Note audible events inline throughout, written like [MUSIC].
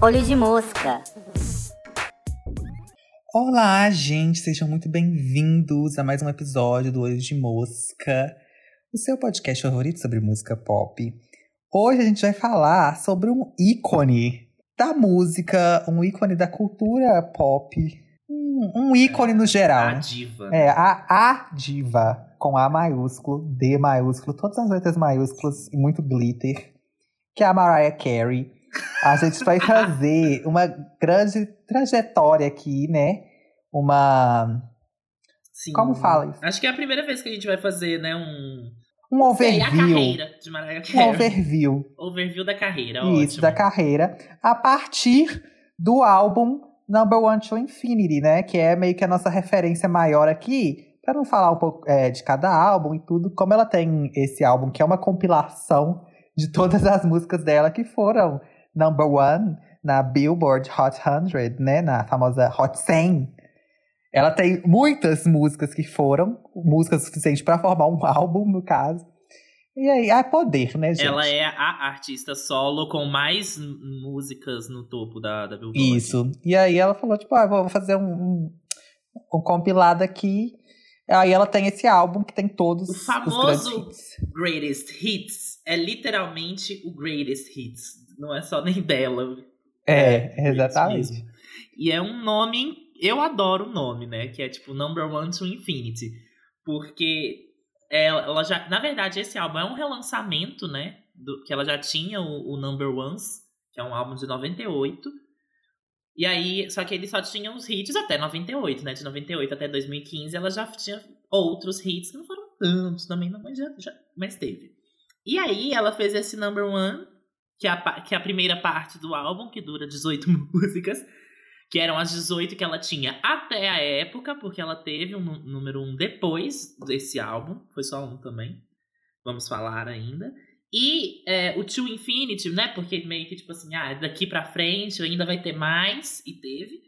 Olho de mosca. Olá, gente, sejam muito bem-vindos a mais um episódio do Olho de Mosca, o seu podcast favorito sobre música pop. Hoje a gente vai falar sobre um ícone da música, um ícone da cultura pop, um, um ícone no geral. A diva. É, a, a diva, com A maiúsculo, D maiúsculo, todas as letras maiúsculas e muito glitter, que é a Mariah Carey. A gente vai [LAUGHS] fazer uma grande trajetória aqui, né? Uma. Sim. Como fala isso? Acho que é a primeira vez que a gente vai fazer, né, um... Um Sei, a overview. carreira de Mariah Um Carey. overview. Overview da carreira, Isso, ótimo. da carreira. A partir do álbum Number One to Infinity, né? Que é meio que a nossa referência maior aqui. Pra não falar um pouco é, de cada álbum e tudo, como ela tem esse álbum que é uma compilação de todas as músicas dela que foram number one na Billboard Hot 100, né? Na famosa Hot 100. Ela tem muitas músicas que foram, músicas suficientes pra formar um [LAUGHS] álbum, no caso. E aí, é poder, né, gente? Ela é a artista solo com mais músicas no topo da, da Billboard. Isso. E aí ela falou, tipo, ah, vou fazer um, um, um compilado aqui. Aí ela tem esse álbum que tem todos O os famoso- hits. Greatest Hits é literalmente o Greatest Hits. Não é só nem dela. É, É, exatamente. isso mesmo. E é um nome. Eu adoro o nome, né? Que é tipo Number One to Infinity. Porque ela, ela já. Na verdade, esse álbum é um relançamento, né? Do, que ela já tinha o, o Number Ones, que é um álbum de 98. E aí, só que ele só tinha os hits até 98, né? De 98 até 2015, ela já tinha outros hits, que não foram tantos também, não, mas, já, já, mas teve. E aí, ela fez esse Number One, que é, a, que é a primeira parte do álbum, que dura 18 [LAUGHS] músicas, que eram as 18 que ela tinha até a época, porque ela teve um número 1 depois desse álbum, foi só um também, vamos falar ainda. E é, o To Infinity, né, porque meio que tipo assim, ah, daqui pra frente ainda vai ter mais, e teve.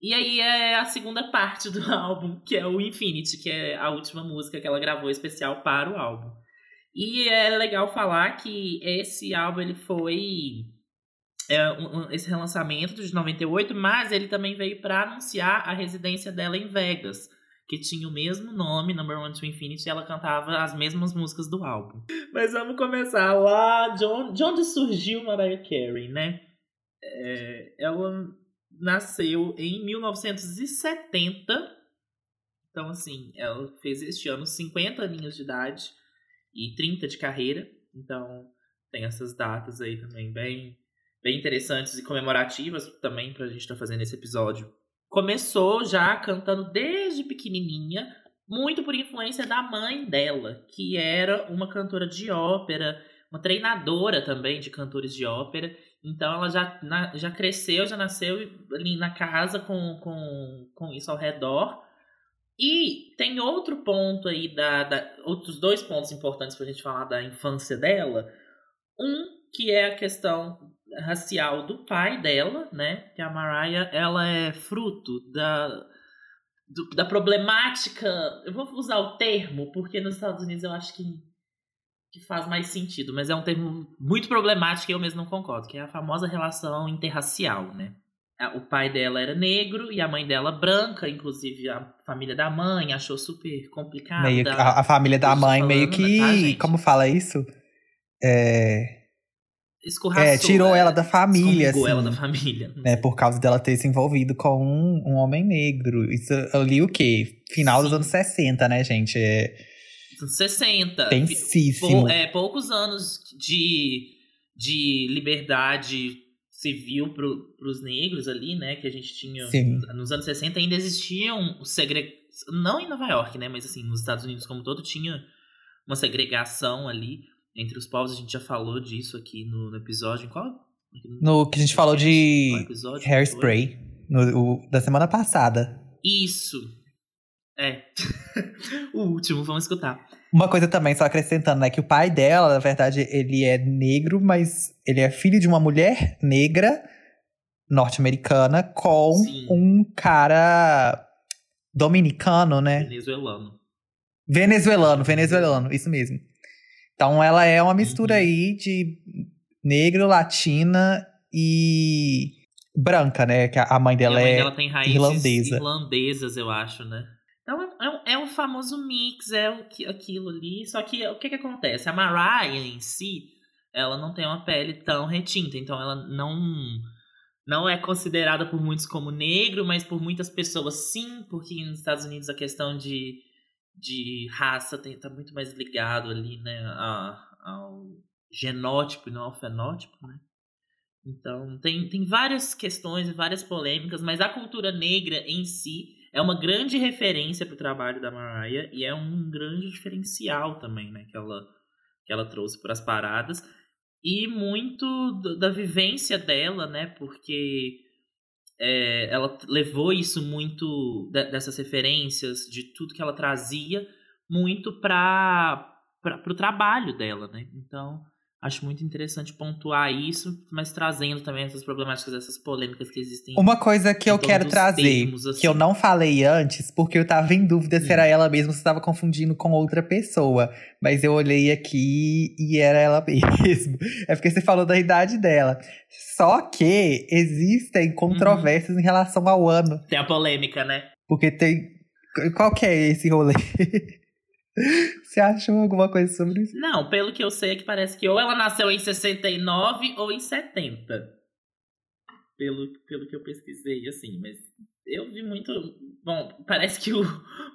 E aí é a segunda parte do [LAUGHS] álbum, que é o Infinity, que é a última música que ela gravou especial para o álbum. E é legal falar que esse álbum ele foi é, um- esse relançamento de 98, mas ele também veio para anunciar a residência dela em Vegas, que tinha o mesmo nome, Number One to Infinity, e ela cantava as mesmas músicas do álbum. Mas vamos começar lá de onde, de onde surgiu Mariah Carey, né? É, ela nasceu em 1970, então assim, ela fez este ano 50 aninhos de idade e 30 de carreira, então tem essas datas aí também bem bem interessantes e comemorativas também pra gente estar fazendo esse episódio. Começou já cantando desde pequenininha, muito por influência da mãe dela, que era uma cantora de ópera, uma treinadora também de cantores de ópera. Então ela já, na- já cresceu, já nasceu ali na casa com, com, com isso ao redor. E tem outro ponto aí, da, da- outros dois pontos importantes pra gente falar da infância dela. Um, que é a questão racial do pai dela, né? Que a Mariah, ela é fruto da, do- da problemática. Eu vou usar o termo, porque nos Estados Unidos eu acho que, que faz mais sentido, mas é um termo muito problemático e eu mesmo não concordo, que é a famosa relação interracial, né? O pai dela era negro e a mãe dela branca, inclusive a família da mãe achou super complicado. A, a família da mãe meio que. tá, como fala isso? É, Escorraçou, é, tirou ela da família, assim. ela da família. né, por causa dela ter se envolvido com um, um homem negro. Isso eu li o quê? Final dos Sim. anos 60, né, gente? É 60. tensíssimo. Pou- é, poucos anos de, de liberdade civil para os negros ali, né? Que a gente tinha. Sim. Nos anos 60 ainda existiam segre... Não em Nova York, né? Mas assim, nos Estados Unidos como um todo tinha uma segregação ali entre os povos. A gente já falou disso aqui no, no episódio. Em qual? No que a gente falou de? Hairspray, no, o- da semana passada. Isso. É. [LAUGHS] o último, vamos escutar. Uma coisa também, só acrescentando, né? Que o pai dela, na verdade, ele é negro, mas ele é filho de uma mulher negra norte-americana com Sim. um cara dominicano, né? Venezuelano. Venezuelano, venezuelano, isso mesmo. Então ela é uma mistura Uhum. aí de negro, latina e branca, né? Que a mãe dela a mãe é. dela tem raízes irlandesa. irlandesas, eu acho, né? Então é um, é um famoso mix, é o que, aquilo ali. Só que o que, que acontece? A Mariah em si, ela não tem uma pele tão retinta, então ela não não é considerada por muitos como negro, mas por muitas pessoas sim, porque nos Estados Unidos a questão de, de raça tem, tá muito mais ligado ali, né, a, ao genótipo e não ao fenótipo, né? Então, tem, tem várias questões e várias polêmicas, mas a cultura negra em si é uma grande referência para o trabalho da Mariah e é um grande diferencial também, né, que ela, que ela trouxe para as paradas. E muito da vivência dela, né, porque é, ela levou isso muito, de- dessas referências, de tudo que ela trazia, muito para o trabalho dela, né? Então, Acho muito interessante pontuar isso, mas trazendo também essas problemáticas, essas polêmicas que existem. Uma coisa que eu quero trazer, termos, assim. que eu não falei antes, porque eu tava em dúvida se Hum. era ela mesma ou se estava confundindo com outra pessoa. Mas eu olhei aqui e era ela [LAUGHS] mesmo. É porque você falou da idade dela. Só que existem controvérsias em relação ao ano. Tem a polêmica, né? Porque tem. Qual que é esse rolê? [LAUGHS] [LAUGHS] Você achou alguma coisa sobre isso? Não, pelo que eu sei é que parece que ou ela nasceu em 69 ou em 70. Pelo, pelo que eu pesquisei, assim, mas eu vi muito. Bom, parece que o,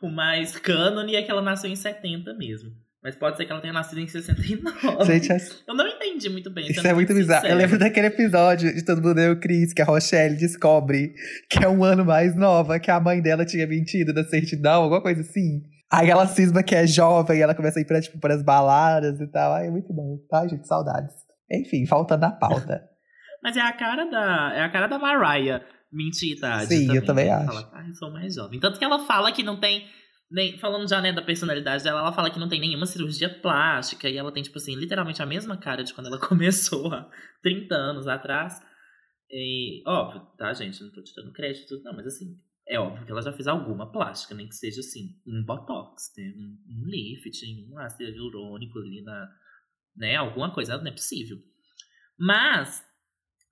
o mais cânone é que ela nasceu em 70 mesmo. Mas pode ser que ela tenha nascido em 69. Gente, é- Eu não entendi muito bem. isso é muito bizarro. Eu lembro daquele episódio de Todo Mundo Eu o Cris, que a Rochelle descobre que é um ano mais nova, que a mãe dela tinha mentido da certidão, alguma coisa assim. Aí ela cisma que é jovem e ela começa a ir pra, tipo, pras baladas e tal. Ai, é muito bom. Tá, gente? Saudades. Enfim, faltando a pauta. [LAUGHS] Mas é a cara da. É a cara da Mariah mentir idade. Sim, eu também né? acho. Falar, ah, eu sou mais jovem. Tanto que ela fala que não tem. Nem, falando já né, da personalidade dela, ela fala que não tem nenhuma cirurgia plástica. E ela tem, tipo assim, literalmente a mesma cara de quando ela [LAUGHS] começou há 30 anos atrás. E, óbvio, tá, gente? Não tô te dando crédito, não, mas assim, é óbvio que ela já fez alguma plástica, nem que seja assim, um botox, né? um, um lifting, um ácido hialurônico ali na. Né? Alguma coisa, não é possível. Mas,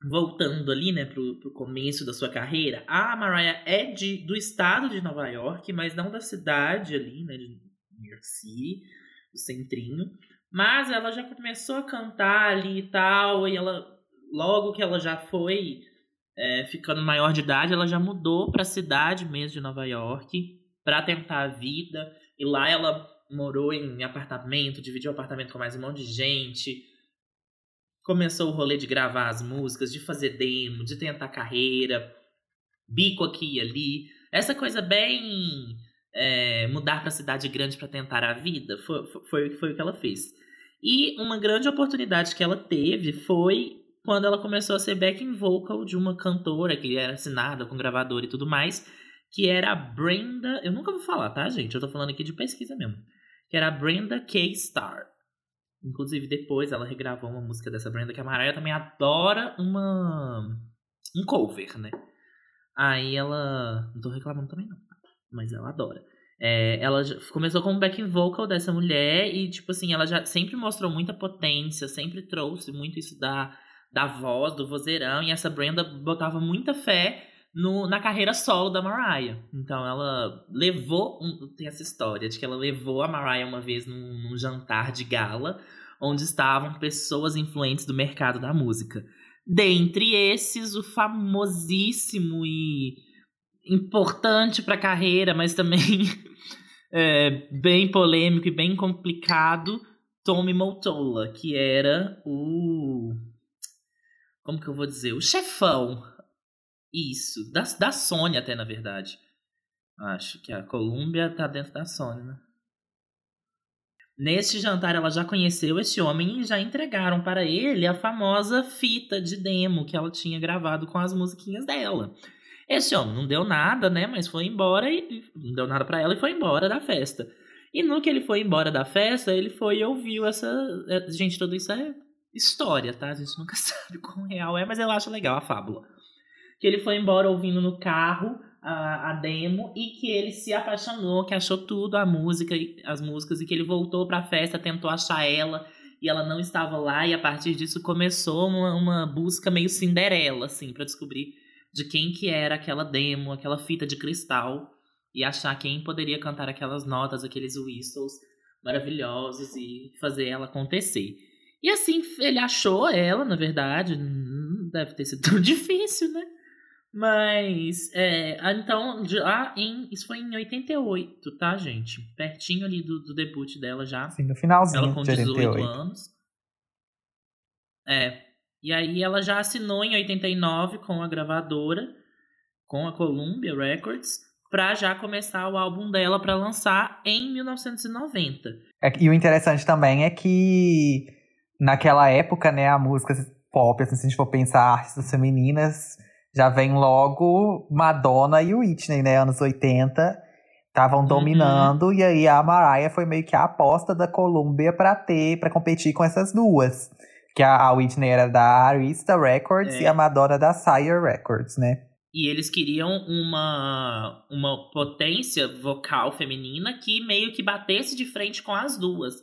voltando ali, né, pro, pro começo da sua carreira, a Mariah é de, do estado de Nova York, mas não da cidade ali, né, de New York City, do centrinho. Mas ela já começou a cantar ali e tal, e ela, logo que ela já foi é, ficando maior de idade, ela já mudou pra cidade mesmo de Nova York pra tentar a vida. E lá ela morou em apartamento, dividiu apartamento com mais um monte de gente. Começou o rolê de gravar as músicas, de fazer demo, de tentar carreira, bico aqui e ali. Essa coisa bem é, mudar pra cidade grande pra tentar a vida foi, foi, foi o que ela fez. E uma grande oportunidade que ela teve foi quando ela começou a ser backing vocal de uma cantora que era assinada com gravadora e tudo mais, que era a Brenda. Eu nunca vou falar, tá, gente? Eu tô falando aqui de pesquisa mesmo. Que era a Brenda K. Star. Inclusive, depois ela regravou uma música dessa Brenda, que a Mariah também adora uma. um cover, né? Aí ela. Não tô reclamando também, não. Mas ela adora. É, ela começou como backing vocal dessa mulher e, tipo assim, ela já sempre mostrou muita potência, sempre trouxe muito isso da, da voz, do vozeirão. E essa Brenda botava muita fé no, na carreira solo da Mariah. Então ela levou. um- tem essa história de que ela levou a Mariah uma vez num, num jantar de gala, onde estavam pessoas influentes do mercado da música. Dentre esses, o famosíssimo e importante para a carreira, mas também [LAUGHS] é, bem polêmico e bem complicado, Tommy Motola, que era o. Como que eu vou dizer? O chefão. Isso. Da, da Sony, até, na verdade. Acho que a Columbia tá dentro da Sony, né? Neste jantar, ela já conheceu esse homem e já entregaram para ele a famosa fita de demo que ela tinha gravado com as musiquinhas dela. Esse homem não deu nada, né? Mas foi embora e não deu nada pra ela e foi embora da festa. E no que ele foi embora da festa, ele foi e ouviu essa. é, Gente, tudo isso é história, tá? A gente nunca [LAUGHS] sabe quão real é, mas eu acho legal a fábula. Que ele foi embora ouvindo no carro a, a demo e que ele se apaixonou, que achou tudo a música, as músicas, e que ele voltou pra festa, tentou achar ela e ela não estava lá, e a partir disso começou uma, uma busca meio Cinderela, assim, para descobrir de quem que era aquela demo, aquela fita de cristal, e achar quem poderia cantar aquelas notas, aqueles whistles maravilhosos e fazer ela acontecer. E assim, ele achou ela, na verdade, não deve ter sido [LAUGHS] tão difícil, né? Mas, é, então, já em, isso foi em 88, tá, gente? Pertinho ali do, do debut dela já. Sim, no finalzinho ela com de 18 88. anos. É. E aí ela já assinou em 89 com a gravadora, com a Columbia Records, pra já começar o álbum dela pra lançar em 1990. É, e o interessante também é que naquela época, né, a música pop, assim, se a gente for pensar artistas femininas, já vem logo Madonna e Whitney, né, anos 80, estavam Uhum. dominando, e aí a Mariah foi meio que a aposta da Columbia pra ter, para competir com essas duas. Que a, a Whitney era da Arista Records É. e a Madonna da Sire Records, né? E eles queriam uma, uma potência vocal feminina que meio que batesse de frente com as duas.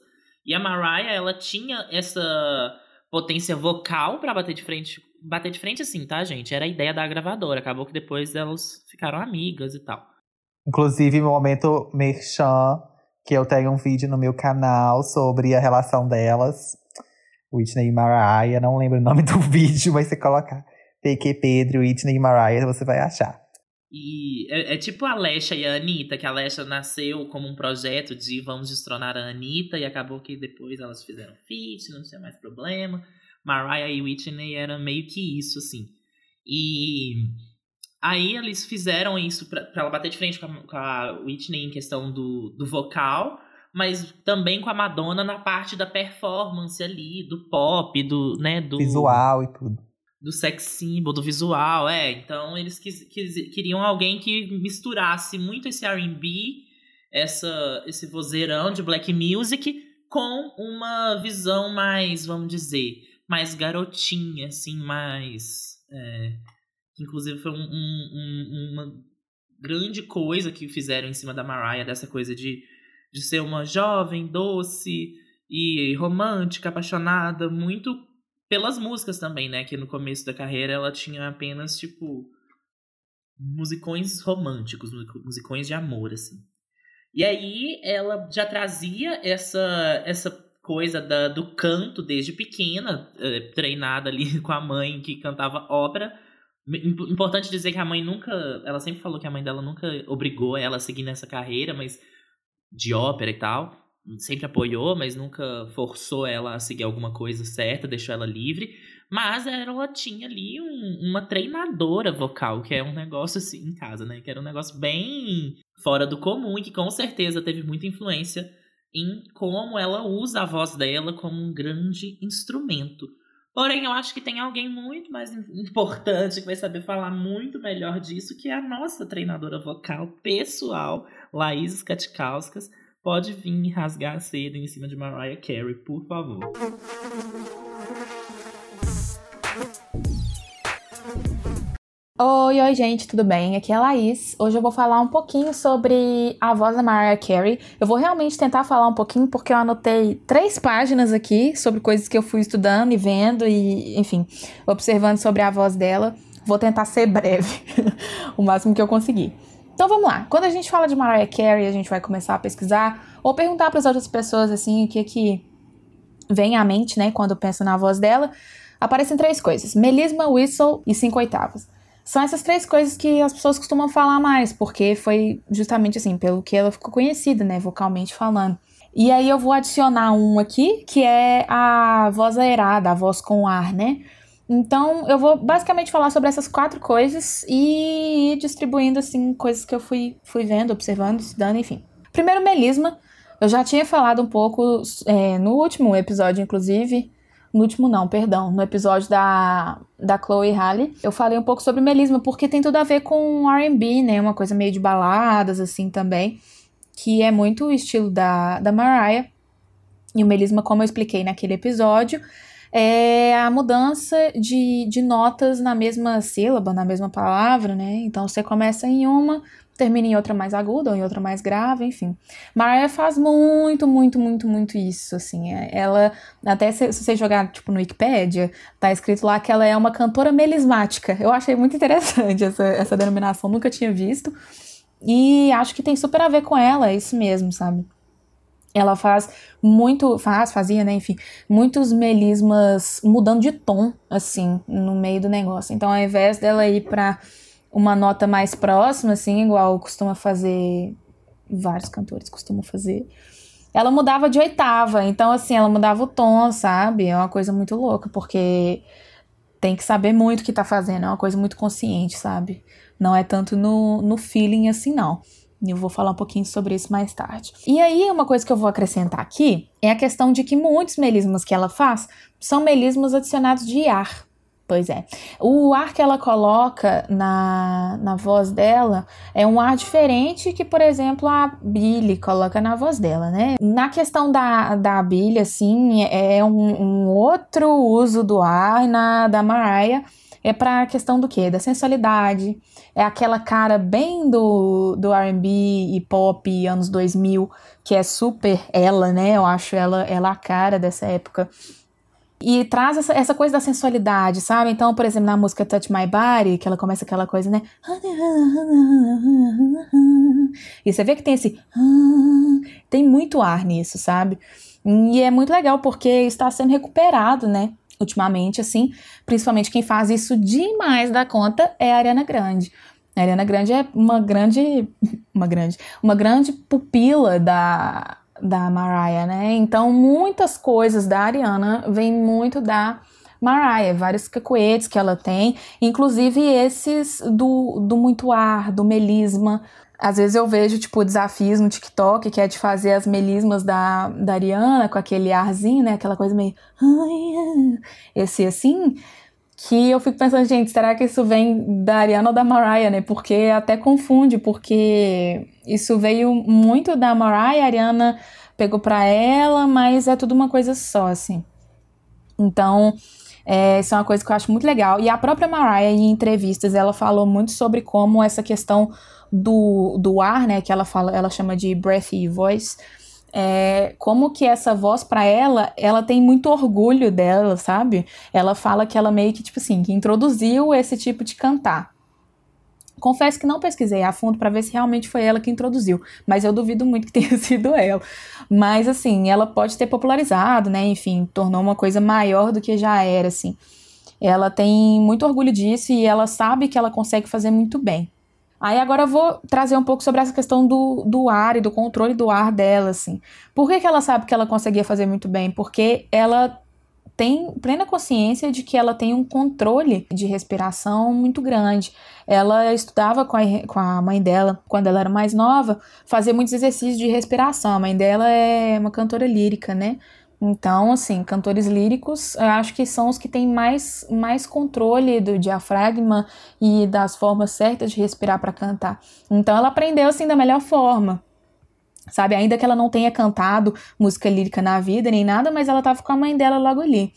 E a Mariah, ela tinha essa potência vocal pra bater de frente. Bater de frente assim, tá, gente? Era a ideia da gravadora. Acabou que depois elas ficaram amigas e tal. Inclusive, no momento merchan, que eu tenho um vídeo no meu canal sobre a relação delas. Whitney e Mariah, não lembro o nome do [LAUGHS] vídeo, mas você colocar PQ Pedro, Whitney e Mariah, você vai achar. E é, é tipo a Alexa e a Anitta, que a Alexa nasceu como um projeto de vamos destronar a Anitta, e acabou que depois elas fizeram feat, não tinha mais problema. Mariah e Whitney era meio que isso, assim. E aí eles fizeram isso pra ela bater de frente com a, com a Whitney em questão do, do vocal, mas também com a Madonna na parte da performance ali, do pop, do, né, do Visual e tudo. Do sex symbol, do visual, é. Então eles quis, quis- queriam alguém que misturasse muito esse R&B, essa esse vozeirão de black music com uma visão mais, vamos dizer, mais garotinha, assim, mais é, inclusive foi um- um- um- uma grande coisa que fizeram em cima da Mariah dessa coisa de de ser uma jovem doce e romântica, apaixonada, muito pelas músicas também, né? Que no começo da carreira ela tinha apenas, tipo, musicões românticos, musicões de amor, assim. E aí ela já trazia essa, essa coisa da, do canto desde pequena, eh, treinada ali [LAUGHS] com a mãe que cantava ópera. Im- Importante dizer que a mãe nunca. Ela sempre falou que a mãe dela nunca obrigou ela a seguir nessa carreira, mas de ópera e tal sempre apoiou, mas nunca forçou ela a seguir alguma coisa certa, deixou ela livre. Mas ela tinha ali um- uma treinadora vocal, que é um negócio assim em casa, né? Que era um negócio bem fora do comum e que com certeza teve muita influência em como ela usa a voz dela como um grande instrumento. Porém, eu acho que tem alguém muito mais im- importante que vai saber falar muito melhor disso, que é a nossa treinadora vocal pessoal, Laís Skatikauskas. Pode vir rasgar cedo em cima de Mariah Carey, por favor. Oi, oi, gente, tudo bem? Aqui é a Laís. Hoje eu vou falar um pouquinho sobre a voz da Mariah Carey. Eu vou realmente tentar falar um pouquinho porque eu anotei três páginas aqui sobre coisas que eu fui estudando e vendo e, enfim, observando sobre a voz dela. Vou tentar ser breve, [LAUGHS] o máximo que eu conseguir. Então vamos lá. Quando a gente fala de Mariah Carey, a gente vai começar a pesquisar ou perguntar para as outras pessoas assim o que que vem à mente, né, quando pensa na voz dela. Aparecem três coisas: melisma, whistle e cinco oitavas. São essas três coisas que as pessoas costumam falar mais, porque foi justamente assim, pelo que ela ficou conhecida, né, vocalmente falando. E aí eu vou adicionar um aqui, que é a voz aerada, a voz com ar, né? Então eu vou basicamente falar sobre essas quatro coisas e distribuindo, assim, coisas que eu fui, fui vendo, observando, estudando, enfim. Primeiro, melisma. Eu já tinha falado um pouco é, no último episódio, inclusive, no último não, perdão, no episódio da, da Chloe Halle, eu falei um pouco sobre melisma, porque tem tudo a ver com R&B, né, uma coisa meio de baladas, assim, também, que é muito o estilo da, da Mariah, e o melisma, como eu expliquei naquele episódio, é a mudança de, de notas na mesma sílaba, na mesma palavra, né, então você começa em uma, termina em outra mais aguda ou em outra mais grave, enfim. Mariah faz muito, muito, muito, muito isso, assim. É, ela, até se, se você jogar, tipo, no Wikipedia, tá escrito lá que ela é uma cantora melismática. Eu achei muito interessante [LAUGHS] essa, essa denominação, nunca tinha visto. E acho que tem super a ver com ela, é isso mesmo, sabe? Ela faz muito, faz, fazia, né, enfim, muitos melismas mudando de tom, assim, no meio do negócio. Então, ao invés dela ir pra uma nota mais próxima, assim, igual costuma fazer, vários cantores costumam fazer, ela mudava de oitava. Então, assim, ela mudava o tom, sabe? É uma coisa muito louca, porque tem que saber muito o que tá fazendo, é uma coisa muito consciente, sabe? Não é tanto no, no feeling assim, não. Eu vou falar um pouquinho sobre isso mais tarde. E aí, uma coisa que eu vou acrescentar aqui é a questão de que muitos melismas que ela faz são melismas adicionados de ar. Pois é. O ar que ela coloca na, na voz dela é um ar diferente que, por exemplo, a Billy coloca na voz dela, né? Na questão da, da Billy, assim, é um, um outro uso do ar, e na da Mariah é para a questão do quê? Da sensualidade. É aquela cara bem do, do R&B e pop anos 2000, que é super ela, né? Eu acho ela, ela a cara dessa época. E traz essa, essa coisa da sensualidade, sabe? Então, por exemplo, na música Touch My Body, que ela começa aquela coisa, né? E você vê que tem esse... Tem muito ar nisso, sabe? E é muito legal porque está sendo recuperado, né? Ultimamente, assim. Principalmente quem faz isso demais da conta é a Ariana Grande. A Ariana Grande é uma grande, [LAUGHS] uma grande, uma grande pupila da, da Mariah, né? Então, muitas coisas da Ariana vêm muito da Mariah, vários cacoetes que ela tem, inclusive esses do, do muito ar, do melisma, às vezes eu vejo, tipo, desafios no TikTok, que é de fazer as melismas da, da Ariana com aquele arzinho, né? Aquela coisa meio. Esse assim. Que eu fico pensando, gente, será que isso vem da Ariana ou da Mariah, né? Porque até confunde, porque isso veio muito da Mariah, a Ariana pegou pra ela, mas é tudo uma coisa só, assim. Então, é, isso é uma coisa que eu acho muito legal. E a própria Mariah, em entrevistas, ela falou muito sobre como essa questão do, do ar, né, que ela fala, ela chama de breathy voice, é, como que essa voz para ela, ela tem muito orgulho dela, sabe? Ela fala que ela meio que tipo assim, que introduziu esse tipo de cantar. Confesso que não pesquisei a fundo para ver se realmente foi ela que introduziu, mas eu duvido muito que [LAUGHS] tenha sido ela. Mas assim, ela pode ter popularizado, né? Enfim, tornou uma coisa maior do que já era, assim. Ela tem muito orgulho disso e ela sabe que ela consegue fazer muito bem. Aí agora eu vou trazer um pouco sobre essa questão do, do ar e do controle do ar dela, assim. Por que, que ela sabe que ela conseguia fazer muito bem? Porque ela tem plena consciência de que ela tem um controle de respiração muito grande. Ela estudava com a, com a mãe dela quando ela era mais nova, fazia muitos exercícios de respiração. A mãe dela é uma cantora lírica, né? Então, assim, cantores líricos, eu acho que são os que têm mais, mais controle do diafragma e das formas certas de respirar para cantar. Então, ela aprendeu assim da melhor forma. Sabe, ainda que ela não tenha cantado música lírica na vida nem nada, mas ela estava com a mãe dela logo ali.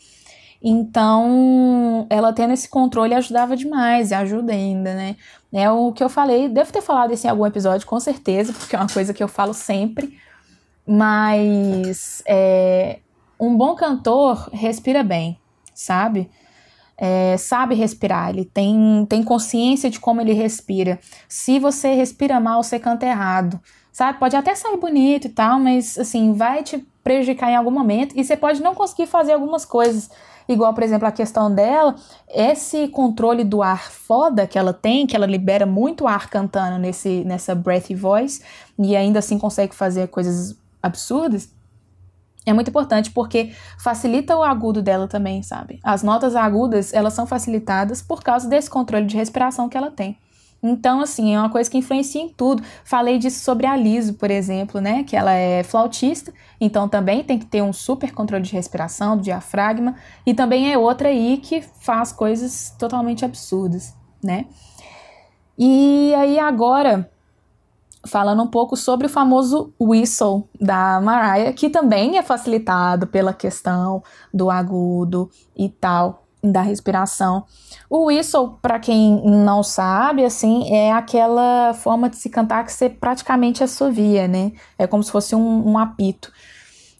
Então, ela tendo esse controle ajudava demais e ajuda ainda, né? É o que eu falei, devo ter falado isso em algum episódio, com certeza, porque é uma coisa que eu falo sempre. Mas é, um bom cantor respira bem, sabe? É, sabe respirar, ele tem, tem consciência de como ele respira. Se você respira mal, você canta errado, sabe? Pode até sair bonito e tal, mas assim, vai te prejudicar em algum momento e você pode não conseguir fazer algumas coisas. Igual, por exemplo, a questão dela, esse controle do ar foda que ela tem, que ela libera muito ar cantando nesse, nessa breathy voice, e ainda assim consegue fazer coisas absurdas é muito importante porque facilita o agudo dela também, sabe? As notas agudas, elas são facilitadas por causa desse controle de respiração que ela tem. Então, assim, é uma coisa que influencia em tudo. Falei disso sobre a Liso, por exemplo, né? Que ela é flautista, então também tem que ter um super controle de respiração, do diafragma. E também é outra aí que faz coisas totalmente absurdas, né? E aí agora falando um pouco sobre o famoso whistle da Mariah, que também é facilitado pela questão do agudo e tal. Da respiração. O whistle, para quem não sabe, assim, é aquela forma de se cantar que você praticamente assovia, né? É como se fosse um, um apito.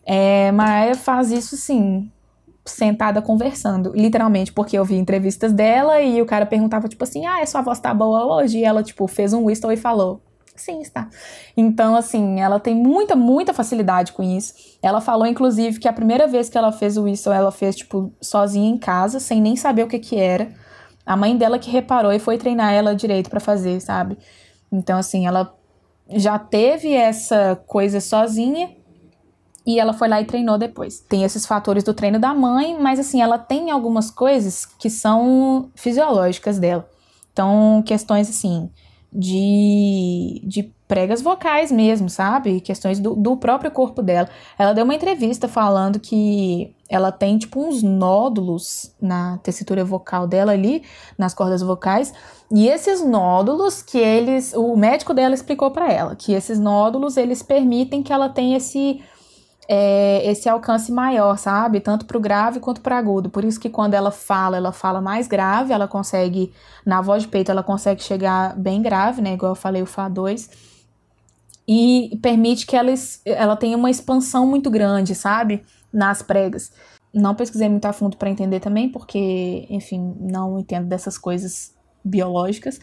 É, Mariah faz isso, sim, sentada conversando, literalmente, porque eu vi entrevistas dela e o cara perguntava, tipo assim, ah, sua voz tá boa hoje? E ela, tipo, fez um whistle e falou, sim, está. Então, assim, ela tem muita, muita facilidade com isso. Ela falou, inclusive, que a primeira vez que ela fez o whistle, ela fez, tipo, sozinha em casa, sem nem saber o que que era. A mãe dela que reparou e foi treinar ela direito para fazer, sabe? Então, assim, ela já teve essa coisa sozinha e ela foi lá e treinou depois. Tem esses fatores do treino da mãe, mas assim, ela tem algumas coisas que são fisiológicas dela. Então, questões assim, de, de pregas vocais mesmo, sabe? Questões do, do próprio corpo dela. Ela deu uma entrevista falando que ela tem, tipo, uns nódulos na tessitura vocal dela ali, nas cordas vocais. E esses nódulos que eles. O médico dela explicou para ela que esses nódulos eles permitem que ela tenha esse é, esse alcance maior, sabe? Tanto para o grave quanto para agudo. Por isso que quando ela fala, ela fala mais grave, ela consegue, na voz de peito, ela consegue chegar bem grave, né? Igual eu falei, o Fá 2. E permite que ela, ela tenha uma expansão muito grande, sabe? Nas pregas. Não pesquisei muito a fundo para entender também, porque, enfim, não entendo dessas coisas biológicas.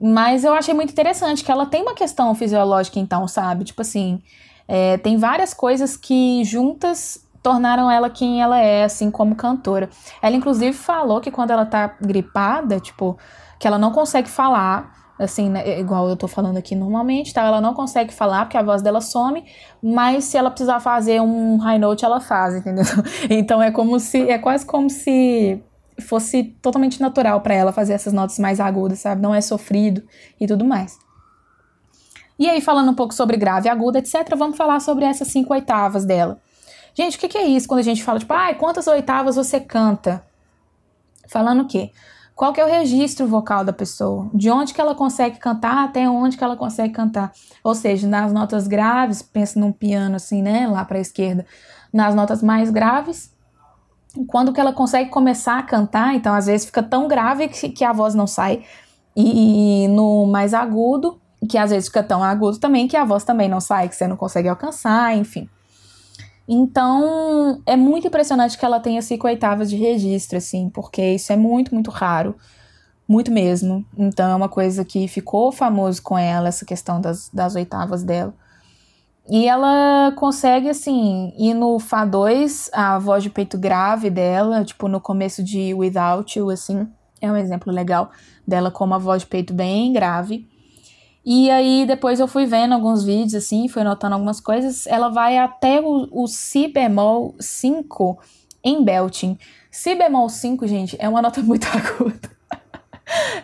Mas eu achei muito interessante que ela tem uma questão fisiológica, então, sabe? Tipo assim, é, tem várias coisas que juntas tornaram ela quem ela é, assim como cantora. Ela inclusive falou que quando ela tá gripada, tipo, que ela não consegue falar, assim, né, igual eu tô falando aqui normalmente, tá? Ela não consegue falar porque a voz dela some, mas se ela precisar fazer um high note, ela faz, [LAUGHS] entendeu? Então é como se é quase como se fosse totalmente natural para ela fazer essas notas mais agudas, sabe? Não é sofrido e tudo mais. E aí, falando um pouco sobre grave, aguda, etc., vamos falar sobre essas cinco oitavas dela. Gente, o que, que é isso quando a gente fala, tipo, ah, quantas oitavas você canta? Falando o quê? Qual que é o registro vocal da pessoa? De onde que ela consegue cantar até onde que ela consegue cantar? Ou seja, nas notas graves, pensa num piano assim, né, lá para a esquerda, nas notas mais graves, quando que ela consegue começar a cantar, então às vezes fica tão grave que, que a voz não sai. E no mais agudo, que às vezes fica tão agudo também que a voz também não sai, que você não consegue alcançar, enfim. Então, é muito impressionante que ela tenha cinco oitavas de registro, assim, porque isso é muito, muito raro. Muito mesmo. Então, é uma coisa que ficou famoso com ela, essa questão das, das oitavas dela. E ela consegue, assim, ir no Fá 2, a voz de peito grave dela, tipo, no começo de Without You, assim, é um exemplo legal dela com uma voz de peito bem grave. E aí depois eu fui vendo alguns vídeos assim, fui notando algumas coisas. Ela vai até o, o Si bemol 5 em belting. Si bemol 5, gente, é uma nota [LAUGHS] muito aguda.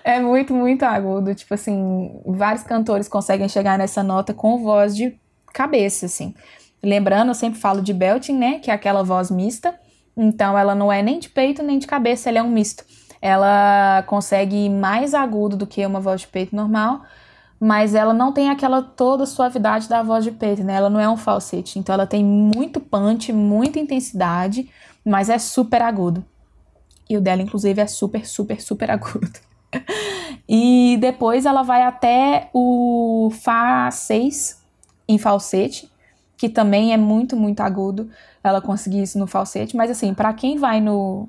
é muito, muito agudo. Tipo assim, vários cantores conseguem chegar nessa nota com voz de cabeça, assim. Lembrando, eu sempre falo de belting, né? Que é aquela voz mista. Então ela não é nem de peito nem de cabeça, ela é um misto. Ela consegue mais agudo do que uma voz de peito normal mas ela não tem aquela toda suavidade da voz de peito, né? Ela não é um falsete, então ela tem muito punch, muita intensidade, mas é super agudo. E o dela, inclusive, é super, super, super agudo. [LAUGHS] e depois ela vai até o Fá 6 em falsete, que também é muito, muito agudo. Ela conseguir isso no falsete, mas assim, para quem vai no,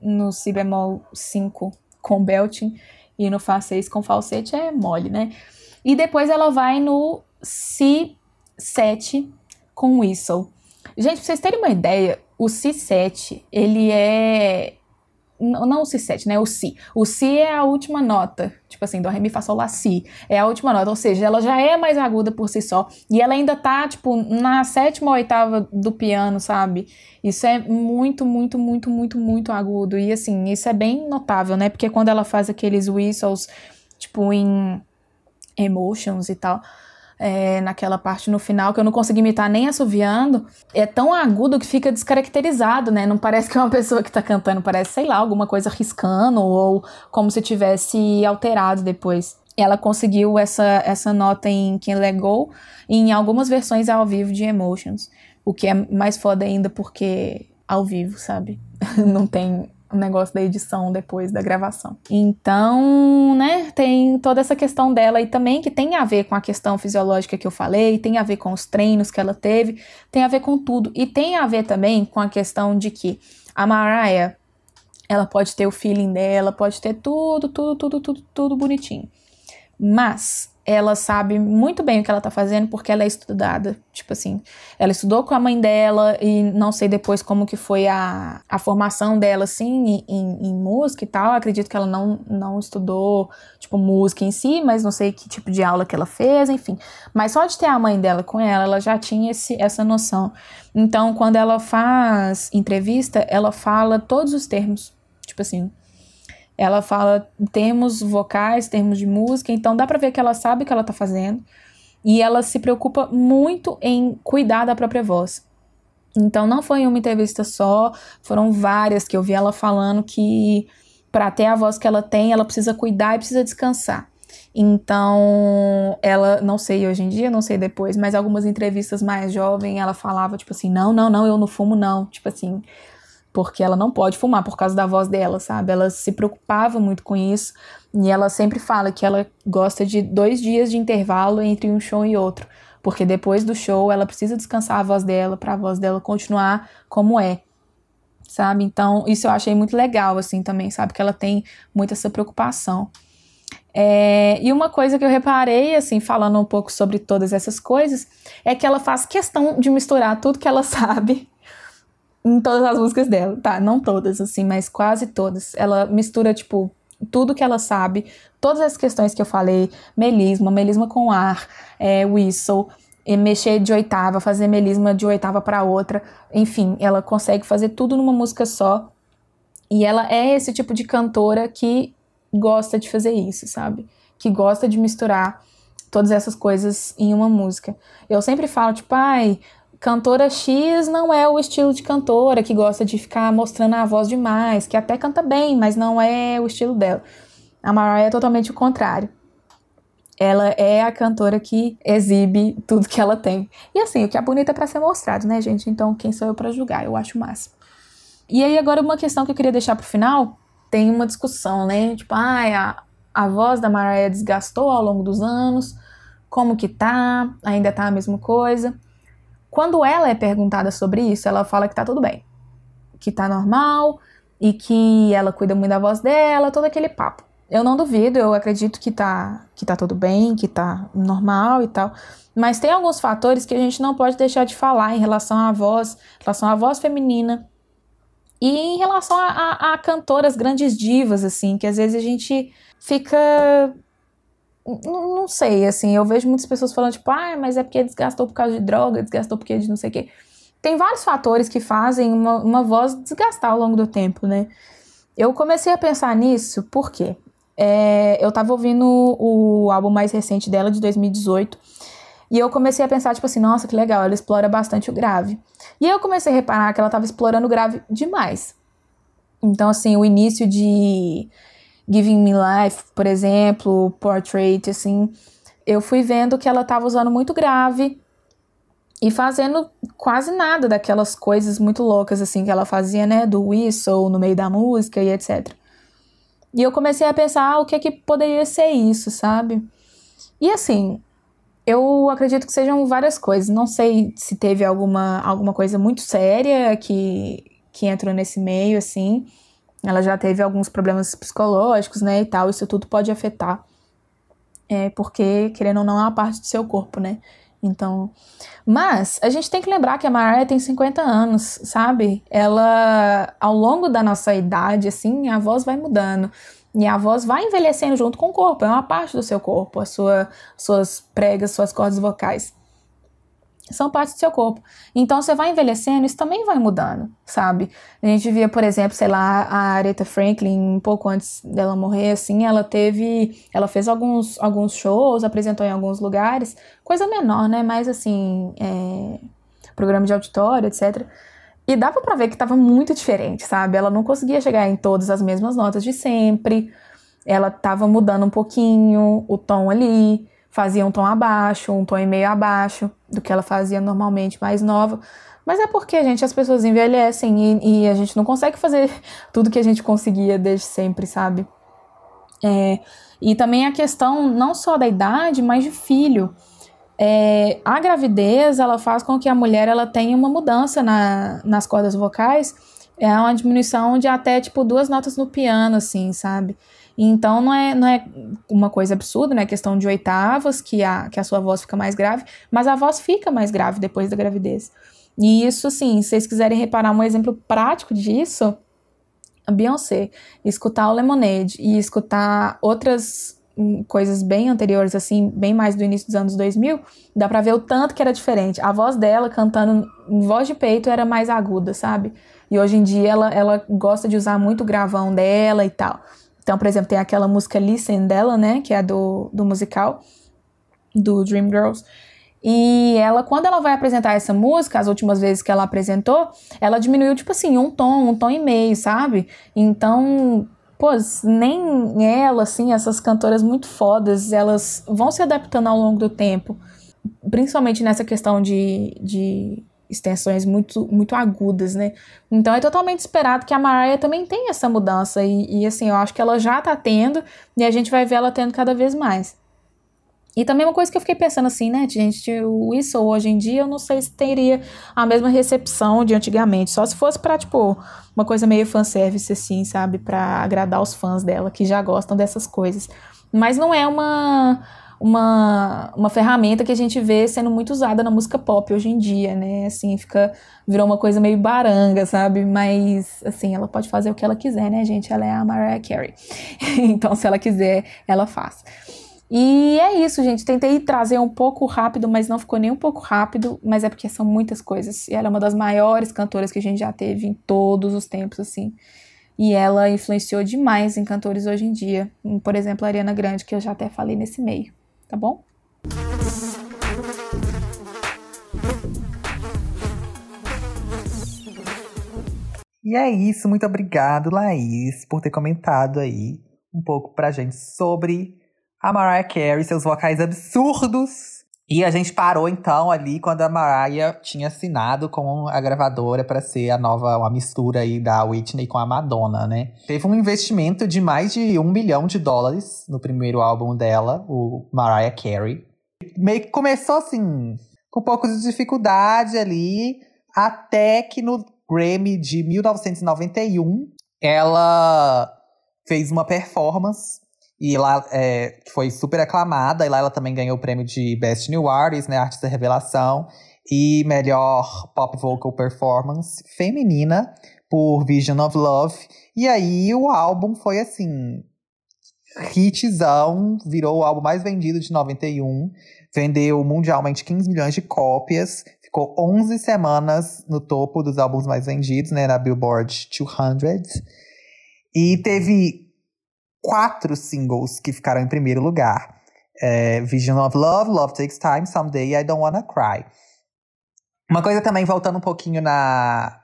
no Si bemol 5 com belting e no Fá 6 com falsete é mole, né? E depois ela vai no Si7 com whistle. Gente, pra vocês terem uma ideia, o Si7, ele é. Não, o Si7, né? O Si. O Si é a última nota. Tipo assim, do Ré, Mi, Fá, Sol, Lá, Si. É a última nota. Ou seja, ela já é mais aguda por si só. E ela ainda tá, tipo, na sétima ou oitava do piano, sabe? Isso é muito, muito, muito, muito, muito agudo. E assim, isso é bem notável, né? Porque quando ela faz aqueles whistles, tipo, em emotions e tal. É, naquela parte no final que eu não consegui imitar nem assoviando, é tão agudo que fica descaracterizado, né? Não parece que é uma pessoa que tá cantando, parece, sei lá, alguma coisa riscando ou como se tivesse alterado depois. Ela conseguiu essa, essa nota em Let Go em algumas versões ao vivo de Emotions, o que é mais foda ainda porque ao vivo, sabe? [LAUGHS] não tem o negócio da edição depois da gravação. Então, né, tem toda essa questão dela aí também, que tem a ver com a questão fisiológica que eu falei, tem a ver com os treinos que ela teve, tem a ver com tudo. E tem a ver também com a questão de que a Mariah, ela pode ter o feeling dela, pode ter tudo, tudo, tudo, tudo, tudo bonitinho. Mas ela sabe muito bem o que ela tá fazendo porque ela é estudada. Tipo assim, ela estudou com a mãe dela e não sei depois como que foi a, a formação dela, assim, em, em música e tal. Acredito que ela não, não estudou, tipo, música em si, mas não sei que tipo de aula que ela fez, enfim. Mas só de ter a mãe dela com ela, ela já tinha esse, essa noção. Então, quando ela faz entrevista, ela fala todos os termos. Tipo assim, ela fala termos vocais, termos de música, então dá para ver que ela sabe o que ela tá fazendo e ela se preocupa muito em cuidar da própria voz. Então não foi uma entrevista só, foram várias que eu vi ela falando que para ter a voz que ela tem, ela precisa cuidar e precisa descansar. Então, ela, não sei hoje em dia, não sei depois, mas algumas entrevistas mais jovem, ela falava tipo assim: "Não, não, não, eu não fumo não". Tipo assim, porque ela não pode fumar por causa da voz dela, sabe? Ela se preocupava muito com isso e ela sempre fala que ela gosta de dois dias de intervalo entre um show e outro, porque depois do show ela precisa descansar a voz dela para a voz dela continuar como é, sabe? Então isso eu achei muito legal assim também, sabe? Que ela tem muito essa preocupação. É, e uma coisa que eu reparei, assim, falando um pouco sobre todas essas coisas, é que ela faz questão de misturar tudo que ela [LAUGHS] sabe em todas as músicas dela, tá? Não todas, assim, mas quase todas. Ela mistura, tipo, tudo que ela sabe, todas as questões que eu falei, melisma, melisma com ar, é, whistle, mexer de oitava, fazer melisma de oitava para outra, enfim, ela consegue fazer tudo numa música só. E ela é esse tipo de cantora que gosta de fazer isso, sabe? Que gosta de misturar todas essas coisas em uma música. Eu sempre falo, tipo, ai, cantora X não é o estilo de cantora que gosta de ficar mostrando a voz demais, que até canta bem, mas não é o estilo dela. A Mariah é totalmente o contrário. Ela é a cantora que exibe tudo que ela tem. E assim, o que é bonito é para ser mostrado, né, gente? Então, quem sou eu para julgar? Eu acho massa. E aí, agora, uma questão que eu queria deixar pro final: tem uma discussão, né? Tipo, ah, a, a voz da Mariah desgastou ao longo dos anos, como que tá? Ainda tá a mesma coisa? Quando ela é perguntada sobre isso, ela fala que tá tudo bem, que tá normal e que ela cuida muito da voz dela, todo aquele papo. Eu não duvido, eu acredito que tá, que tá tudo bem, que tá normal e tal. Mas tem alguns fatores que a gente não pode deixar de falar em relação à voz, em relação à voz feminina e em relação a, a, a cantoras grandes divas, assim, que às vezes a gente fica não, sei, assim, eu vejo muitas pessoas falando, tipo, ah, mas é porque desgastou por causa de droga, desgastou porque de não sei o quê. Tem vários fatores que fazem uma, uma voz desgastar ao longo do tempo, né? Eu comecei a pensar nisso porque é, eu tava ouvindo o, o álbum mais recente dela, de 2018, e eu comecei a pensar, tipo assim, nossa, que legal, ela explora bastante o grave. E eu comecei a reparar que ela tava explorando o grave demais. Então, assim, o início de Giving Me Life, por exemplo, Portrait, assim, eu fui vendo que ela estava usando muito grave e fazendo quase nada daquelas coisas muito loucas, assim, que ela fazia, né, do whistle no meio da música e etc. E eu comecei a pensar ah, o que é que poderia ser isso, sabe? E assim, eu acredito que sejam várias coisas. Não sei se teve alguma, alguma coisa muito séria que, que entrou nesse meio, assim. Ela já teve alguns problemas psicológicos, né, e tal. Isso tudo pode afetar. É, porque, querendo ou não, é uma parte do seu corpo, né? Então. Mas a gente tem que lembrar que a Mariah tem 50 anos, sabe? Ela, ao longo da nossa idade, assim, a voz vai mudando. E a voz vai envelhecendo junto com o corpo, é uma parte do seu corpo, a sua, suas pregas, suas cordas vocais são partes do seu corpo. Então você vai envelhecendo, isso também vai mudando, sabe? A gente via, por exemplo, sei lá, a Aretha Franklin, um pouco antes dela morrer, assim, ela teve, ela fez alguns, alguns shows, apresentou em alguns lugares, coisa menor, né? Mas assim, é, programa de auditório, etc. E dava para ver que tava muito diferente, sabe? Ela não conseguia chegar em todas as mesmas notas de sempre. Ela tava mudando um pouquinho o tom ali fazia um tom abaixo, um tom e meio abaixo do que ela fazia normalmente mais nova, Mas é porque, gente, as pessoas envelhecem e, e a gente não consegue fazer [LAUGHS] tudo que a gente conseguia desde sempre, sabe? É, e também a questão não só da idade, mas de filho. É, a gravidez, ela faz com que a mulher ela tenha uma mudança na, nas cordas vocais, é uma diminuição de até, tipo, duas notas no piano, assim, sabe? Então não é, não é uma coisa absurda, né? Questão de oitavas, que a, que a sua voz fica mais grave, mas a voz fica mais grave depois da gravidez. E isso, assim, se vocês quiserem reparar um exemplo prático disso, a Beyoncé, escutar o Lemonade e escutar outras hum, coisas bem anteriores, assim, bem mais do início dos anos 2000, dá pra ver o tanto que era diferente. A voz dela cantando em voz de peito era mais aguda, sabe? E hoje em dia ela, ela gosta de usar muito o gravão dela e tal. Então, por exemplo, tem aquela música Listen dela, né, que é do, do musical, do Dreamgirls. E ela, quando ela vai apresentar essa música, as últimas vezes que ela apresentou, ela diminuiu, tipo assim, um tom, um tom e meio, sabe? Então, pô, nem ela, assim, essas cantoras muito fodas, elas vão se adaptando ao longo do tempo. Principalmente nessa questão de, de extensões muito, muito agudas, né? Então é totalmente esperado que a Mariah também tenha essa mudança. E, e assim, eu acho que ela já tá tendo, e a gente vai ver ela tendo cada vez mais. E também uma coisa que eu fiquei pensando assim, né, gente, o Whistle hoje em dia eu não sei se teria a mesma recepção de antigamente, só se fosse pra, tipo, uma coisa meio fanservice, assim, sabe, pra agradar os fãs dela, que já gostam dessas coisas. Mas não é uma, uma, uma ferramenta que a gente vê sendo muito usada na música pop hoje em dia, né, assim, fica, virou uma coisa meio baranga, sabe, mas, assim, ela pode fazer o que ela quiser, né, gente, ela é a Mariah Carey, [LAUGHS] então se ela quiser, ela faz. E é isso, gente. Tentei trazer um pouco rápido, mas não ficou nem um pouco rápido, mas é porque são muitas coisas. E ela é uma das maiores cantoras que a gente já teve em todos os tempos, assim. E ela influenciou demais em cantores hoje em dia. Por exemplo, a Ariana Grande, que eu já até falei nesse meio. Tá bom? E é isso. Muito obrigado, Laís, por ter comentado aí um pouco pra gente sobre a Mariah Carey, seus vocais absurdos. E a gente parou então ali quando a Mariah tinha assinado com a gravadora para ser a nova, uma mistura aí da Whitney com a Madonna, né? Teve um investimento de mais de um milhão de dólares no primeiro álbum dela, o Mariah Carey. Meio que começou assim, com um pouco de dificuldade ali, até que no Grammy de 1991 ela fez uma performance e lá é, foi super aclamada, e lá ela também ganhou o prêmio de Best New Artist, né, Artista Revelação, e melhor Pop Vocal Performance feminina por Vision of Love. E aí o álbum foi assim, hitzão, virou o álbum mais vendido de 91, vendeu mundialmente 15 milhões de cópias, ficou 11 semanas no topo dos álbuns mais vendidos, né, na Billboard 200. E teve quatro singles que ficaram em primeiro lugar. É, Vision of Love, Love Takes Time, Someday I Don't Wanna Cry. Uma coisa também, voltando um pouquinho na,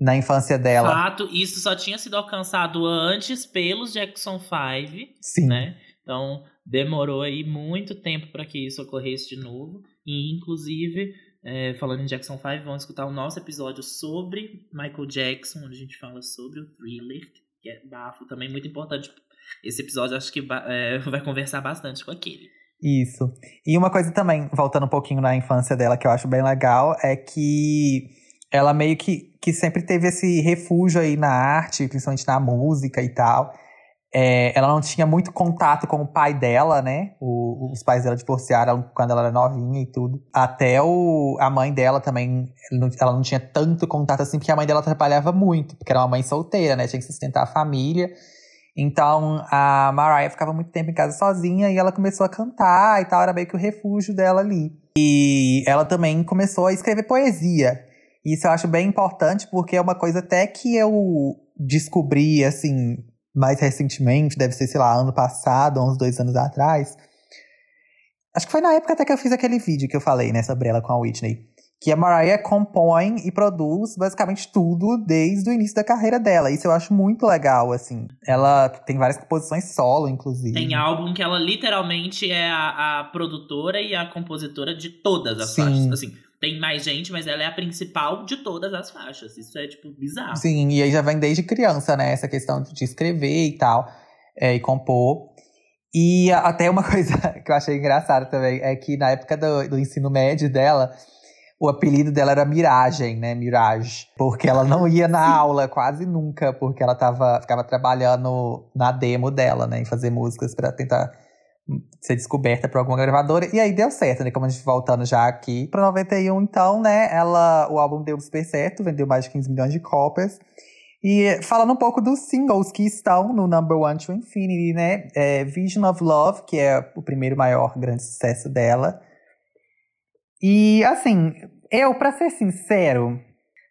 na infância dela. Fato, isso só tinha sido alcançado antes pelos Jackson 5, Sim. né? Então, demorou aí muito tempo para que isso ocorresse de novo. E, inclusive, é, falando em Jackson 5, vamos escutar o nosso episódio sobre Michael Jackson, onde a gente fala sobre o Thriller, que é bafo, também muito importante esse episódio acho que é, [LAUGHS] vai conversar bastante com aquele. Isso. E uma coisa também, voltando um pouquinho na infância dela, que eu acho bem legal, é que ela meio que, que sempre teve esse refúgio aí na arte, principalmente na música e tal. É, ela não tinha muito contato com o pai dela, né? O, os pais dela divorciaram quando ela era novinha e tudo. Até o, a mãe dela também, ela não tinha tanto contato assim, porque a mãe dela trabalhava muito, porque era uma mãe solteira, né? Tinha que sustentar a família. Então a Mariah ficava muito tempo em casa sozinha e ela começou a cantar e tal, era meio que o refúgio dela ali. E ela também começou a escrever poesia. Isso eu acho bem importante porque é uma coisa até que eu descobri, assim, mais recentemente, deve ser, sei lá, ano passado, uns dois anos atrás. Acho que foi na época até que eu fiz aquele vídeo que eu falei, né, sobre ela com a Whitney que a Mariah compõe e produz basicamente tudo desde o início da carreira dela. Isso eu acho muito legal, assim. Ela tem várias composições solo, inclusive. Tem álbum que ela literalmente é a, a produtora e a compositora de todas as Sim. faixas. Assim, tem mais gente, mas ela é a principal de todas as faixas. Isso é, tipo, bizarro. Sim, e aí já vem desde criança, né? Essa questão de escrever e tal, é, e compor. E até uma [LAUGHS] coisa que eu achei engraçada também é que na época do, do ensino médio dela, o apelido dela era Miragem, né? Mirage. Porque ela não ia na Sim. aula quase nunca, porque ela tava, ficava trabalhando na demo dela, né? Em fazer músicas para tentar ser descoberta por alguma gravadora. E aí deu certo, né? Como a gente voltando já aqui. Pro 91, então, né? Ela, o álbum deu super certo, vendeu mais de 15 milhões de cópias. E falando um pouco dos singles que estão no Number One to Infinity, né? É Vision of Love, que é o primeiro maior grande sucesso dela. E assim, eu, pra ser sincero,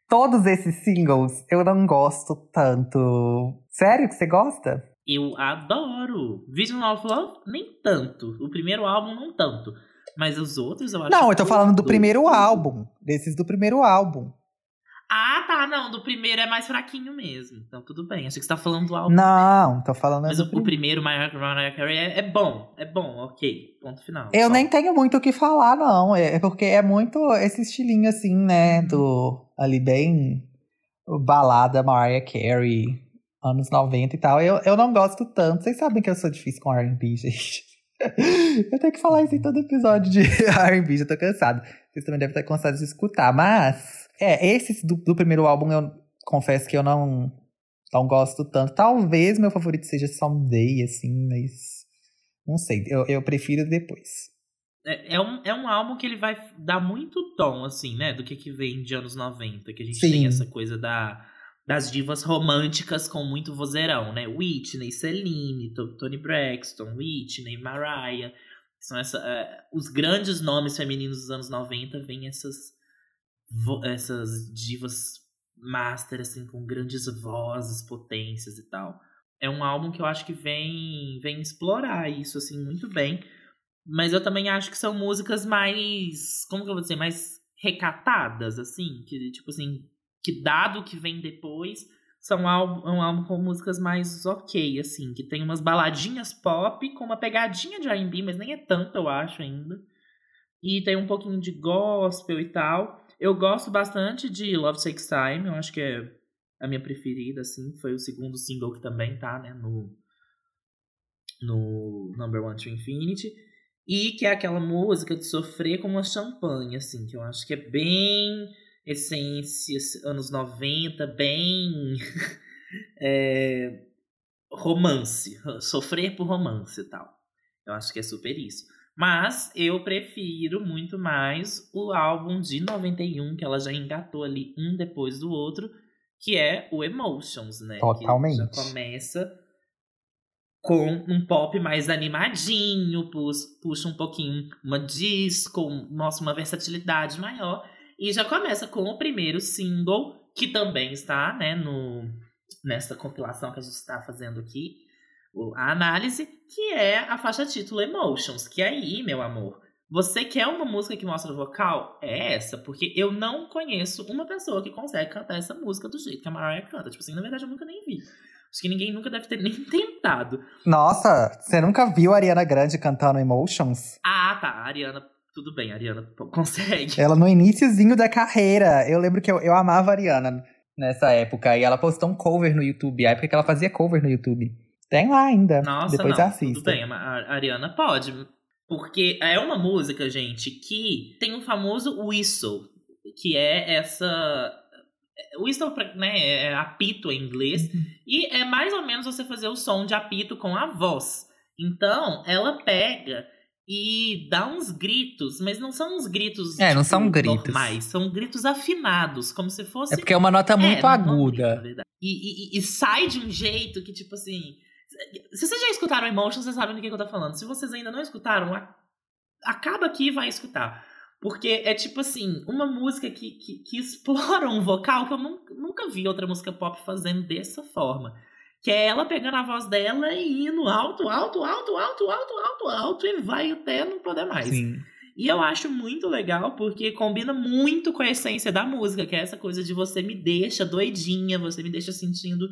todos esses singles eu não gosto tanto. Sério que você gosta? Eu adoro. Vision of Love, nem tanto. O primeiro álbum, não tanto. Mas os outros eu acho. Não, eu tô falando do primeiro álbum. Desses do primeiro álbum. Ah, tá, não. Do primeiro é mais fraquinho mesmo. Então tudo bem. Achei que você tá falando do álbum. Não, tô falando. Mas o, o, primeiro, Mariah, Mariah Carey, é, é, bom. É bom, ok. Ponto final. Eu só. nem tenho muito o que falar, não. É, é porque é muito esse estilinho assim, né? Uhum. Do. Ali bem. Balada Mariah Carey anos 90 e tal. Eu, eu não gosto tanto. Vocês sabem que eu sou difícil com RB, [LAUGHS] gente. eu tenho que falar isso em todo episódio de [LAUGHS] RB, já tô cansado. Vocês também devem estar cansados de escutar. Mas, é, esses do, do primeiro álbum eu confesso que eu não, não gosto tanto. Talvez meu favorito seja Someday, assim, mas. Não sei, eu, eu prefiro depois. É, é, um, é um álbum que ele vai dar muito tom, assim, né? Do que, que vem de anos 90. Que a gente Sim. tem essa coisa da das divas românticas com muito vozeirão, né? Whitney, Celine, Tony Braxton, Whitney, Mariah. São essa, uh, os grandes nomes femininos dos anos 90, vêm essas, essas divas master, assim, com grandes vozes, potências e tal. É um álbum que eu acho que vem, vem explorar isso, assim, muito bem. Mas eu também acho que são músicas mais, como que eu vou dizer, mais recatadas, assim, que, tipo assim, que dado que vem depois, são álbum, um álbum com músicas mais ok, assim, que tem umas baladinhas pop com uma pegadinha de R&B, mas nem é tanto, eu acho, ainda. E tem um pouquinho de gospel e tal. Eu gosto bastante de Love Takes Time, eu acho que é a minha preferida, assim. Foi o segundo single que também tá, né, no, no Number One to Infinity. E que é aquela música de sofrer com uma champanhe, assim, que eu acho que é bem essências anos 90, bem [LAUGHS] é, romance, sofrer por romance e tal. Eu acho que é super isso. Mas eu prefiro muito mais o álbum de 91, que ela já engatou ali um depois do outro, que é o Emotions, né? Totalmente. Que já começa com um pop mais animadinho, puxa um pouquinho uma disco, nossa, uma versatilidade maior. E já começa com o primeiro single, que também está, né, no, nessa compilação que a gente está fazendo aqui, a análise, que é a faixa título Emotions. Que aí, meu amor, você quer uma música que mostra vocal? É essa, porque eu não conheço uma pessoa que consegue cantar essa música do jeito que a Mariah canta. Tipo assim, na verdade eu nunca nem vi. Acho que ninguém nunca deve ter [LAUGHS] nem tentado. Nossa, você nunca viu a Ariana Grande cantando Emotions? Ah, tá. A Ariana tudo bem, a Ariana consegue. Ela no iníciozinho da carreira. Eu lembro que eu, eu amava a Ariana nessa época. E ela postou um cover no YouTube. A época que ela fazia cover no YouTube. Tem lá ainda. Nossa, Depois não, assista. Tudo bem, a Ariana pode. Porque é uma música, gente, que tem um famoso whistle. Que é essa... Whistle, né, é apito em inglês. Uhum. E é mais ou menos você fazer o som de apito com a voz. Então, ela pega e dá uns gritos, mas não são uns gritos é, não tipo, são gritos. normais, são gritos afinados, como se fosse. É porque é uma nota muito é, aguda. e, e, e, sai de um jeito que, tipo assim. Se vocês já escutaram Emotion, vocês sabem do que eu tô falando. Se vocês ainda não escutaram, acaba aqui e vai escutar. Porque é tipo assim, uma música que, que, que explora um vocal que eu nunca, nunca vi outra música pop fazendo dessa forma. Que é ela pegando a voz dela e indo alto, alto, alto, alto, alto, alto, alto, e vai até não poder mais. Sim. E eu acho muito legal porque combina muito com a essência da música, que é essa coisa de você me deixa doidinha, você me deixa sentindo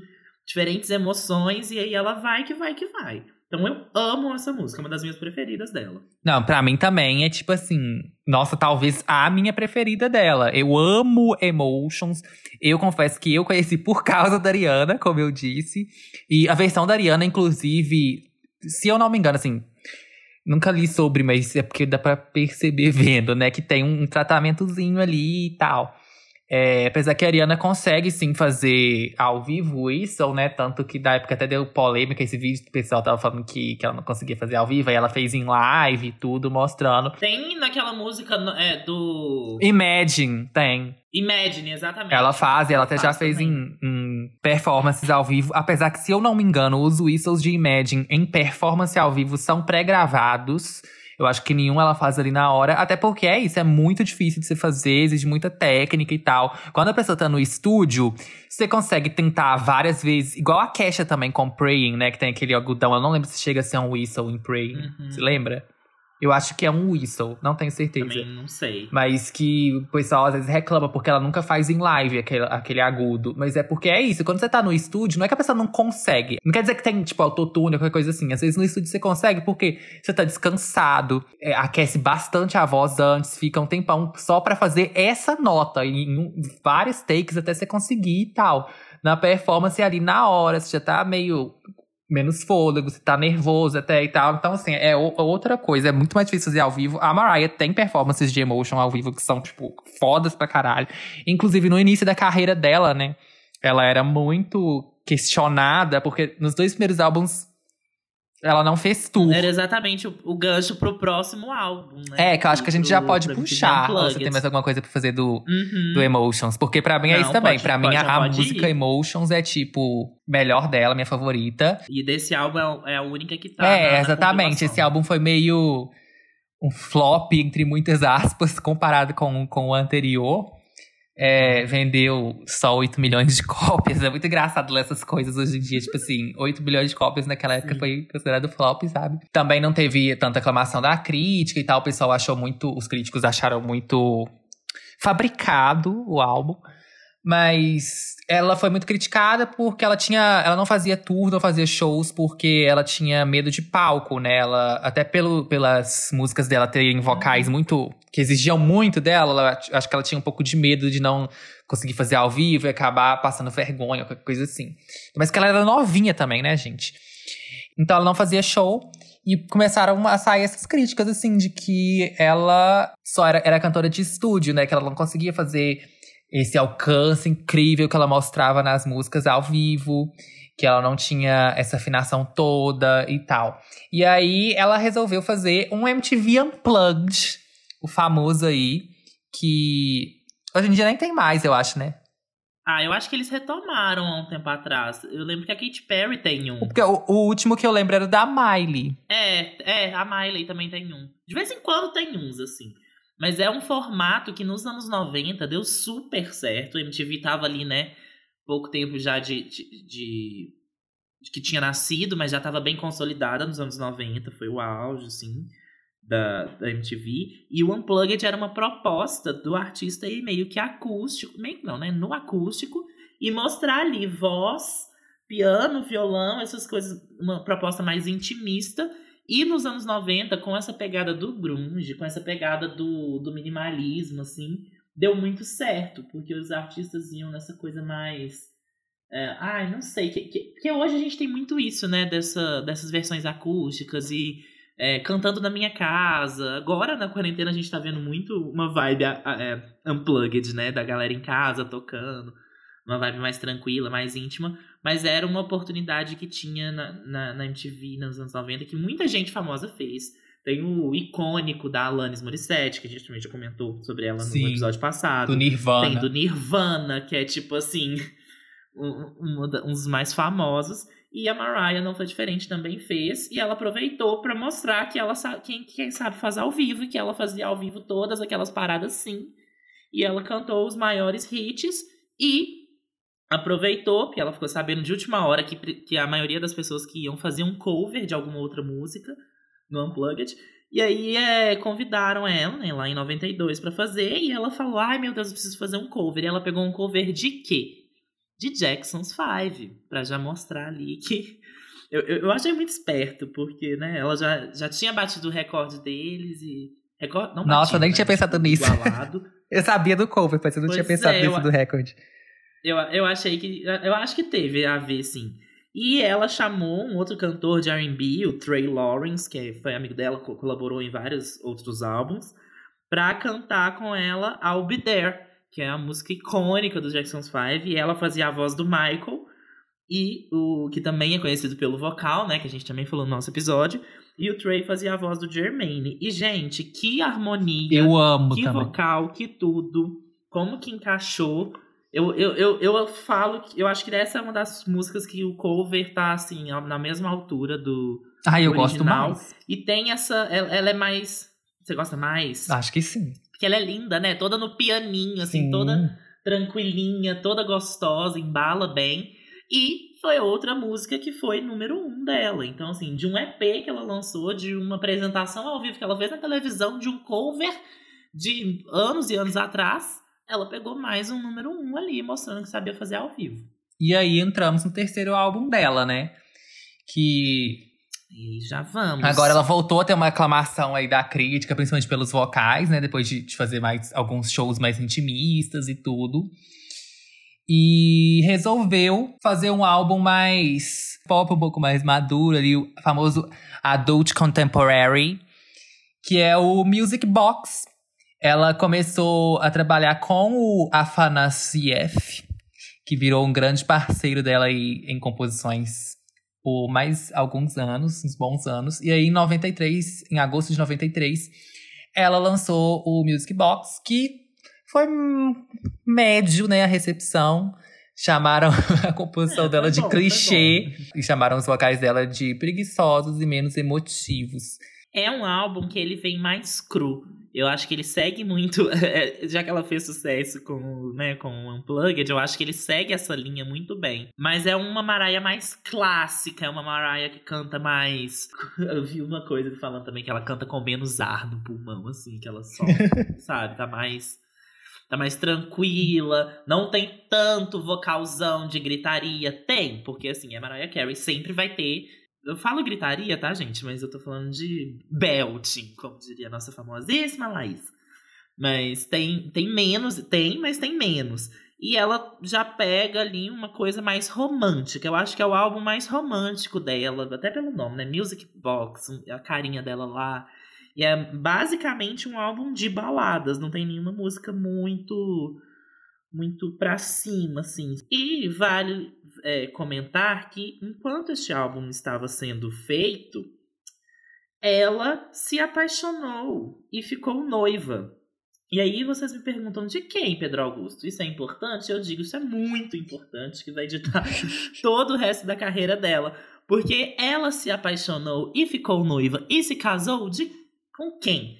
diferentes emoções, e aí ela vai que vai que vai. Então eu amo essa música, é uma das minhas preferidas dela. Não, pra mim também é tipo assim, nossa, talvez a minha preferida dela. Eu amo Emotions. Eu confesso que eu conheci por causa da Ariana, como eu disse. E a versão da Ariana, inclusive, se eu não me engano, assim, nunca li sobre, mas é porque dá pra perceber [LAUGHS] vendo, né, que tem um tratamentozinho ali e tal. É, apesar que a Ariana consegue sim fazer ao vivo isso, né? Tanto que da época até deu polêmica esse vídeo, o pessoal tava falando que, que ela não conseguia fazer ao vivo, aí ela fez em live e tudo, mostrando. Tem naquela música é, do. Imagine, tem. Imagine, exatamente. Ela faz, e ela, até já fez em, em, performances ao vivo. Apesar que, se eu não me engano, os whistles de Imagine em performance ao vivo são pré-gravados. Eu acho que nenhum ela faz ali na hora. Até porque é isso, é muito difícil de você fazer, exige muita técnica e tal. Quando a pessoa tá no estúdio, você consegue tentar várias vezes. Igual a Kesha também com Praying, né? Que tem aquele agudão. Eu não lembro se chega a ser um whistle em Praying. Uhum. Você lembra? Eu acho que é um whistle, não tenho certeza. Também não sei. Mas que o pessoal às vezes reclama porque ela nunca faz em live aquele, aquele agudo. Mas é porque é isso, quando você tá no estúdio, não é que a pessoa não consegue. Não quer dizer que tem, tipo, autotune ou qualquer coisa assim. Às vezes no estúdio você consegue porque você tá descansado, é, aquece bastante a voz antes, fica um tempão só para fazer essa nota em, em vários takes até você conseguir e tal. Na performance ali na hora, você já tá meio menos fôlego, você tá nervoso até e tal. Então, assim, é outra coisa. É muito mais difícil fazer ao vivo. A Mariah tem performances de emotion ao vivo que são, tipo, fodas pra caralho. Inclusive, no início da carreira dela, né? Ela era muito questionada, porque nos dois primeiros álbuns ela não fez tour. Era exatamente o, o, gancho pro próximo álbum, né? É, que eu acho que a gente já pode puxar. Você tem mais alguma coisa pra fazer do, uhum. do Emotions. Porque pra mim é Não, isso também. pra mim, a, a música ir. Emotions é, tipo, melhor dela, minha favorita. E desse álbum é, é a única que tá. é, exatamente. Esse álbum foi meio um flop, entre muitas aspas, [LAUGHS] comparado com, com o anterior. É, vendeu só 8 milhões de cópias. [LAUGHS] É muito engraçado ler essas coisas hoje em dia. Tipo assim, 8 milhões de cópias naquela época Sim. foi considerado flop, sabe? Também não teve tanta aclamação da crítica e tal. O pessoal achou muito. Os críticos acharam muito fabricado o álbum. Mas ela foi muito criticada porque ela tinha. Ela não fazia tour, não fazia shows, porque ela tinha medo de palco, né? Ela, até pelo, pelas músicas dela terem vocais muito. que exigiam muito dela, ela- acho que ela tinha um pouco de medo de não conseguir fazer ao vivo e acabar passando vergonha, qualquer coisa assim. Mas que ela era novinha também, né, gente? Então ela não fazia show. E começaram a sair essas críticas, assim, de que ela só era, era cantora de estúdio, né? Que ela não conseguia fazer esse alcance incrível que ela mostrava nas músicas ao vivo, que ela não tinha essa afinação toda e tal. E aí ela resolveu fazer um MTV Unplugged, o famoso aí, que hoje em dia nem tem mais, eu acho, né? Ah, eu acho que eles retomaram há um tempo atrás. Eu lembro que a Katy Perry tem um. Porque o, o último que eu lembro era da Miley. É, é, a Miley também tem um. De vez em quando tem uns, assim. Mas é um formato que nos anos 90 deu super certo. O MTV tava ali, né? Pouco tempo já de, de, de- de que tinha nascido, mas já tava bem consolidada nos anos 90. Foi o auge, assim, da, da MTV. E o Unplugged era uma proposta do artista aí meio que acústico. Meio que não, né? No acústico. E mostrar ali voz, piano, violão, essas coisas. Uma proposta mais intimista. E nos anos 90, com essa pegada do grunge, com essa pegada do, do minimalismo, assim, deu muito certo, porque os artistas iam nessa coisa mais. É, ai, não sei. Que, que, hoje a gente tem muito isso, né? Dessa, dessas versões acústicas e é, cantando na minha casa. Agora, na quarentena, a gente tá vendo muito uma vibe é, unplugged, né? Da galera em casa tocando. Uma vibe mais tranquila, mais íntima. Mas era uma oportunidade que tinha na, na, na MTV nos anos 90 que muita gente famosa fez. Tem o icônico da Alanis Morissette, que a gente também já comentou sobre ela no Sim, episódio passado. Do Nirvana. Tem do Nirvana, que é tipo assim, [LAUGHS] um, um dos mais famosos. E a Mariah não foi diferente, também fez. E ela aproveitou pra mostrar que ela sabe, quem, quem sabe fazer ao vivo, e que ela fazia ao vivo todas aquelas paradas sim. E ela cantou os maiores hits e aproveitou, porque ela ficou sabendo de última hora que, que a maioria das pessoas que iam fazer um cover de alguma outra música no Unplugged. E aí é, convidaram ela, né, lá em 92 pra fazer, e ela falou: "Ai, meu Deus, eu preciso fazer um cover". E ela pegou um cover de quê? De Jackson's Five, pra já mostrar ali que [LAUGHS] Eu, eu, eu achei muito esperto, porque, né, ela já, já tinha batido o recorde deles e. Recorde, não Nossa, eu nem né, tinha pensado nisso. igualado. [LAUGHS] Eu sabia do cover, mas eu não Pois tinha pensado é, nisso eu- do recorde. Eu, eu achei que. Eu acho que teve a ver, sim. E ela chamou um outro cantor de RB, o Trey Lawrence, que foi amigo dela, co- colaborou em vários outros álbuns, pra cantar com ela I'll Be There, que é a música icônica dos Jackson's Five, e ela fazia a voz do Michael, e o que também é conhecido pelo vocal, né, que a gente também falou no nosso episódio, e o Trey fazia a voz do Jermaine. E, gente, que harmonia! Eu amo que também. vocal, que tudo, como que encaixou. Eu, eu, eu, eu falo eu acho que essa é uma das músicas que o cover tá assim, na mesma altura do. Ai, eu o gosto original. mais. E tem essa. Ela, ela é mais. Você gosta mais? Acho que sim. Porque ela é linda, né? Toda no pianinho, assim, Sim. toda tranquilinha, toda gostosa, embala bem. E foi outra música que foi número um dela. Então, assim, de um EP que ela lançou, de uma apresentação ao vivo que ela fez na televisão, de um cover de anos e anos atrás, ela pegou mais um número um ali, mostrando que sabia fazer ao vivo. E aí entramos no terceiro álbum dela, né? Que E já vamos. agora ela voltou a ter uma aclamação aí da crítica, principalmente pelos vocais, né? Depois de, de fazer mais alguns shows mais intimistas e tudo. E resolveu fazer um álbum mais pop, um pouco mais maduro ali, o famoso Adult Contemporary, que é o Music Box. Ela começou a trabalhar com o Afanasieff, que virou um grande parceiro dela aí em composições por mais alguns anos, uns bons anos. E aí, em 93, em agosto de 93, ela lançou o Music Box, que foi médio, né, a recepção. Chamaram [LAUGHS] a composição É, dela de bom, clichê e chamaram os vocais dela de preguiçosos e menos emotivos. É um álbum que ele vem mais cru. Eu acho que ele segue muito. [LAUGHS] é, Já que ela fez sucesso com, né, com o Unplugged, eu acho que ele segue essa linha muito bem. Mas é uma Mariah mais clássica, é uma Mariah que canta mais. [LAUGHS] Eu vi uma coisa falando também que ela canta com menos ar no pulmão, assim, que ela só, [LAUGHS] sabe, tá mais. Tá mais tranquila, não tem tanto vocalzão de gritaria. Tem, porque assim, a Mariah Carey sempre vai ter eu falo gritaria, tá, gente? Mas eu tô falando de belting, como diria a nossa famosíssima Laís. Mas tem, tem menos, tem, mas tem menos. E ela já pega ali uma coisa mais romântica. Eu acho que é o álbum mais romântico dela, até pelo nome, né? Music Box, a carinha dela lá. E é basicamente um álbum de baladas, não tem nenhuma música muito muito pra cima, assim. E vale é, comentar que enquanto este álbum estava sendo feito, ela se apaixonou e ficou noiva. E aí vocês me perguntam de quem, Pedro Augusto? Isso é importante? Eu digo, isso é muito importante, que vai ditar [LAUGHS] todo o resto da carreira dela. Porque ela se apaixonou e ficou noiva e se casou de com quem?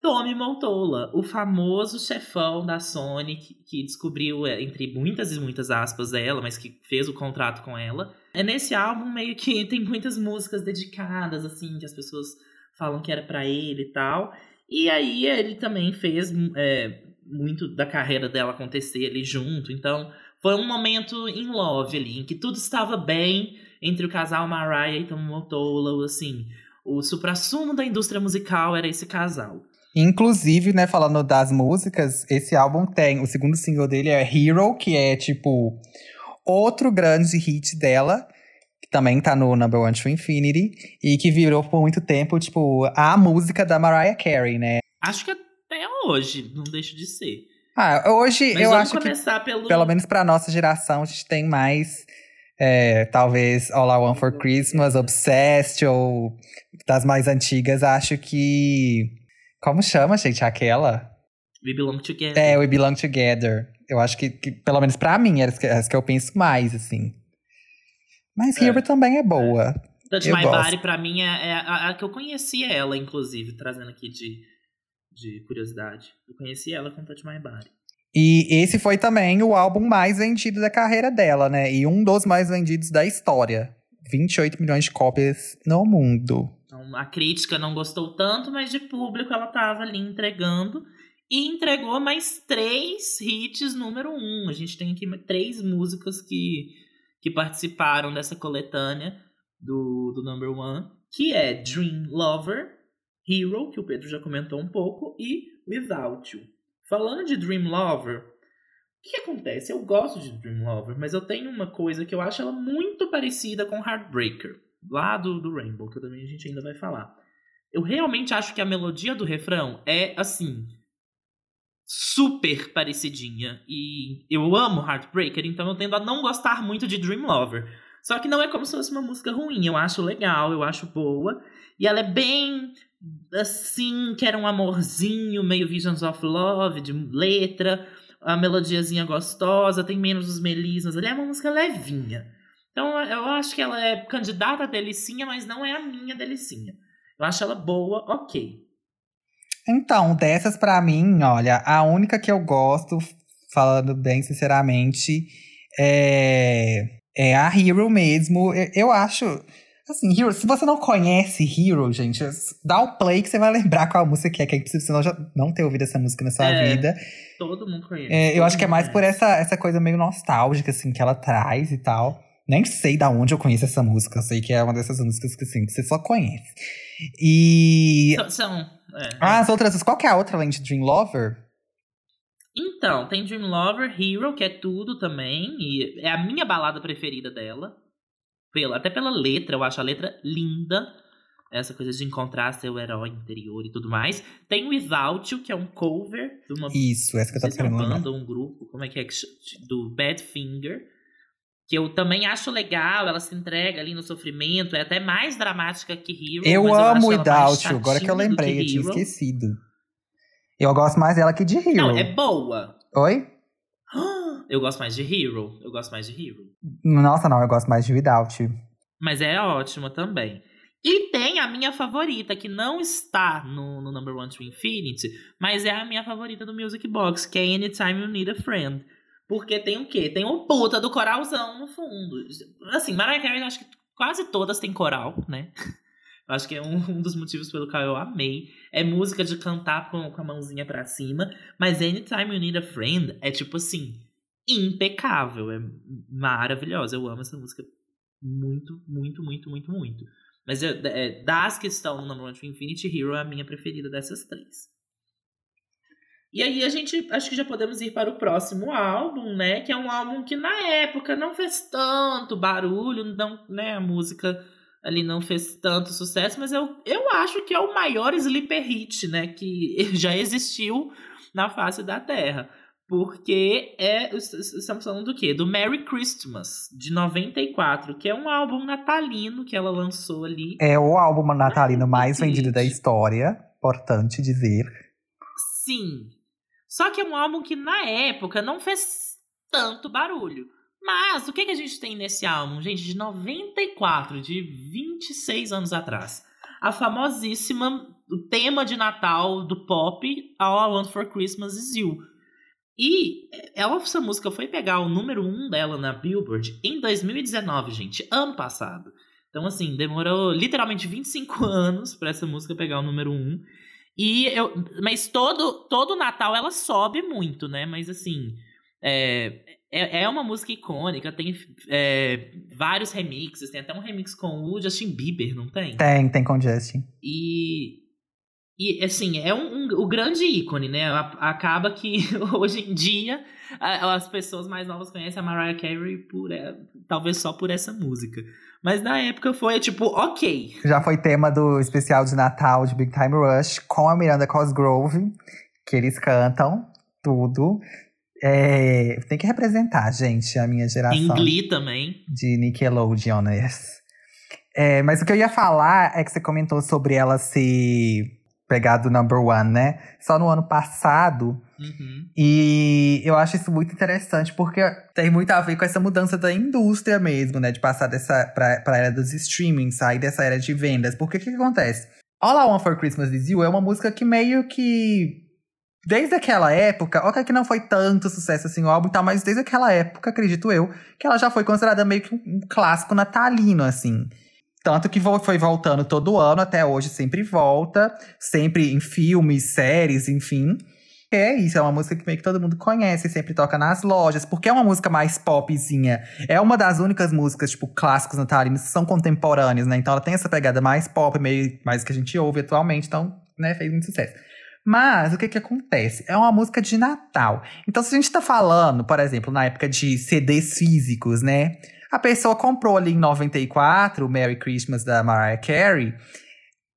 Tommy Moltola, o famoso chefão da Sony que, que descobriu, é, entre muitas e muitas aspas, ela, mas que fez o contrato com ela. É nesse álbum meio que [LAUGHS] tem muitas músicas dedicadas, assim, que as pessoas falam que era para ele e tal. E aí ele também fez é, muito da carreira dela acontecer ali junto. Então foi um momento in love ali, em que tudo estava bem entre o casal Mariah e Tommy Moltola, assim. O suprassumo da indústria musical era esse casal. Inclusive, né, falando das músicas, esse álbum tem. O segundo single dele é Hero, que é tipo outro grande hit dela, que também tá no Number One to Infinity, e que virou por muito tempo, tipo, a música da Mariah Carey, né? Acho que até hoje não deixa de ser. Ah, hoje Mas eu vamos acho que, começar pelo. pelo menos pra nossa geração, a gente tem mais. é, talvez All I Want for Christmas, Obsessed, ou das mais antigas, acho que. Como chama, gente? Aquela? We Belong Together. É, We Belong Together. Eu acho que, que, pelo menos pra mim, é as que, as que eu penso mais, assim. Mas É. Hero também é boa. Touch eu My gosto. Body, pra mim, é, é a, a que eu conheci ela, inclusive, trazendo aqui de, de curiosidade. Eu conheci ela com Touch My Body. E esse foi também o álbum mais vendido da carreira dela, né? E um dos mais vendidos da história. 28 milhões de cópias no mundo. A crítica não gostou tanto, mas de público ela tava ali entregando. E entregou mais três hits número um. A gente tem aqui três músicas que, que participaram dessa coletânea do, do number one, que é Dream Lover, Hero, que o Pedro já comentou um pouco, e Without You. Falando de Dream Lover, o que acontece? Eu gosto de Dream Lover, mas eu tenho uma coisa que eu acho ela muito parecida com Heartbreaker, lá do, do Rainbow, que também a gente ainda vai falar. Eu realmente acho que a melodia do refrão é assim super parecidinha. E eu amo Heartbreaker, então eu tendo a não gostar muito de Dream Lover. Só que não é como se fosse uma música ruim. Eu acho legal, eu acho boa. E ela é bem assim, que era um amorzinho, meio Visions of Love, de letra. A melodiazinha gostosa, tem menos os melismas ali. É uma música levinha. Então eu acho que ela é candidata a delicinha, mas não é a minha delicinha. Eu acho ela boa, ok. Então, dessas para mim, olha, a única que eu gosto, falando bem sinceramente, é, é a Hero mesmo. Eu, eu acho. Assim, Hero, se você não conhece Hero, gente, dá o play que você vai lembrar qual música que é, que é impossível você já não ter ouvido essa música na sua É, vida. Todo mundo conhece. É, eu todo acho que é mais por conhece. essa, essa coisa meio nostálgica, assim, que ela traz e tal. Nem sei da onde eu conheço essa música. Sei que é uma dessas músicas que, assim, que você só conhece. E. São. são é. Ah, as outras. Qual que é a outra além de Dream Lover? Então, tem Dream Lover, Hero, que é tudo também. E é a minha balada preferida dela. Pela, até pela letra, eu acho a letra linda. Essa coisa de encontrar seu herói interior e tudo mais. Tem Without You, que é um cover de uma Isso, essa que eu tô é uma querendo lembrar. banda um grupo, como é que é? Do Badfinger. Que eu também acho legal, ela se entrega ali no sofrimento, é até mais dramática que Hero. Eu amo You, agora que eu lembrei, eu tinha esquecido. Eu gosto mais dela que de Hero. Não, é boa. Oi? [GASPS] Eu gosto mais de Hero. Eu gosto mais de Hero. Nossa, não, eu gosto mais de Without. Mas é ótima também. E tem a minha favorita, que não está no, no Number One to Infinity, mas é a minha favorita do Music Box, que é Anytime You Need a Friend. Porque tem o quê? Tem o puta do coralzão no fundo. Assim, Mariah Carey, acho que quase todas têm coral, né? Acho que é um, um dos motivos pelo qual eu amei. É música de cantar com, com a mãozinha pra cima. Mas Anytime You Need a Friend é tipo assim, impecável. É maravilhosa. Eu amo essa música muito, muito, muito, muito, muito. Mas eu- é, das que estão no Number One Infinity, Hero é a minha preferida dessas três. E aí a gente, acho que já podemos ir para o próximo álbum, né? Que é um álbum que na época não fez tanto barulho, não, né? A música ali não fez tanto sucesso, mas eu, eu acho que é o maior sleeper hit, né? Que [LAUGHS] já existiu na face da Terra. Porque é. Estamos falando do quê? Do Merry Christmas, de 94, que é um álbum natalino que ela lançou ali. É o álbum natalino mais vendido da história, importante dizer. Sim. Só que é um álbum que na época não fez tanto barulho. Mas o que, que a gente tem nesse álbum, gente? De 94, de 26 anos atrás. A famosíssima, o tema de Natal do pop, All I Want for Christmas Is You. E ela, essa música foi pegar o número 1 dela na Billboard em 2019, gente, ano passado. Então, assim, demorou literalmente 25 [LAUGHS] anos pra essa música pegar o número 1. E eu, mas todo, todo Natal ela sobe muito, né? Mas assim, é, é, é uma música icônica, tem é, vários remixes, tem até um remix com o Justin Bieber, não tem? Tem, tem com Justin. E, e assim, é um, um- o grande ícone, né? Acaba que [LAUGHS] hoje em dia as pessoas mais novas conhecem a Mariah Carey por, é, talvez só por essa música. Mas na época foi tipo, ok. Já foi tema do especial de Natal de Big Time Rush com a Miranda Cosgrove, que eles cantam tudo. É, tem que representar, gente, a minha Em geração Glee também. de Nickelodeon, yes. É, mas o que eu ia falar é que você comentou sobre ela ser pegado number one, né? Só no ano passado. Uhum. E eu acho isso muito interessante, porque tem muito a ver com essa mudança da indústria mesmo, né? De passar dessa pra, pra era dos streaming, sair dessa era de vendas. Porque o que, que acontece? All I Want for Christmas Is You é uma música que meio que. Desde aquela época, ok, que não foi tanto sucesso assim o álbum e tal, mas desde aquela época, acredito eu, que ela já foi considerada meio que um, um clássico natalino, assim. Tanto que foi voltando todo ano, até hoje sempre volta, sempre em filmes, séries, enfim. é isso, é uma música que meio que todo mundo conhece, sempre toca nas lojas, porque é uma música mais popzinha. É uma das únicas músicas, tipo, clássicos natalinos que são contemporâneas, né? Então ela tem essa pegada mais pop, meio mais que a gente ouve atualmente, então, né, fez muito sucesso. Mas o que que acontece? É uma música de Natal. Então, se a gente tá falando, por exemplo, na época de CDs físicos, né? A pessoa comprou ali em 94 o Merry Christmas da Mariah Carey.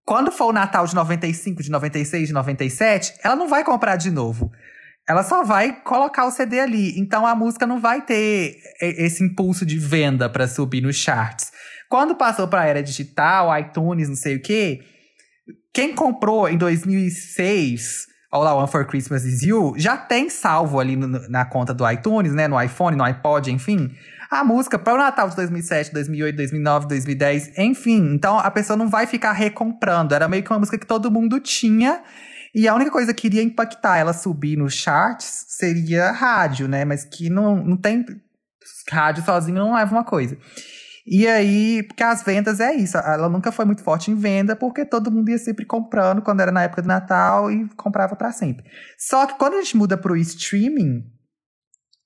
Quando for o Natal de 95, de 96, de 97, ela não vai comprar de novo. Ela só vai colocar o CD ali. Então a música não vai ter esse impulso de venda para subir nos charts. Quando passou para a era digital, iTunes, não sei o quê, quem comprou em 2006 All I Want for Christmas Is You já tem salvo ali no, na conta do iTunes, né, no iPhone, no iPod, enfim, a música para o Natal de 2007, 2008, 2009, 2010, enfim. Então a pessoa não vai ficar recomprando. Era meio que uma música que todo mundo tinha. E a única coisa que iria impactar ela subir nos charts seria rádio, né? Mas que não, não tem. Rádio sozinho não leva uma coisa. E aí, porque as vendas é isso. Ela nunca foi muito forte em venda, porque todo mundo ia sempre comprando quando era na época do Natal e comprava para sempre. Só que quando a gente muda pro streaming,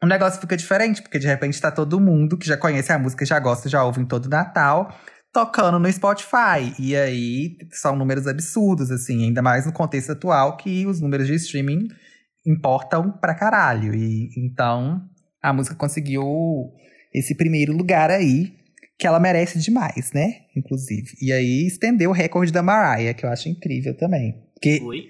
o negócio fica diferente, porque de repente tá todo mundo que já conhece a música, já gosta, já ouve em todo Natal, tocando no Spotify. E aí são números absurdos, assim, ainda mais no contexto atual que os números de streaming importam pra caralho. E então a música conseguiu esse primeiro lugar aí que ela merece demais, né? Inclusive. E aí estendeu o recorde da Mariah, que eu acho incrível também. Porque Oi?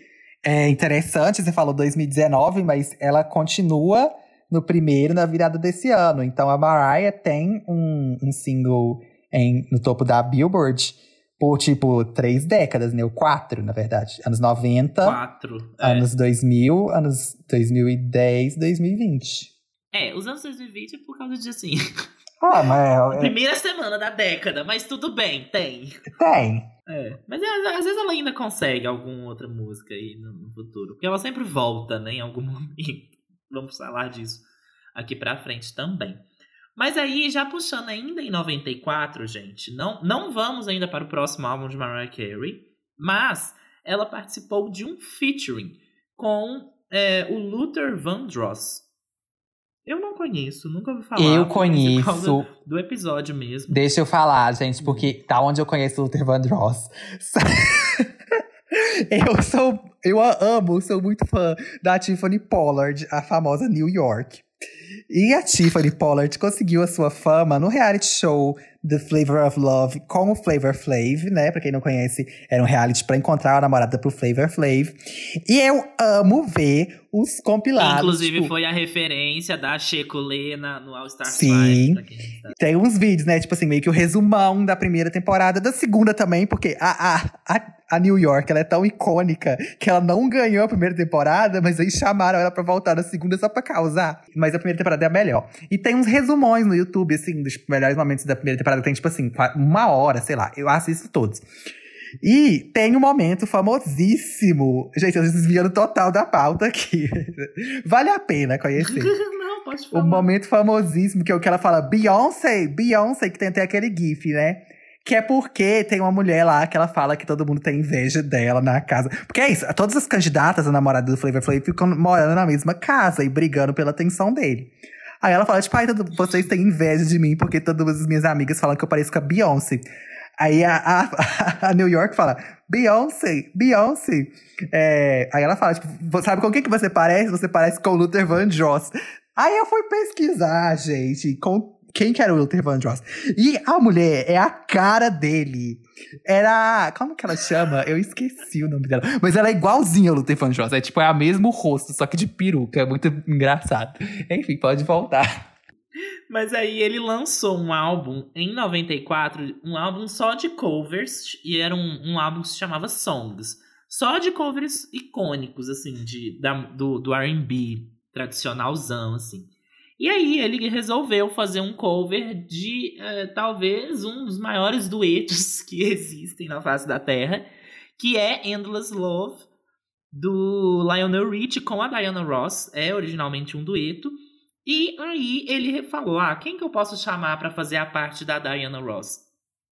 é interessante, você falou 2019, mas ela continua no primeiro na virada desse ano. Então a Mariah tem um, um single em, no topo da Billboard por tipo três décadas, né? Ou quatro, na verdade. Anos 90, Quatro. é. anos 2000, anos 2010, 2020. É, os anos 2020 é por causa de assim. [LAUGHS] Ah, mas é, Primeira semana da década, mas tudo bem, tem. tem. É, mas é, às vezes ela ainda consegue alguma outra música aí no, no futuro. Porque ela sempre volta, né, em algum [LAUGHS] momento. Vamos falar disso aqui pra frente também. Mas aí, já puxando ainda em 94, gente, não, não vamos ainda para o próximo álbum de Mariah Carey, mas ela participou de um featuring com é, o Luther Vandross. Eu não conheço, nunca ouvi falar. Eu conheço. [LAUGHS] Do episódio mesmo. Deixa eu falar, gente, porque tá onde eu conheço o Luther Vandross. [LAUGHS] eu sou. Eu a amo, sou muito fã da Tiffany Pollard, a famosa New York. E a Tiffany Pollard conseguiu a sua fama no reality show The Flavor of Love com o Flavor Flav, né? Pra quem não conhece, era um reality pra encontrar a namorada pro Flavor Flav. E eu amo ver os compilados. Inclusive tipo, foi a referência da Checolê na, no All Star Sim. 5, pra quem não sabe. Tem uns vídeos, né? Tipo assim, meio que o resumão da primeira temporada, da segunda também, porque a, a, a, a New York ela é tão icônica que ela não ganhou a primeira temporada, mas aí chamaram ela pra voltar na segunda só pra causar. Mas a primeira temporada é a melhor. E tem uns resumões no YouTube, assim, dos melhores momentos da primeira temporada. Tem, tipo assim, uma hora, sei lá. Eu assisto todos. E tem um momento famosíssimo. Gente, eu desviando total da pauta aqui. [LAUGHS] vale a pena conhecer. [LAUGHS] não, pode O falar. momento famosíssimo, que é o que ela fala, Beyoncé, Beyoncé, que tem até aquele gif, né? Que é porque tem uma mulher lá que ela fala que todo mundo tem inveja dela na casa. Porque é isso, todas as candidatas a namorada do Flavor Flav ficam morando na mesma casa e brigando pela atenção dele. Aí ela fala, tipo, ai, todo- vocês têm inveja de mim porque todas as minhas amigas falam que eu pareço com a Beyoncé. Aí a, a, [LAUGHS] a New York fala, Beyoncé, Beyoncé. É, aí ela fala, tipo, "Vo- sabe com quem que você parece? Você parece com o Luther Vandross. Aí eu fui pesquisar, gente, com quem que era o Luther Vandross. E a mulher é a cara dele. Era. Como que ela chama? Eu esqueci o nome dela. Mas ela é igualzinha ao Luther Vandross. É tipo, é o mesmo rosto, só que de peruca. É muito engraçado. Enfim, pode voltar. Mas aí ele lançou um álbum em 94, um álbum só de covers, e era um, um álbum que se chamava Songs. Só de covers icônicos, assim, de, da- do, do RB tradicionalzão, assim. E aí ele resolveu fazer um cover de eh, talvez um dos maiores duetos [LAUGHS] que existem na face da Terra, que é Endless Love, do Lionel Rich com a Diana Ross. É originalmente um dueto. E aí ele falou: Ah, quem que eu posso chamar pra fazer a parte da Diana Ross?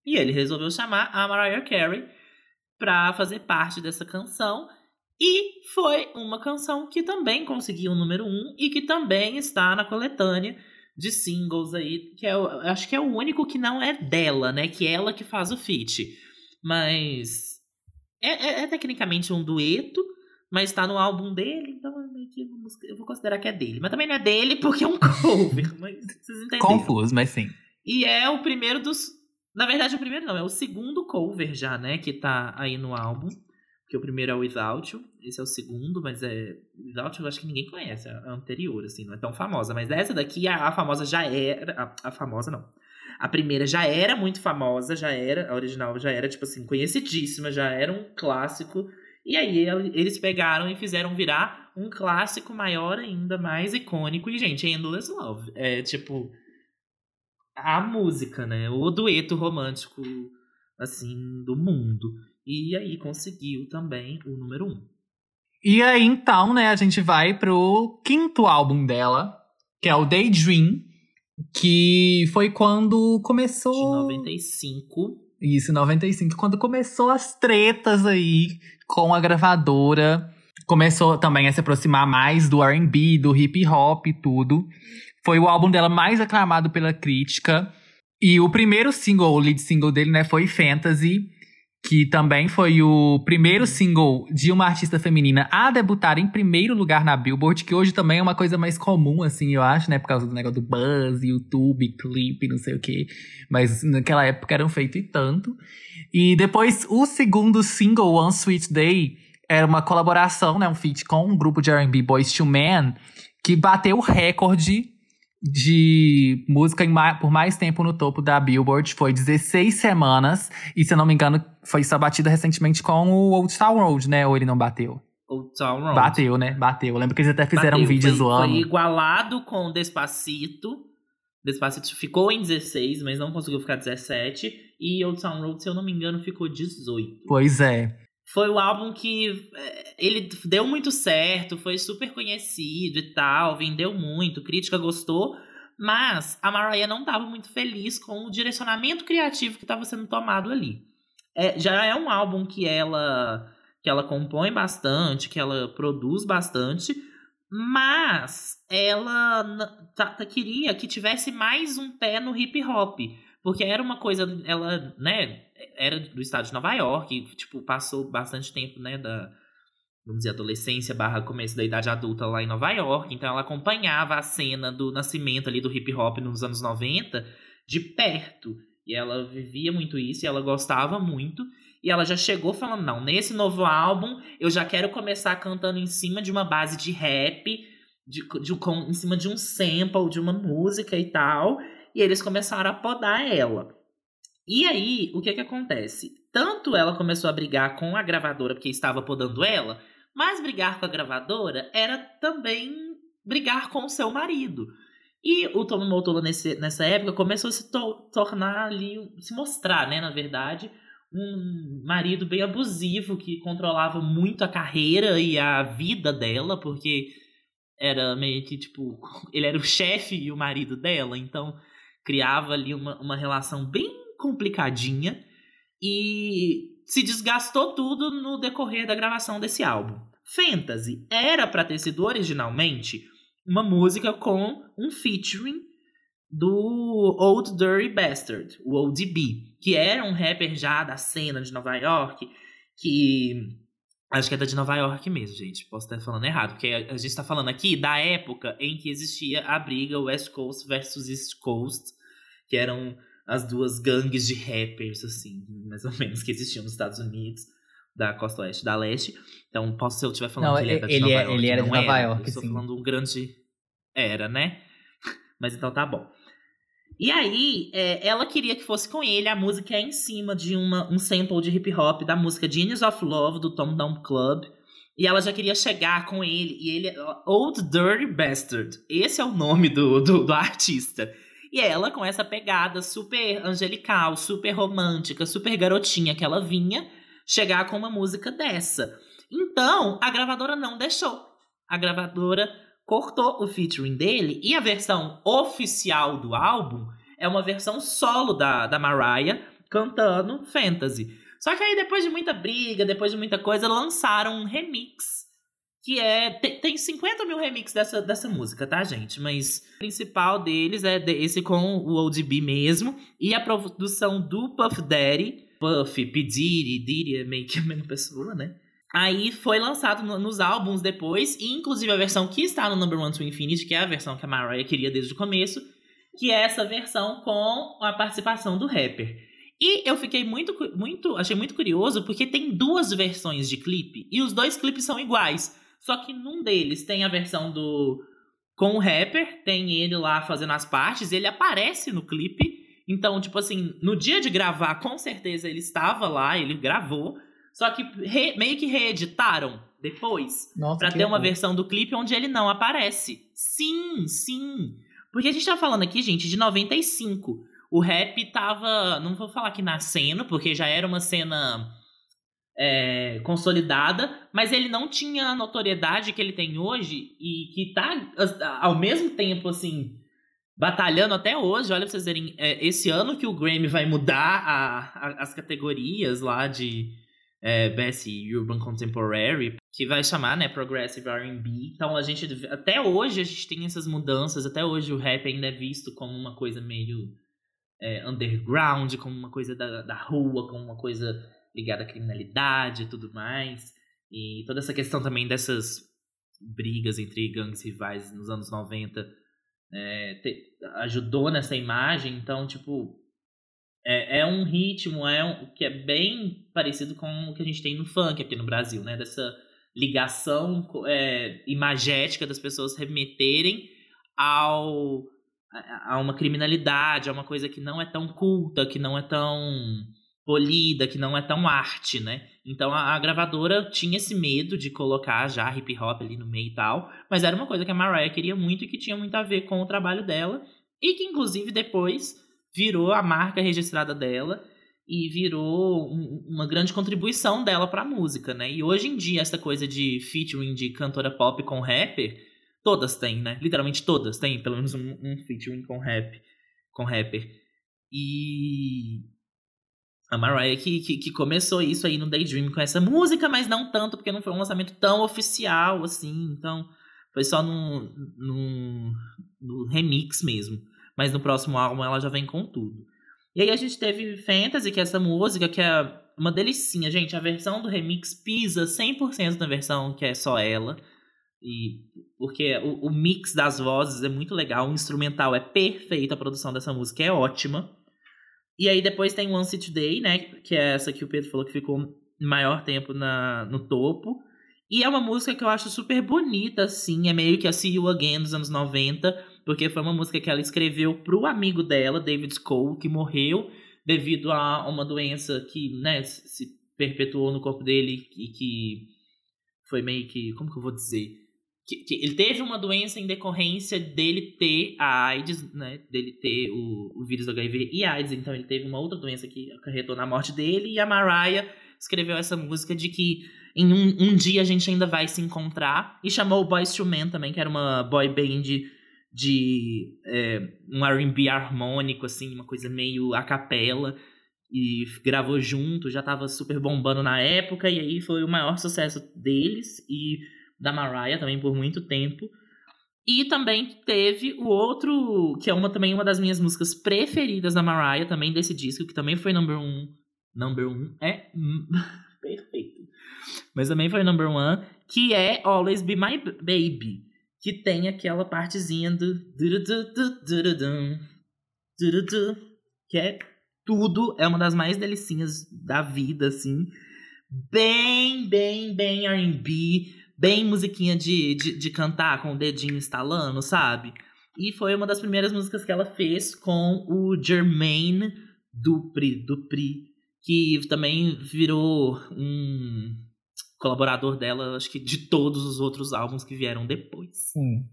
E ele resolveu chamar a Mariah Carey pra fazer parte dessa canção. E foi uma canção que também conseguiu o número um e que também está na coletânea de singles aí, que é, acho que é o único que não é dela, né? Que é ela que faz o feat. Mas é, é, é tecnicamente um dueto, mas tá no álbum dele, então eu vou considerar que é dele. Mas também não é dele porque é um [LAUGHS] cover, mas vocês entenderam. Confuso, mas sim. E é o primeiro dos. Na verdade, o primeiro não, é o segundo cover já, né? Que tá aí no álbum. Porque o primeiro é o Without You, esse é o segundo, mas é. Without You eu acho que ninguém conhece, é a anterior, assim, não é tão famosa. Mas essa daqui, a, a famosa já era. A, a, famosa não. A primeira já era muito famosa, já era. A original já era, tipo assim, conhecidíssima, já era um clássico. E aí eles pegaram e fizeram virar um clássico maior ainda, mais icônico. E, gente, Endless Love. É tipo. A música, né? O dueto romântico, assim, do mundo. E aí conseguiu também o número um. E aí, então, né, a gente vai pro quinto álbum dela, que é o Daydream, que foi quando começou. De 95. Isso, 95. Quando começou as tretas aí com a gravadora. Começou também a se aproximar mais do RB, do hip hop e tudo. Foi o álbum dela mais aclamado pela crítica. E o primeiro single, o lead single dele, né, foi Fantasy que também foi o primeiro single de uma artista feminina a debutar em primeiro lugar na Billboard, que hoje também é uma coisa mais comum, assim, eu acho, né? Por causa do negócio do buzz, YouTube, clipe, não sei o quê. Mas naquela época eram feitos e tanto. E depois, o segundo single, One Sweet Day, era uma colaboração, né? Um feat com um grupo de R&B Boys to Men, que bateu o recorde de música por mais tempo no topo da Billboard. Foi 16 semanas. E se eu não me engano, foi só batida recentemente com o Old Town Road, né? Ou ele não bateu? Old Town Road. Bateu, né? Bateu. Eu lembro que eles até fizeram bateu, um vídeo foi, zoando. Foi igualado com Despacito. Despacito ficou em 16, mas não conseguiu ficar 17. E Old Town Road, se eu não me engano, ficou 18. Pois é. Foi o álbum que é, ele deu muito certo, foi super conhecido e tal, vendeu muito, crítica gostou, mas a Mariah não estava muito feliz com o direcionamento criativo que estava sendo tomado ali. É, já é um álbum que ela que ela compõe bastante, que ela produz bastante, mas ela queria que tivesse mais um pé no hip hop, porque era uma coisa, ela, né, era do estado de Nova York, tipo, passou bastante tempo, né, da, vamos dizer, adolescência barra começo da idade adulta lá em Nova York, então ela acompanhava a cena do nascimento ali do hip hop nos anos 90 de perto, e ela vivia muito isso, e ela gostava muito, e ela já chegou falando, não, nesse novo álbum eu já quero começar cantando em cima de uma base de rap, de, de, com, em cima de um sample, de uma música e tal, e eles começaram a podar ela. E aí, o que que acontece? Tanto ela começou a brigar com a gravadora porque estava podando ela, mas brigar com a gravadora era também brigar com o seu marido. E o Tom nesse, nessa época começou a se to tornar ali, se mostrar, né, na verdade, um marido bem abusivo que controlava muito a carreira e a vida dela, porque era meio que tipo, [LAUGHS] ele era o chefe e o marido dela, então criava ali uma, uma relação bem complicadinha e se desgastou tudo no decorrer da gravação desse álbum. Fantasy era para ter sido originalmente uma música com um featuring do Old Dirty Bastard, o ODB, que era um rapper já da cena de Nova York, que acho que é da de Nova York mesmo, gente. Posso estar falando errado, porque a gente está falando aqui da época em que existia a briga West Coast versus East Coast, que eram as duas gangues de rappers, assim, mais ou menos, que existiam nos Estados Unidos, da costa oeste da leste. Então, posso se eu estiver falando não, que ele, é ele, Nova é, York. Ele era de Nova era. York, Estou falando um grande. Era, né? [LAUGHS] Mas então tá bom. E aí, é, ela queria que fosse com ele. A música é em cima de uma, um sample de hip hop da música Genius of Love, do Tom Down Club. E ela já queria chegar com ele. E ele é Old Dirty Bastard. Esse é o nome do, do, do artista. E ela, com essa pegada super angelical, super romântica, super garotinha que ela vinha, chegar com uma música dessa. Então, a gravadora não deixou. A gravadora cortou o featuring dele e a versão oficial do álbum é uma versão solo da, da Mariah cantando Fantasy. Só que aí, depois de muita briga, depois de muita coisa, lançaram um remix. Que é. Tem, tem 50 mil remixes dessa, dessa música, tá, gente? Mas o principal deles é esse com o ODB mesmo. E a produção do Puff Daddy. Puff, P. Diddy, Diddy é meio que a mesma pessoa, né? Aí foi lançado no, nos álbuns depois, inclusive a versão que está no Number One to Infinity, que é a versão que a Mariah queria desde o começo, que é essa versão com a participação do rapper. E eu fiquei muito, muito, achei muito curioso porque tem duas versões de clipe e os dois clipes são iguais. Só que num deles tem a versão do com o rapper, tem ele lá fazendo as partes, ele aparece no clipe. Então, tipo assim, no dia de gravar, com certeza ele estava lá, ele gravou. Só que re, meio que reeditaram depois Nossa, que ter uma versão do clipe onde ele não aparece. Sim, sim. Porque a gente tá falando aqui, gente, de 95. O rap tava, não vou falar que nascendo, porque já era uma cena é, consolidada, mas ele não tinha a notoriedade que ele tem hoje e que tá ao mesmo tempo, assim, batalhando até hoje. Olha pra vocês verem, é, esse ano que o Grammy vai mudar a, a- as categorias lá de é, Best Urban Contemporary, que vai chamar, né, Progressive R&B. Então a gente, até hoje a gente tem essas mudanças, até hoje o rap ainda é visto como uma coisa meio é, underground, como uma coisa da, da rua, como uma coisa ligada à criminalidade e tudo mais. E toda essa questão também dessas brigas entre gangues rivais nos anos 90 é, te- ajudou nessa imagem. Então, tipo, é, é um ritmo é um, que é bem parecido com o que a gente tem no funk aqui no Brasil, né? Dessa ligação é, imagética das pessoas remeterem ao a, a uma criminalidade, a uma coisa que não é tão culta, que não é tão polida, que não é tão arte, né? Então a, a gravadora tinha esse medo de colocar já hip hop ali no meio e tal, mas era uma coisa que a Mariah queria muito e que tinha muito a ver com o trabalho dela e que inclusive depois virou a marca registrada dela e virou um- uma grande contribuição dela pra música, né? E hoje em dia essa coisa de featuring de cantora pop com rapper, todas têm, né? Literalmente todas têm pelo menos um, um featuring com rap, com rapper. E a Mariah que, que, que começou isso aí no Daydream com essa música, mas não tanto, porque não foi um lançamento tão oficial assim. Então, foi só no, no, no remix mesmo. Mas no próximo álbum ela já vem com tudo. E aí a gente teve Fantasy, que é essa música que é uma delicinha, gente. A versão do remix pisa 100% na versão que é só ela. E porque o, o mix das vozes é muito legal, o instrumental é perfeito, a produção dessa música é ótima. E aí depois tem One City Day, né? Que é essa que o Pedro falou que ficou maior tempo na, no topo. E é uma música que eu acho super bonita, assim. É meio que a See You Again dos anos 90. Porque foi uma música que ela escreveu pro amigo dela, David Cole, que morreu devido a uma doença que, né, se perpetuou no corpo dele e que foi meio que. Como que eu vou dizer? Que, que ele teve uma doença em decorrência dele ter a AIDS, né? Dele ter o, o vírus do HIV e AIDS. Então ele teve uma outra doença que acarretou na morte dele. E a Mariah escreveu essa música de que em um, um dia a gente ainda vai se encontrar. E chamou o Boyz II Men também, que era uma boy band de é, um R&B harmônico, assim, uma coisa meio a capela. E gravou junto, já tava super bombando na época. E aí foi o maior sucesso deles. E da Mariah também por muito tempo. E também teve o outro, que é uma também uma das minhas músicas preferidas da Mariah, também desse disco, que também foi number one. Number one é hum, [LAUGHS] perfeito. Mas também foi number one, que é Always Be My Baby. Que tem aquela partezinha do. Que é tudo, é uma das mais delicinhas da vida, assim. Bem, bem, bem RB bem musiquinha de, de, de cantar com o dedinho instalando, sabe? E foi uma das primeiras músicas que ela fez com o Jermaine Dupri, Dupri que também virou um colaborador dela, acho que de todos os outros álbuns que vieram depois. Sim.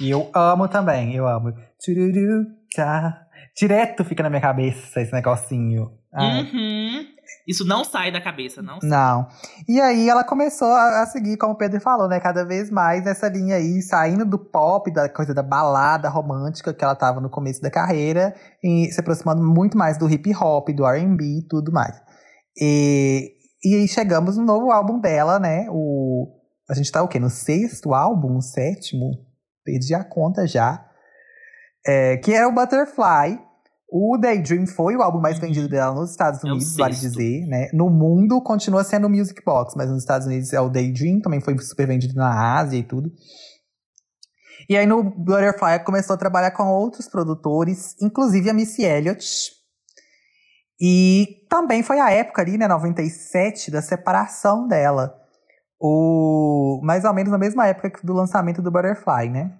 E eu amo também, eu amo. Tururu, tá. Direto fica na minha cabeça esse negocinho. Uhum. Isso não sai da cabeça, não. Não. E aí ela começou a, a seguir, como o Pedro falou, né? Cada vez mais nessa linha aí, saindo do pop, da coisa da balada romântica que ela tava no começo da carreira, e se aproximando muito mais do hip hop, do R&B e tudo mais. E, e aí chegamos no novo álbum dela, né? O, a gente tá o quê? No sexto álbum? Sétimo? Perdi a conta já. É, que é o Butterfly. O Daydream foi o álbum mais vendido dela nos Estados É Unidos, vale sexto. dizer, né? No mundo continua sendo o Music Box, mas nos Estados Unidos é o Daydream, também foi super vendido na Ásia e tudo. E aí no Butterfly começou a trabalhar com outros produtores, inclusive a Missy Elliott. E também foi a época ali, né, 97, da separação dela. O, mais ou menos na mesma época do lançamento do Butterfly, né?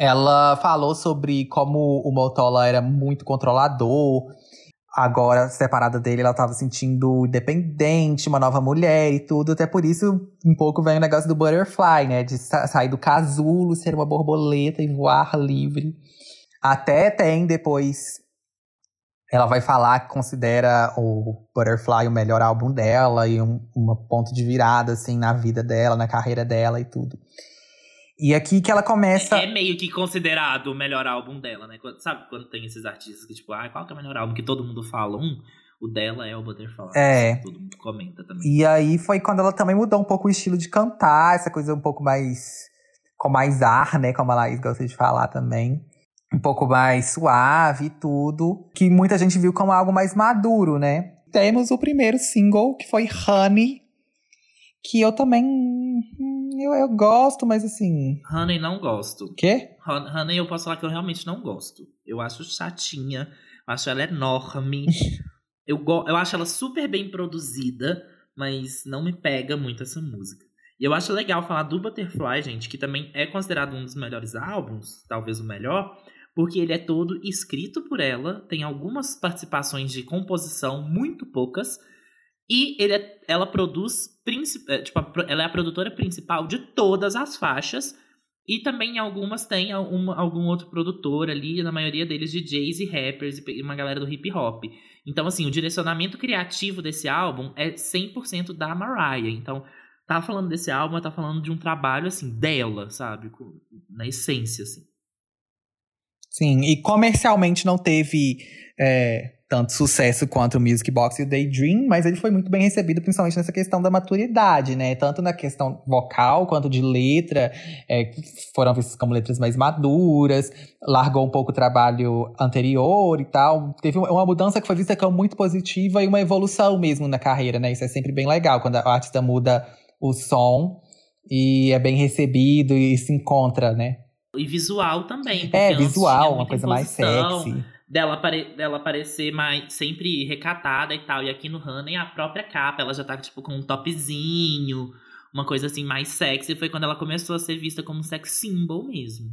Ela falou sobre como o Motola era muito controlador. Agora, separada dele, ela tava se sentindo independente, uma nova mulher e tudo. Até por isso, um pouco vem o negócio do butterfly, né? De sa- sair do casulo, ser uma borboleta e voar livre. Até tem depois. Ela vai falar que considera o Butterfly o melhor álbum dela e um, uma ponto de virada, assim, na vida dela, na carreira dela e tudo. E aqui que ela começa. É meio que considerado o melhor álbum dela, né? Quando- sabe quando tem esses artistas que, tipo, ah, qual que é o melhor álbum? Que todo mundo fala, um, o dela é o Butterfly. É. Todo mundo comenta também. E aí foi quando ela também mudou um pouco o estilo de cantar, essa coisa um pouco mais. com mais ar, né? Como a Laís gosta de falar também. Um pouco mais suave e tudo. Que muita gente viu como algo mais maduro, né? Temos o primeiro single, que foi Honey. Que eu também. Eu, eu gosto, mas assim. Honey, não gosto. Quê? Hon- Honey, eu posso falar que eu realmente não gosto. Eu acho chatinha, eu acho ela enorme. [LAUGHS] eu, go- eu acho ela super bem produzida, mas não me pega muito essa música. E eu acho legal falar do Butterfly, gente, que também é considerado um dos melhores álbuns, talvez o melhor, porque ele é todo escrito por ela, tem algumas participações de composição, muito poucas, e ele é- ela produz, é, tipo, ela é a produtora principal de todas as faixas, e também algumas tem algum, algum outro produtor ali, na maioria deles DJs e rappers e uma galera do hip hop. Então, assim, o direcionamento criativo desse álbum é 100% da Mariah. Então, tá falando desse álbum, tá falando de um trabalho, assim, dela, sabe? Na essência, assim. Sim, e comercialmente não teve é, tanto sucesso quanto o Music Box e o Daydream, mas ele foi muito bem recebido, principalmente nessa questão da maturidade, né? Tanto na questão vocal quanto de letra, é, foram vistas como letras mais maduras, largou um pouco o trabalho anterior e tal. Teve uma mudança que foi vista como muito positiva e uma evolução mesmo na carreira, né? Isso é sempre bem legal, quando a artista muda o som e é bem recebido e se encontra, né? E visual também. É, visual, uma coisa mais sexy. Dela, apare- dela parecer mais sempre recatada e tal. E aqui no Honey, a própria capa, ela já tá, tipo, com um topzinho, uma coisa assim mais sexy. Foi quando ela começou a ser vista como sex symbol mesmo.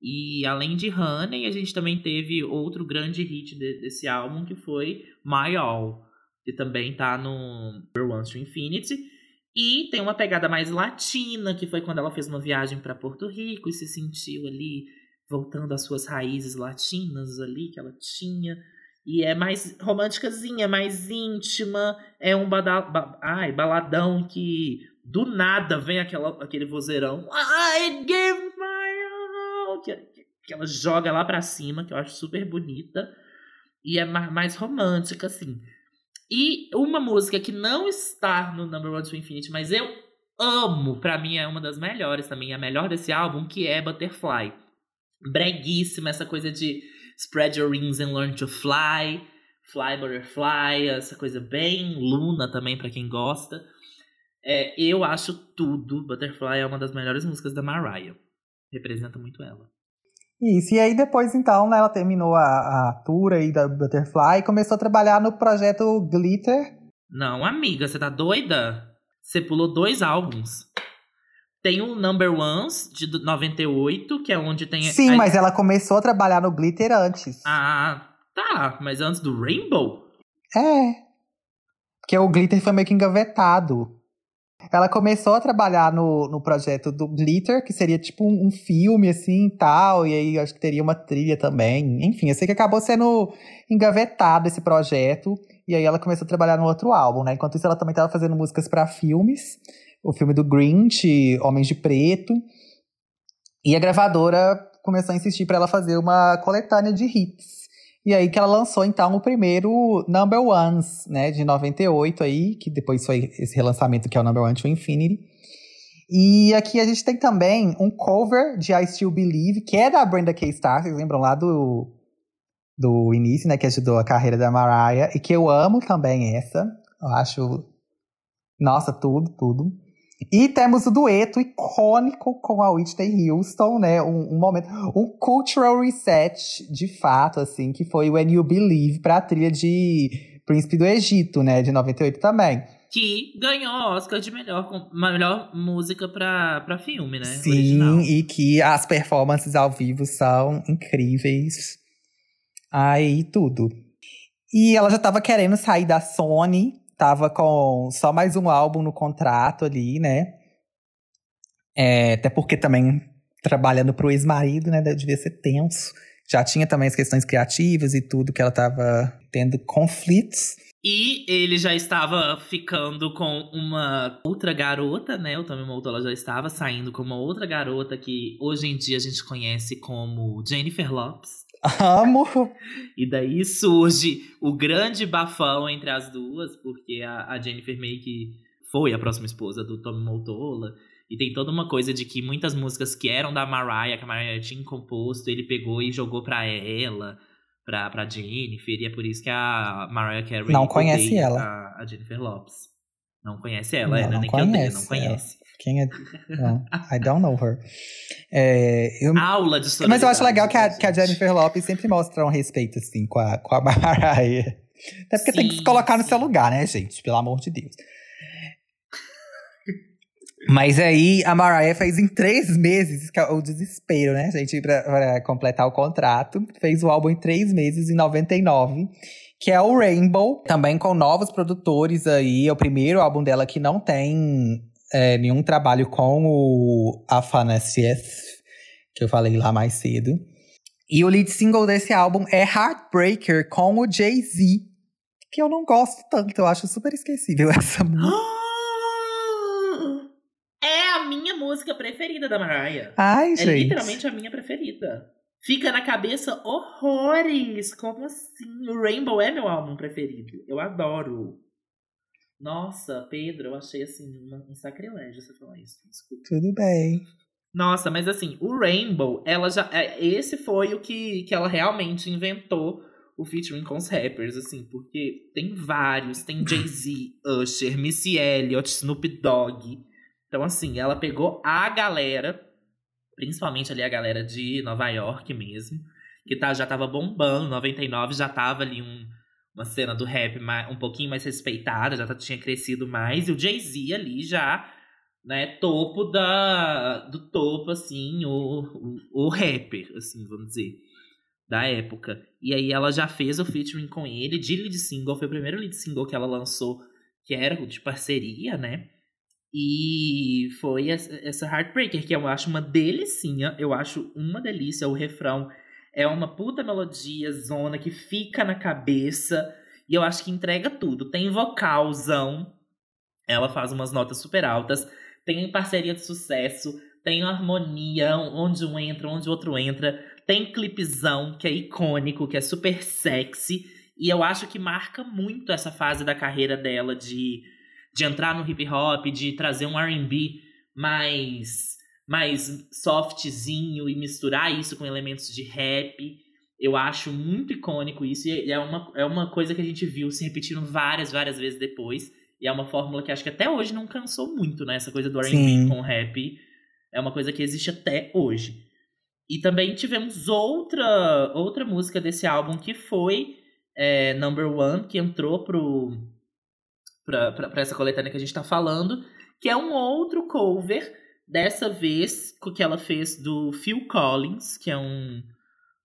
E além de Honey, a gente também teve outro grande hit de- desse álbum, que foi My All. Que também tá no One to Infinity. E tem uma pegada mais latina, que foi quando ela fez uma viagem para Porto Rico e se sentiu ali voltando às suas raízes latinas ali que ela tinha. E é mais românticazinha, mais íntima. É um bada, ba- ai, baladão que do nada vem aquela, aquele vozeirão. I give my all. Que, que ela joga lá pra cima, que eu acho super bonita. E é ma- mais romântica, assim. E uma música que não está no Number One to Infinity, mas eu amo, pra mim é uma das melhores também, a melhor desse álbum, que é Butterfly. Breguíssima, essa coisa de spread your wings and learn to fly, fly butterfly, essa coisa bem Luna também pra quem gosta. É, eu acho tudo, Butterfly é uma das melhores músicas da Mariah. Representa muito ela. Isso, e aí depois então, né, ela terminou a, a tour aí da Butterfly e começou a trabalhar no projeto Glitter. Não, amiga, você tá doida? Você pulou dois álbuns. Tem o Number Ones, de 98, que é onde tem... Sim, a- mas ela começou a trabalhar no Glitter antes. Ah, tá. Mas antes do Rainbow? É. Porque o Glitter foi meio que engavetado. Ela começou a trabalhar no, no projeto do Glitter, que seria tipo um, um filme assim e tal, e aí acho que teria uma trilha também. Enfim, eu sei que acabou sendo engavetado esse projeto, e aí ela começou a trabalhar no outro álbum, né? Enquanto isso, ela também estava fazendo músicas para filmes, o filme do Grinch, Homens de Preto, e a gravadora começou a insistir para ela fazer uma coletânea de hits. E aí que ela lançou, então, o primeiro Number Ones, né, de 98 aí, que depois foi esse relançamento que é o Number One to Infinity. E aqui a gente tem também um cover de I Still Believe, que é da Brenda K. Starr, vocês lembram lá do, do início, né, que ajudou a carreira da Mariah, e que eu amo também essa. Eu acho, nossa, tudo, tudo. E temos o dueto icônico com a Whitney Houston, né? Um, um, momento, um cultural reset, de fato, assim, que foi When You Believe pra trilha de Príncipe do Egito, né? De 98 também. Que ganhou o Oscar de melhor, melhor música pra, pra filme, né? Sim, Original. e que as performances ao vivo são incríveis. Aí, tudo. E ela já tava querendo sair da Sony, tava com só mais um álbum no contrato ali, né? É, até porque também trabalhando pro ex-marido, né? Devia ser tenso. Já tinha também as questões criativas e tudo, que ela tava tendo conflitos. E ele já estava ficando com uma outra garota, né? O Tommy Motola já estava saindo com uma outra garota que hoje em dia a gente conhece como Jennifer Lopes. Amo! E daí surge o grande bafão entre as duas, porque a, a Jennifer meio que foi a próxima esposa do Tommy Motola. E tem toda uma coisa de que muitas músicas que eram da Mariah, que a Mariah tinha composto, ele pegou e jogou pra ela, pra, pra Jennifer. E é por isso que a Mariah Carey Não conhece ela. A, a Jennifer Lopes. Não conhece ela, Não, é, não nem que odeia, conhece não conhece. Quem é. Não, I don't know her. É, eu- Aula de mas eu acho legal que a, que a. Jennifer Lopes sempre mostra um respeito, assim, com a, com a [LAUGHS] Mariah. Até porque tem que se Sim, colocar no sim. seu lugar, né, gente? Pelo amor de Deus. Mas aí a Mariah fez em três meses, que é o desespero, né, gente, pra, pra completar o contrato. Fez o álbum em três meses, em 99, que é o Rainbow, também com novos produtores aí. É o primeiro álbum dela que não tem é, nenhum trabalho com o Afanasief, que eu falei lá mais cedo. E o lead single desse álbum é Heartbreaker com o Jay-Z, que eu não gosto tanto, eu acho super esquecível [LAUGHS] essa música. É a minha música preferida da Mariah. Ai, É gente. literalmente a minha preferida. Fica na cabeça horrores. Como assim? O Rainbow é meu álbum preferido. Eu adoro. Nossa, Pedro, eu achei assim uma- um sacrilégio você falar isso. Desculpa. Tudo bem. Nossa, mas assim, o Rainbow, ela já. é, Esse foi o que, que ela realmente inventou o featuring com os rappers, assim, porque tem vários, tem Jay-Z, [LAUGHS] Usher, Missy Elliott, Snoop Dogg. Então, assim, ela pegou a galera, principalmente ali a galera de Nova York mesmo, que tá, já tava bombando, 99 já tava ali um, uma cena do rap mais, um pouquinho mais respeitada, já tá- tinha crescido mais, e o Jay-Z ali já né, topo da do topo assim, o, o, o rapper, assim, vamos dizer, da época. E aí ela já fez o featuring com ele de lead single, foi o primeiro lead single que ela lançou, que era de parceria, né? E foi essa, Heartbreaker, que eu acho uma delicinha, eu acho uma delícia o refrão. É uma puta melodia, zona que fica na cabeça. E eu acho que entrega tudo. Tem vocalzão. Ela faz umas notas super altas tem parceria de sucesso, tem harmonia, onde um entra, onde o outro entra, tem clipezão que é icônico, que é super sexy, e eu acho que marca muito essa fase da carreira dela de, de entrar no hip hop, de trazer um R&B mais mais softzinho e misturar isso com elementos de rap. Eu acho muito icônico isso e é uma, é uma coisa que a gente viu se repetindo várias, várias vezes depois. E é uma fórmula que acho que até hoje não cansou muito, né? Essa coisa do R&B com rap é uma coisa que existe até hoje. E também tivemos outra outra música desse álbum que foi é, Number One, que entrou pro, pra, pra, pra essa coletânea que a gente tá falando, que é um outro cover, dessa vez o que ela fez do Phil Collins, que é um,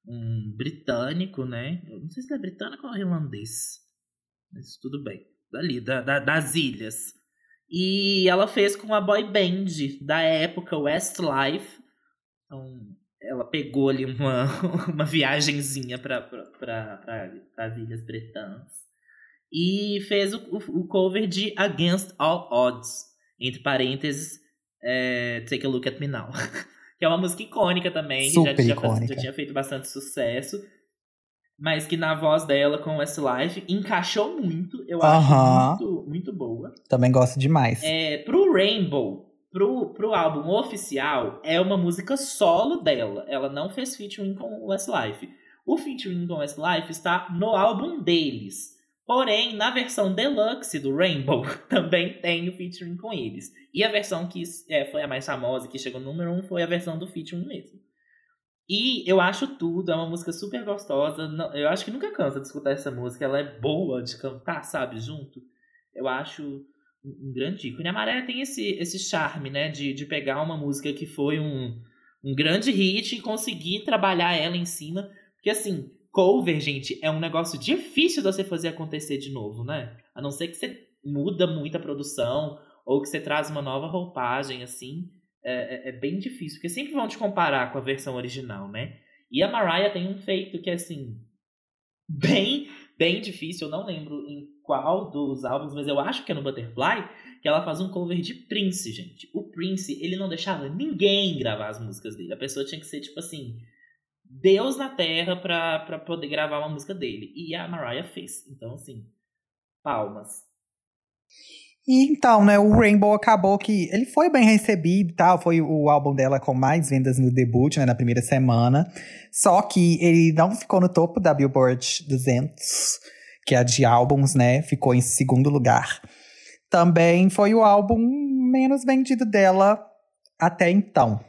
um britânico, né? Eu não sei se ele é britânico ou irlandês, mas tudo bem ali, da, da- das ilhas. E ela fez com a boy band da época, Westlife. Então, ela pegou ali uma, [LAUGHS] uma viagenzinha para as Ilhas Bretãs. E fez o, o cover de Against All Odds. Entre parênteses, é, Take a Look at Me Now. [LAUGHS] que é uma música icônica também. que Super já, já, icônica. já tinha feito bastante sucesso. mas que na voz dela com Westlife encaixou muito. Eu acho muito, muito boa. Também gosto demais. É, pro Rainbow, pro, pro álbum oficial, é uma música solo dela. Ela não fez featuring com o Westlife. O featuring com o Westlife está no álbum deles. Porém, na versão deluxe do Rainbow, [LAUGHS] também tem o featuring com eles. E a versão que é, foi a mais famosa, que chegou no número 1, um, foi a versão do featuring mesmo. E eu acho tudo, é uma música super gostosa. Não- Eu acho que nunca cansa de escutar essa música. Ela é boa de cantar, sabe, junto. Eu acho um grande ícone. A Maré tem esse, esse charme, né, de, de pegar uma música que foi um, um grande hit e conseguir trabalhar ela em cima. Porque, assim, cover, gente, é um negócio difícil de você fazer acontecer de novo, né? A não ser que você muda muito a produção ou que você traz uma nova roupagem, assim. É, é- é bem difícil, porque sempre vão te comparar com a versão original, né? E a Mariah tem um feito que é, assim, bem, bem difícil. Eu não lembro em qual dos álbuns, mas eu acho que é no Butterfly, que ela faz um cover de Prince, gente. O Prince, ele não deixava ninguém gravar as músicas dele. A pessoa tinha que ser, tipo assim, Deus na Terra pra poder gravar uma música dele. E a Mariah fez. Então, assim, palmas. E então, né, o Rainbow acabou que ele foi bem recebido e tal, foi o álbum dela com mais vendas no debut, né, na primeira semana. Só que ele não ficou no topo da Billboard 200, que é a de álbuns, né, ficou em segundo lugar. Também foi o álbum menos vendido dela até então.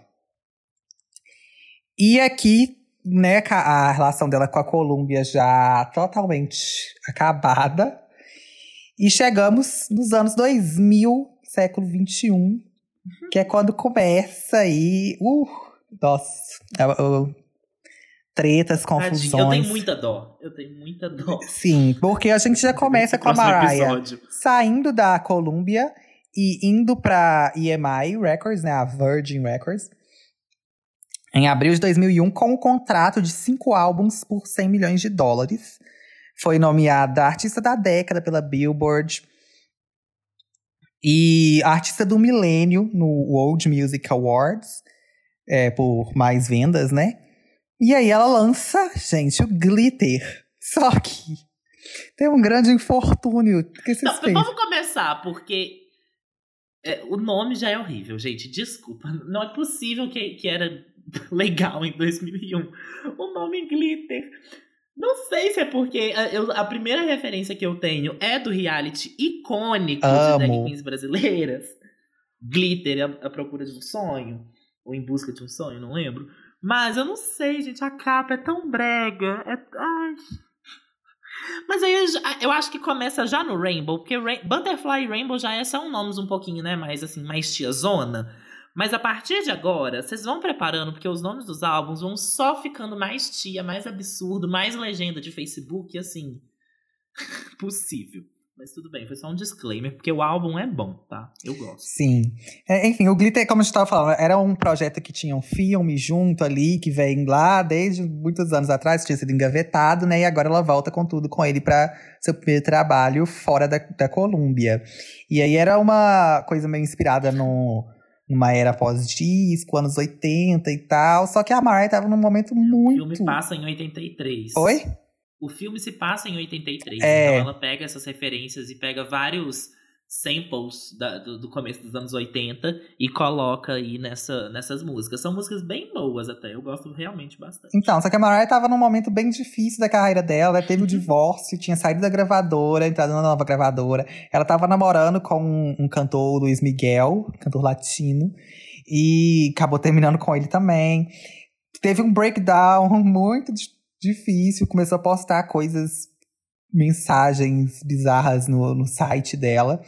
E aqui, né, a relação dela com a Columbia já totalmente acabada. E chegamos nos anos 2000, século 21, que é quando começa aí. Uh, nossa. é, uh, tretas, Tadinho, confusões. Eu tenho muita dó. Eu tenho muita dó. Sim, porque a gente já começa com a Mariah episódio. saindo da Columbia e indo pra EMI Records, né, a Virgin Records, em abril de 2001, com um contrato de cinco álbuns por 100 milhões de dólares. Foi nomeada Artista da Década pela Billboard. E Artista do Milênio no World Music Awards, é, por mais vendas, né? E aí ela lança, gente, o Glitter. Só que tem um grande infortúnio. O que vocês Não, pensam? vamos começar, porque é, o nome já é horrível, gente. Desculpa. Não é possível que, que era [LAUGHS] legal em 2001. O nome Glitter. Não sei se é porque a, eu- a primeira referência que eu tenho é do reality icônico Amo. de drag queens brasileiras. Glitter, a, a procura de um sonho. Ou em busca de um sonho, não lembro. Mas eu não sei, gente. A capa é tão brega. É, ai. Mas aí eu, acho que começa já no Rainbow, porque Rain- Butterfly e Rainbow já é- são nomes um pouquinho, né, mais assim, mais tiazona. Mas a partir de agora, vocês vão preparando, porque os nomes dos álbuns vão só ficando mais tia, mais absurdo, mais legenda de Facebook, assim. [LAUGHS] possível. Mas tudo bem, foi só um disclaimer, porque o álbum é bom, tá? Eu gosto. Sim. É, enfim, o Glitter, como a gente estava falando, era um projeto que tinha um filme junto ali, que vem lá desde muitos anos atrás, tinha sido engavetado, né? E agora ela volta com tudo com ele para seu primeiro trabalho fora da, da Colômbia. E aí era uma coisa meio inspirada no, numa era pós-disco, anos 80 e tal. Só que a Mariah tava num momento O muito. filme passa em 83. Oi? O filme se passa em 83, É. então ela pega essas referências e pega vários samples da- do, do começo dos anos 80 e coloca aí nessa, nessas músicas. São músicas bem boas até, eu gosto realmente bastante. Então, só que a Mariah tava num momento bem difícil da carreira dela, teve o [LAUGHS] divórcio, tinha saído da gravadora, entrado na nova gravadora. Ela tava namorando com um, um cantor, Luiz Miguel, cantor latino, e acabou terminando com ele também. Teve um breakdown [LAUGHS] muito di- difícil, começou a postar coisas, mensagens bizarras no, no site dela,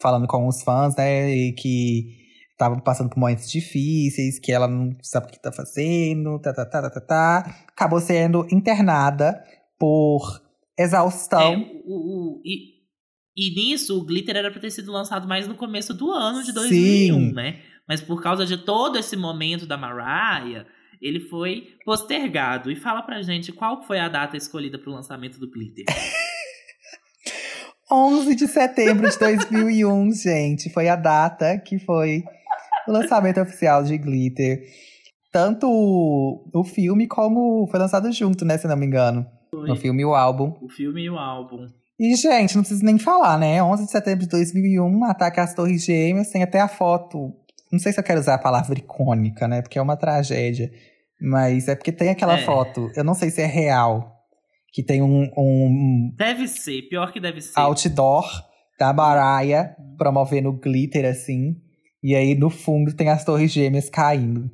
falando com os fãs, né? E que tava passando por momentos difíceis, que ela não sabe o que tá fazendo, tá, tá, tá, tá, tá, tá. Acabou sendo internada por É, exaustão. o, o- e, e nisso, o Glitter era pra ter sido lançado mais no começo do ano de Sim. 2001, né? Mas por causa de todo esse momento da Mariah, ele foi postergado. E fala pra gente qual foi a data escolhida pro lançamento do Glitter. [LAUGHS] 11 de setembro de 2001, gente. Foi a data que foi o lançamento oficial de Glitter. tanto o, o filme como foi lançado junto, né, se não me engano. Foi. O filme e o álbum. O filme e o álbum. E, gente, não preciso nem falar, né? 11 de setembro de 2001, ataque às Torres Gêmeas, tem até a foto. Não sei se eu quero usar a palavra icônica, né? Porque é uma tragédia. Mas é porque tem aquela É. foto, eu não sei se é real, que tem um, um Deve ser, pior que deve ser. outdoor da Mariah promovendo glitter, assim. E aí, no fundo, tem as Torres Gêmeas caindo.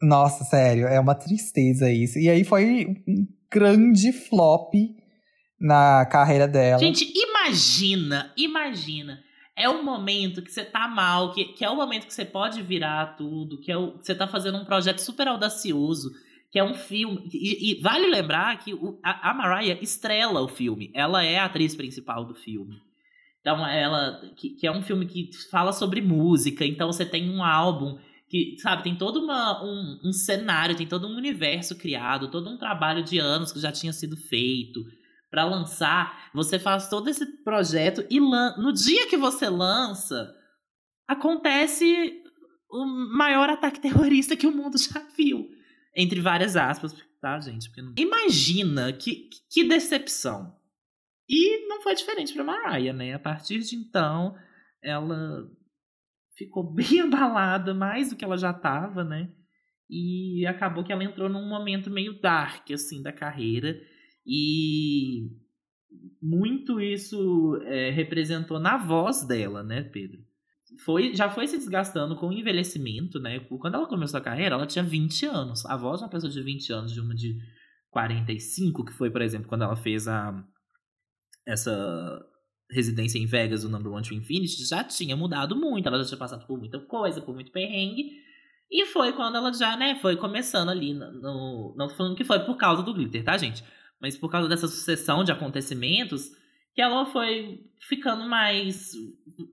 Nossa, sério, é uma tristeza isso. E aí foi um grande flop na carreira dela. Gente, imagina, imagina. É o momento que você tá mal, que, que é o momento que você pode virar tudo, que é o, que você tá fazendo um projeto super audacioso, que é um filme. E, e vale lembrar que o- a, a Mariah estrela o filme. Ela é a atriz principal do filme. Então, ela. Que, que é um filme que fala sobre música. Então, você tem um álbum que, sabe, tem todo uma, um, um cenário, tem todo um universo criado, todo um trabalho de anos que já tinha sido feito para lançar, você faz todo esse projeto e no dia que você lança, acontece o maior ataque terrorista que o mundo já viu. Entre várias aspas, tá, gente? Não- Imagina que, que decepção. E não foi diferente pra Mariah, né? A partir de então, ela ficou [LAUGHS] bem abalada, mais do que ela já tava, né? E acabou que ela entrou num momento meio dark, assim, da carreira. E muito isso é, representou na voz dela, né, Pedro? Foi, já foi se desgastando com o envelhecimento, né? Quando ela começou a carreira, ela tinha 20 anos. A voz de uma pessoa de 20 anos, de uma de 45, que foi, por exemplo, quando ela fez a essa residência em Vegas, o Number One to Infinity, já tinha mudado muito. Ela já tinha passado por muita coisa, por muito perrengue. E foi quando ela já, né, foi começando ali no, no- Não tô falando que foi por causa do glitter, tá, gente? Mas por causa dessa sucessão de acontecimentos, que ela foi ficando mais,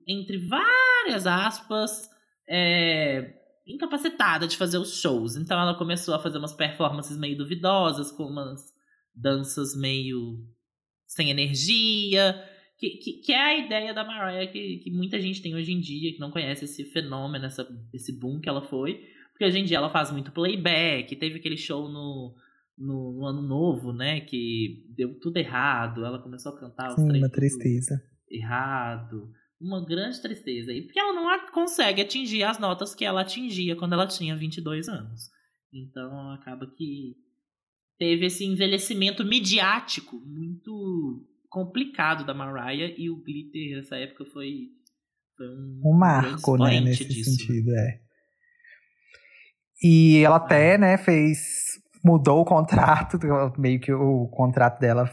entre várias aspas, é, incapacitada de fazer os shows. Então ela começou a fazer umas performances meio duvidosas, com umas danças meio sem energia. Que, que, que é a ideia da Mariah que, que muita gente tem hoje em dia, que não conhece esse fenômeno, essa, esse boom que ela foi. Porque hoje em dia ela faz muito playback, teve aquele show no, no, no Ano Novo, né? Que deu tudo errado. Ela começou a cantar os Sim, uma tristeza. errado. Uma grande tristeza. E porque ela não consegue atingir as notas que ela atingia quando ela tinha 22 anos. Então acaba que teve esse envelhecimento midiático muito complicado da Mariah e o Glitter nessa época foi, foi um, Um marco, né, nesse disso. sentido, é. E ela até, né, fez. Mudou o contrato, [LAUGHS] meio que o contrato dela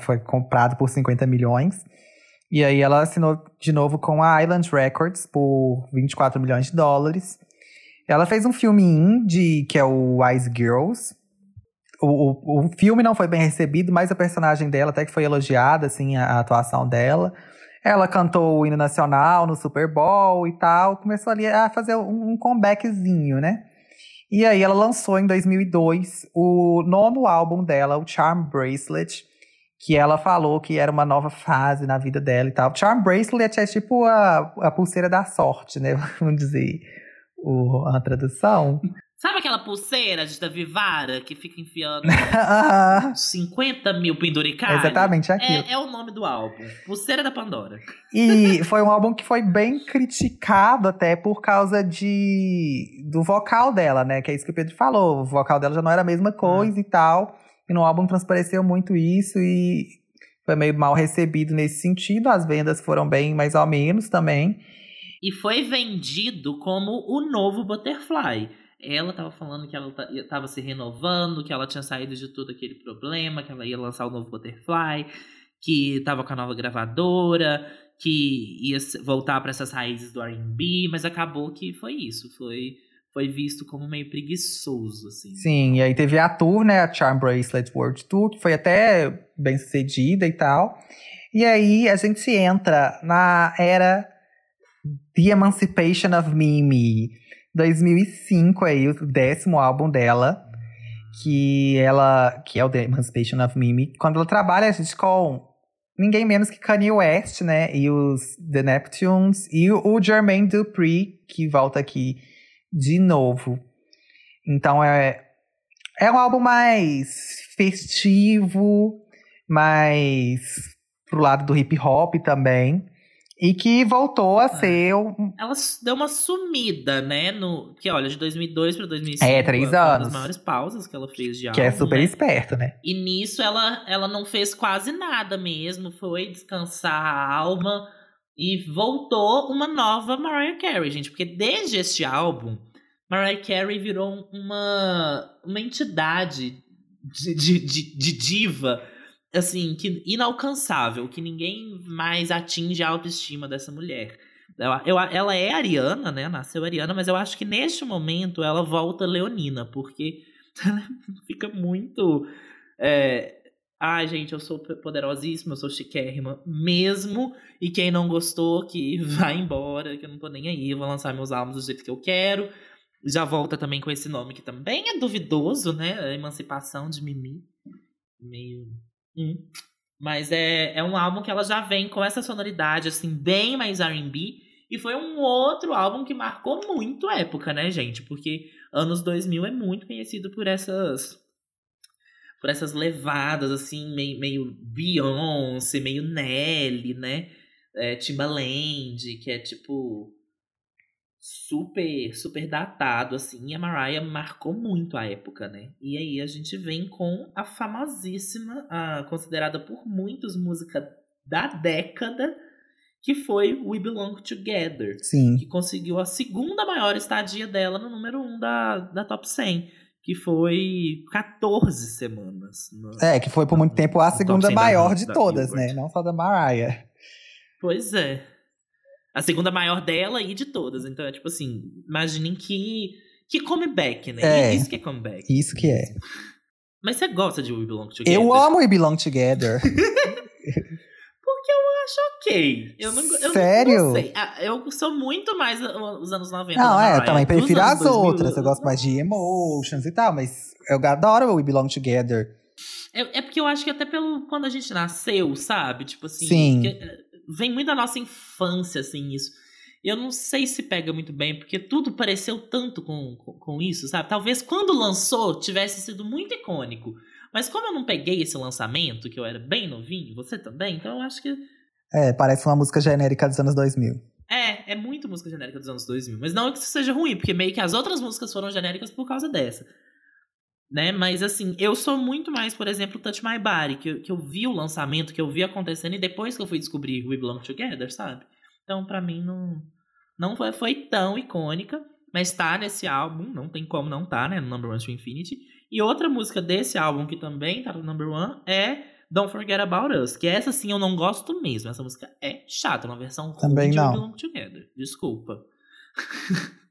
foi- comprado por 50 milhões. E aí ela assinou de novo com a Island Records por 24 milhões de dólares. Ela fez um filme indie, que é o Wise Girls. O, o, o filme não foi bem recebido, mas a personagem dela até que foi elogiada, assim, a, a atuação dela. Ela cantou o hino nacional no Super Bowl e tal. Começou ali a fazer um, um comebackzinho, né? E aí ela lançou em 2002 o nono álbum dela, o Charm Bracelet, que ela falou que era uma nova fase na vida dela e tal. Charm Bracelet é tipo a, a pulseira da sorte, né? [LAUGHS] Vamos dizer o, a tradução. Sabe aquela pulseira de da Vivara que fica enfiando [LAUGHS] Ah, 50 mil penduricalhos? Exatamente aquilo. É, é o nome do álbum. Pulseira da Pandora. E foi um álbum que foi bem criticado até por causa de do vocal dela, né? Que é isso que o Pedro falou. O vocal dela já não era a mesma coisa e tal. E no álbum transpareceu muito isso e foi meio mal recebido nesse sentido. As vendas foram bem mais ou menos também. E foi vendido como o novo Butterfly. Ela tava falando que ela tava se renovando, que ela tinha saído de todo aquele problema, que ela ia lançar o novo Butterfly, que tava com a nova gravadora, que ia voltar para essas raízes do R&B, mas acabou que foi isso, foi foi visto como meio preguiçoso assim. Sim, e aí teve a tour, né? A Charm Bracelet World Tour, que foi até bem sucedida e tal. E aí a gente entra na era The Emancipation of Mimi. 2005 aí, o décimo álbum dela. Que ela. Que é o The Emancipation of Mimi. Quando ela trabalha, gente, com ninguém menos que Kanye West, né? E os The Neptunes. E o Jermaine Dupri, que volta aqui de novo. Então é, é um álbum mais festivo, mais pro lado do hip hop também. E que voltou a É. ser um, Ela deu uma sumida, né? No, que olha, de 2002 pra 2005. É, três foi uma anos. das maiores pausas que ela fez de que é álbum, super né? esperto, né? E nisso ela, ela não fez quase nada mesmo. Foi descansar a alma e voltou uma nova Mariah Carey, gente. Porque desde este álbum, Mariah Carey virou uma, uma entidade de, de, de, de diva, assim, que inalcançável, que ninguém mais atinge a autoestima dessa mulher. Eu, eu- ela é ariana, né? Nasceu ariana, mas eu acho que neste momento ela volta leonina, porque [LAUGHS] ela fica muito. É, Ai, gente, eu sou poderosíssima, eu sou chiquérrima mesmo. E quem não gostou, que [LAUGHS] vai embora, que eu não tô nem aí. Eu vou lançar meus álbuns do jeito que eu quero. Já volta também com esse nome que também é duvidoso, né? A Emancipação de Mimi. Meio. Hum. Mas é, é um álbum que ela já vem com essa sonoridade, assim, bem mais RB. E foi um outro álbum que marcou muito a época, né, gente? Porque anos 2000 é muito conhecido por essas por essas levadas, assim, meio, meio Beyoncé, meio Nelly, né? É, Timbaland, que é tipo super, super datado, assim. E a Mariah marcou muito a época, né? E aí a gente vem com a famosíssima, a, considerada por muitos música da década, que foi We Belong Together Sim. que conseguiu a segunda maior estadia dela no número 1 um da, da top 100, que foi 14 semanas. no- É, que foi por muito tempo a segunda 100 da- maior de da todas, Billboard. né? Não só da Mariah. Pois é. A segunda maior dela e de todas. Então é tipo assim, imaginem que, que comeback, né? É. Isso que é comeback. Isso que é. Mas você gosta de We Belong Together? Eu amo We Belong Together. [LAUGHS] Porque eu acho ok. Eu não, eu Sério? Não. Ah, Eu sou muito mais os anos 90 Não, é, eu também prefiro as 2000, outras. Eu gosto mais de Emotions e tal, mas eu adoro We Belong Together. É, é porque eu acho que até pelo quando a gente nasceu, sabe? Tipo assim, Sim. que, vem muito da nossa infância, assim, isso. Eu não sei se pega muito bem, porque tudo pareceu tanto com, com, com isso, sabe? Talvez quando lançou tivesse sido muito icônico. Mas como eu não peguei esse lançamento, que eu era bem novinho, você também, então eu acho que É, parece uma música genérica dos anos 2000. é, é muito música genérica dos anos 2000. Mas não que isso seja ruim, porque meio que as outras músicas foram genéricas por causa dessa. Né? Mas assim, eu sou muito mais, por exemplo, Touch My Body, que, eu- que eu vi o lançamento, que eu vi acontecendo, e depois que eu fui descobrir We Belong Together, sabe? Então, pra mim, não, não foi, foi tão icônica, mas tá nesse álbum, não tem como não tá, né? No Number One to Infinity. E outra música desse álbum que também tá no Number One é Don't Forget About Us, que essa sim eu não gosto mesmo. Essa música é chata, uma versão Também de não. We Belong Together. Desculpa. [LAUGHS]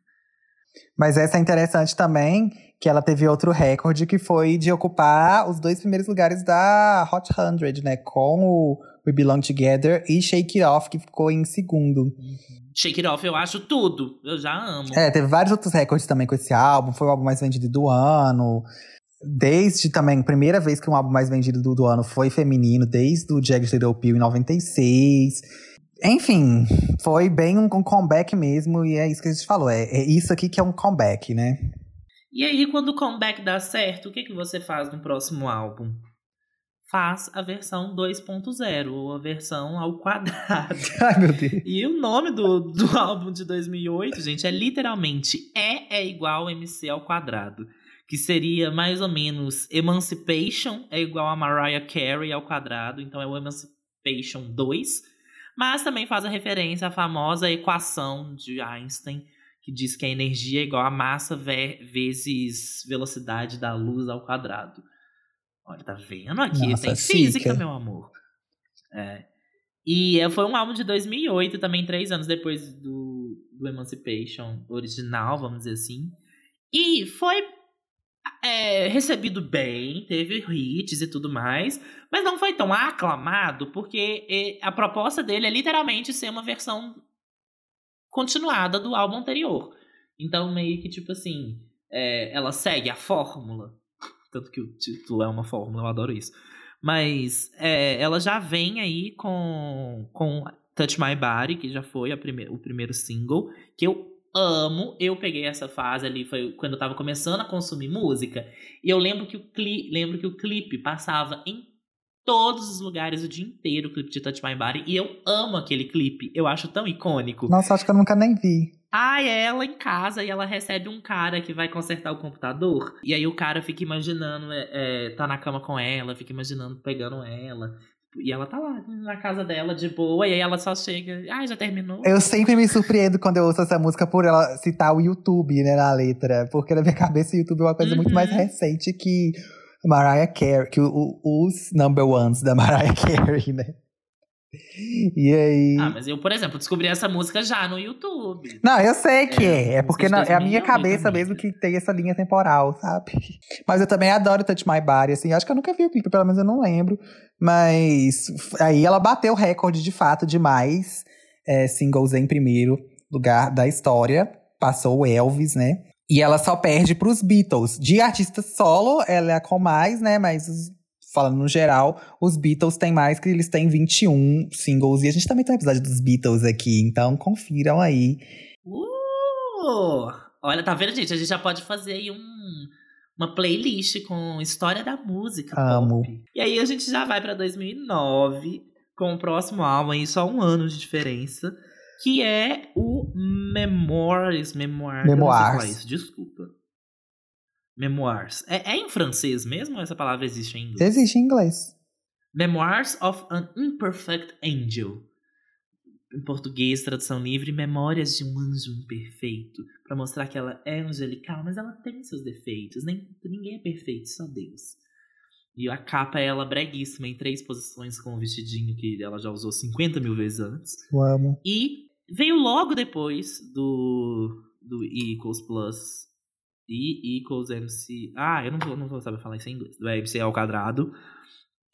Mas essa é interessante também, que ela teve outro recorde, que foi de ocupar os dois primeiros lugares da Hot 100, né? Com o We Belong Together e Shake It Off, que ficou em segundo. Shake It Off eu acho tudo. Eu já amo. É, teve vários outros recordes também com esse álbum. Foi o álbum mais vendido do ano. Desde também, primeira vez que um álbum mais vendido do, do ano foi feminino, desde o Jagged Little Pill em 96. Enfim, foi bem um, um comeback mesmo, e é isso que a gente falou. É, é isso aqui que é um comeback, né? E aí, quando o comeback dá certo, o que, que você faz no próximo álbum? Faz a versão 2.0, ou a versão ao quadrado. [LAUGHS] Ai, meu Deus. E o nome do, do [LAUGHS] álbum de 2008, gente, é literalmente E é igual MC ao quadrado. Que seria mais ou menos Emancipation é igual a Mariah Carey ao quadrado. Então é o Emancipation 2. Mas também faz a referência à famosa equação de Einstein, que diz que a energia é igual a massa ve- vezes velocidade da luz ao quadrado. Olha, tá vendo aqui? Nossa, Tem física, fica. meu amor. É. E é, foi um álbum de 2008, também três anos depois do, do Emancipation original, vamos dizer assim. E foi é, recebido bem, teve hits e tudo mais, mas não foi tão aclamado, porque é, a proposta dele é literalmente ser uma versão continuada do álbum anterior. Então, meio que tipo assim, é, ela segue a fórmula. [LAUGHS] Tanto que o título é uma fórmula, eu adoro isso. Mas é, ela já vem aí com, com Touch My Body, que já foi prime o primeiro single, que eu amo. Eu peguei essa fase ali, foi quando eu tava começando a consumir música. E eu lembro que o, cli lembro que o clipe passava em todos os lugares o dia inteiro, o clipe de Touch My Body. E eu amo aquele clipe. Eu acho tão icônico. Nossa, acho que eu nunca nem vi. Ah, é ela em casa e ela recebe um cara que vai consertar o computador. E aí o cara fica imaginando, é, é, tá na cama com ela, fica imaginando pegando ela. E ela tá lá na casa dela de boa, e aí ela só chega. Ah, já terminou? Eu sempre me surpreendo quando eu ouço essa música por ela citar o YouTube, né, na letra. Porque na minha cabeça o YouTube é uma coisa uhum. muito mais recente que Mariah Carey, que o, os number ones da [LAUGHS] Mariah Carey, né? E aí. Ah, mas eu, por exemplo, descobri essa música já no YouTube. Não, eu sei que é. É, é porque é a minha cabeça mesmo que tem essa linha temporal, sabe? [LAUGHS] Mas eu também adoro Touch My Body, assim. Acho que eu nunca vi o clipe, pelo menos eu não lembro. Mas aí ela bateu o recorde de fato de mais é, singles em primeiro lugar da história. Passou o Elvis, né? E ela só perde pros Beatles. De artista solo, ela é a com mais, né? Mas falando no geral, os Beatles têm mais que eles têm 21 singles. E a gente também tem um episódio dos Beatles aqui, então confiram aí. Uh! Olha, tá vendo, gente? A gente já pode fazer aí um, uma playlist com história da música Amo. pop. E aí a gente já vai pra 2009 com o próximo álbum aí, só um ano de diferença. Que é o Memoirs. Memoirs. Memoirs. Isso, desculpa. Memoirs. É, é, em francês mesmo ou essa palavra existe em inglês? Existe em inglês. Memoirs of an Imperfect Angel. Em português, tradução livre, Memórias de um Anjo Imperfeito. para mostrar que ela é angelical, mas ela tem seus defeitos. Nem, ninguém é perfeito, só Deus. E a capa é ela breguíssima, em três posições, com o um vestidinho que ela já usou 50 mil vezes antes. Eu amo. E veio logo depois do, do E equals plus E equals MC. Ah, eu não vou, não vou saber falar isso em inglês. Do MC ao quadrado.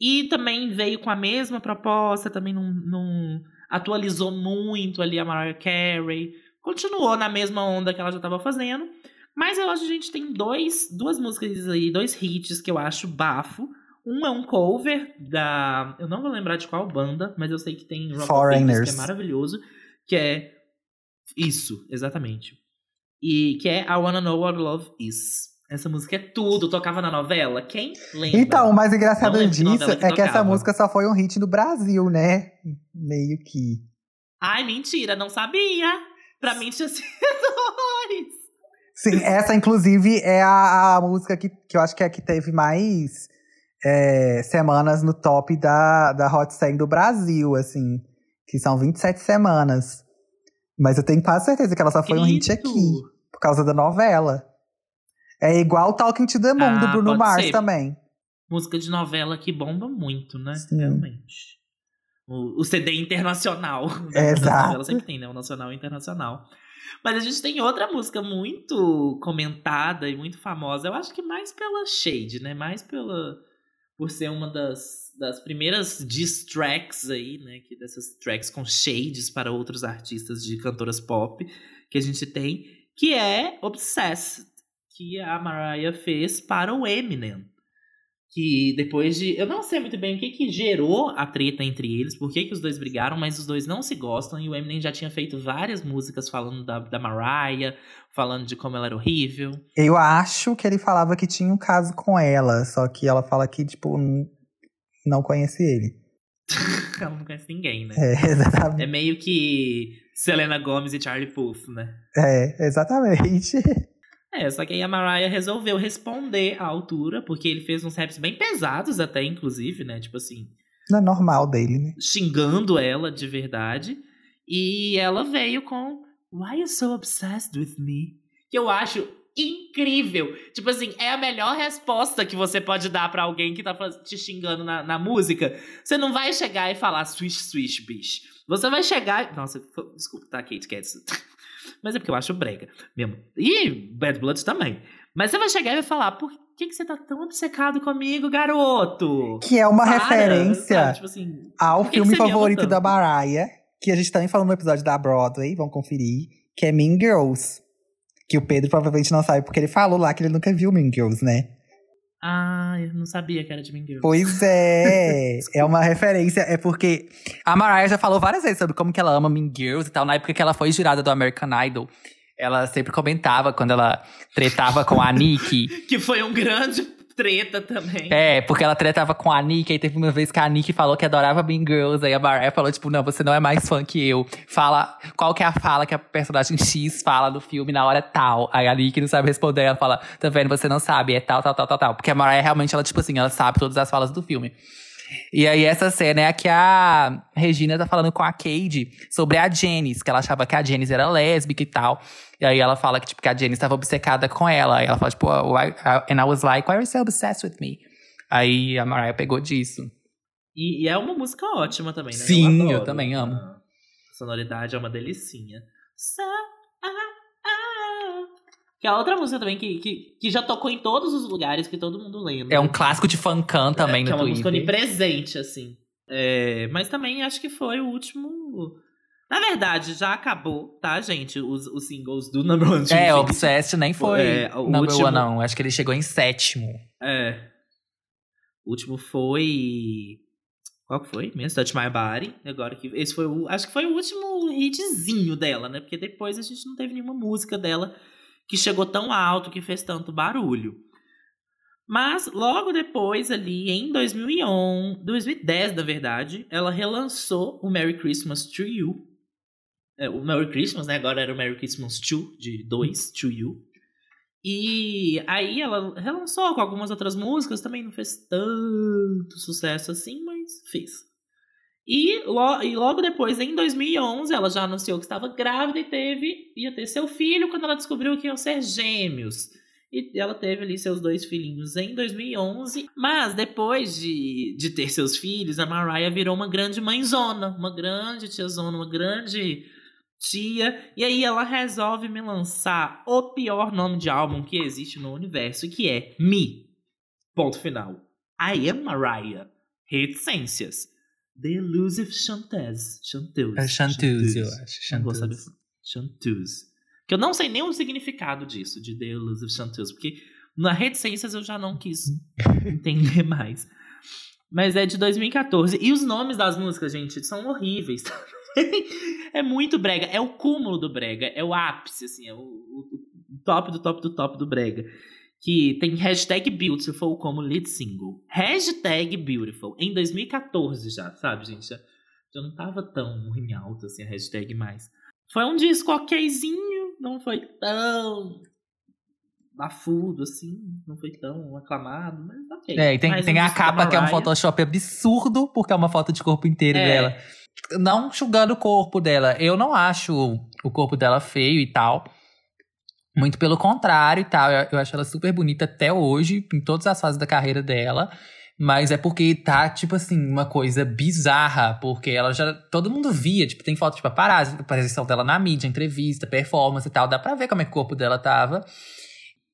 E também veio com a mesma proposta, também não, não atualizou muito ali a Mariah Carey. Continuou na mesma onda que ela já estava fazendo. Mas eu acho que a gente tem dois, duas músicas aí, dois hits que eu acho bafo. Um é um cover da. Eu não vou lembrar de qual banda, mas eu sei que tem Rock Foreigners. que é maravilhoso. Que é. Isso, exatamente. E que é I Wanna Know What Love Is. Essa música é tudo, tocava na novela. Quem lembra? Então, o mais engraçado disso que é tocava. que essa música só foi um hit no Brasil, né? Meio que. Ai, mentira, não sabia. Pra mim tinha sido. Sim, essa inclusive é a, a música que, que eu acho que é a que teve mais é, semanas no top da, da Hot 100 do Brasil, assim. Que são 27 semanas. Mas eu tenho quase certeza que ela só foi um hit aqui. Por causa da novela. É igual Talking to the Moon, ah, do Bruno Mars ser. também. Música de novela que bomba muito, né? Sim. Realmente. O, o CD internacional. [LAUGHS] Exato. Ela sempre tem, né? O nacional e o internacional. Mas a gente tem outra música muito comentada e muito famosa. Eu acho que mais pela Shade, né? Mais pela. Por ser uma das, das primeiras diss tracks aí, né? Que dessas tracks com shades para outros artistas de cantoras pop que a gente tem. Que é Obsessed que a Mariah fez para o Eminem. Que depois de. Eu não sei muito bem o que, que gerou a treta entre eles, por que, que os dois brigaram, mas os dois não se gostam. E o Eminem já tinha feito várias músicas falando da, da Mariah, falando de como ela era horrível. Eu acho que ele falava que tinha um caso com ela, só que ela fala que, tipo, não conhece ele. [LAUGHS] ela não conhece ninguém, né? É, exatamente. É meio que Selena Gomez e Charlie Puth, né? É, exatamente. [LAUGHS] É, só que aí a Mariah resolveu responder à altura, porque ele fez uns raps bem pesados até, inclusive, né? Tipo assim. Não é normal dele, né? Xingando ela de verdade. E ela veio com Why you so obsessed with me? Que eu acho incrível. Tipo assim, é a melhor resposta que você pode dar para alguém que tá te xingando na, na música. Você não vai chegar e falar swish, swish, bicho. Você vai chegar. Nossa, desculpa, tá, Kate Cats. [LAUGHS] Mas é porque eu acho brega mesmo. E Bad Blood também. Mas você vai chegar e vai falar, por que, que você tá tão obcecado comigo, garoto? Que é uma Para, referência tipo assim, ao filme favorito da Mariah, que a gente também falou no episódio da Broadway, vamos conferir, que é Mean Girls. Que o Pedro provavelmente não sabe, porque ele falou lá que ele nunca viu Mean Girls, né? Ah, eu não sabia que era de Mean Girls. Pois é, [LAUGHS] é uma referência. É porque a Mariah já falou várias vezes sobre como que ela ama Mean Girls e tal. Na época que ela foi jurada do American Idol, ela sempre comentava quando ela tretava com a Nick. [LAUGHS] que foi um grande treta também. É, porque ela tretava com a Nick, aí teve uma vez que a Nick falou que adorava Mean Girls, aí a Mariah falou, tipo, não, você não é mais fã que eu. Fala, qual que é a fala que a personagem X fala do filme na hora tal. Aí a Nick não sabe responder, ela fala, tá vendo, você não sabe, é tal, tal, tal, tal, tal. Porque a Mariah realmente, ela, tipo assim, ela sabe todas as falas do filme. E aí, essa cena é a que a Regina tá falando com a Cade sobre a Janice, que ela achava que a Janice era lésbica e tal. E aí ela fala que, tipo, que a Janice estava obcecada com ela. E ela fala, tipo, why, and I was like, why are you so obsessed with me? Aí a Mariah pegou disso. E, e é uma música ótima também, né? Sim, eu, eu também amo. A sonoridade é uma delicinha. Que é outra música também que, que, que já tocou em todos os lugares que todo mundo lembra. É um clássico de fancam também é, no que é uma Twitter. música onipresente, assim. É, mas também acho que foi o último. Na verdade, já acabou, tá, gente? Os, os singles do Number One. É, Obsessed nem foi É, o number último- one, não. Acho que ele chegou em sétimo. É. O último foi. Qual que foi? Mesmo? Touch My Body. Agora que. Esse foi o. Acho que foi o último hitzinho dela, né? Porque depois a gente não teve nenhuma música dela que chegou tão alto, que fez tanto barulho. Mas logo depois, ali em 2011, 2010, na verdade, ela relançou o Merry Christmas to You. É, o Merry Christmas, né? Agora era o Merry Christmas to, de 2, to You. E aí ela relançou com algumas outras músicas, também não fez tanto sucesso assim, mas fez. E, lo- e logo depois, em 2011, ela já anunciou que estava grávida e teve ia ter seu filho quando ela descobriu que iam ser gêmeos. E ela teve ali seus dois filhinhos em 2011. Mas depois de, de ter seus filhos, a Mariah virou uma grande mãezona, uma grande tiazona, uma grande tia. E aí ela resolve me lançar o pior nome de álbum que existe no universo, que é Me. Ponto final. I am Mariah. Reticências. The Elusive Chanteuse. Chanteuse. É Chanteuse, eu acho. Não vou saber. Chanteuse. Chanteuse. Que eu não sei nem o significado disso, de The Elusive Chanteuse, porque na Reticências eu já não quis [LAUGHS] entender mais. Mas é de 2014. E os nomes das músicas, gente, são horríveis. [LAUGHS] é muito brega. É o cúmulo do brega. É o ápice, assim. É o, o- o top do top do top do brega. Que tem hashtag Beautiful como lead single. Hashtag Beautiful. Em 2014 já, sabe, gente? Já, já não tava tão em alta, assim, a hashtag mais. Foi um disco okzinho. Não foi tão bafudo, assim. Não foi tão aclamado, mas ok. É, e tem, Mais um tem a capa que é um. Photoshop absurdo, porque é uma foto de corpo inteiro É. dela. Não julgando o corpo dela. Eu não acho o corpo dela feio e tal. Muito pelo contrário e tal. Eu, eu acho ela super bonita até hoje, em todas as fases da carreira dela. Mas é porque tá, tipo assim, uma coisa bizarra. Porque ela já. Todo mundo via, tipo, tem foto de paparazzi, aparição dela na mídia, entrevista, performance e tal. Dá pra ver como é que o corpo dela tava.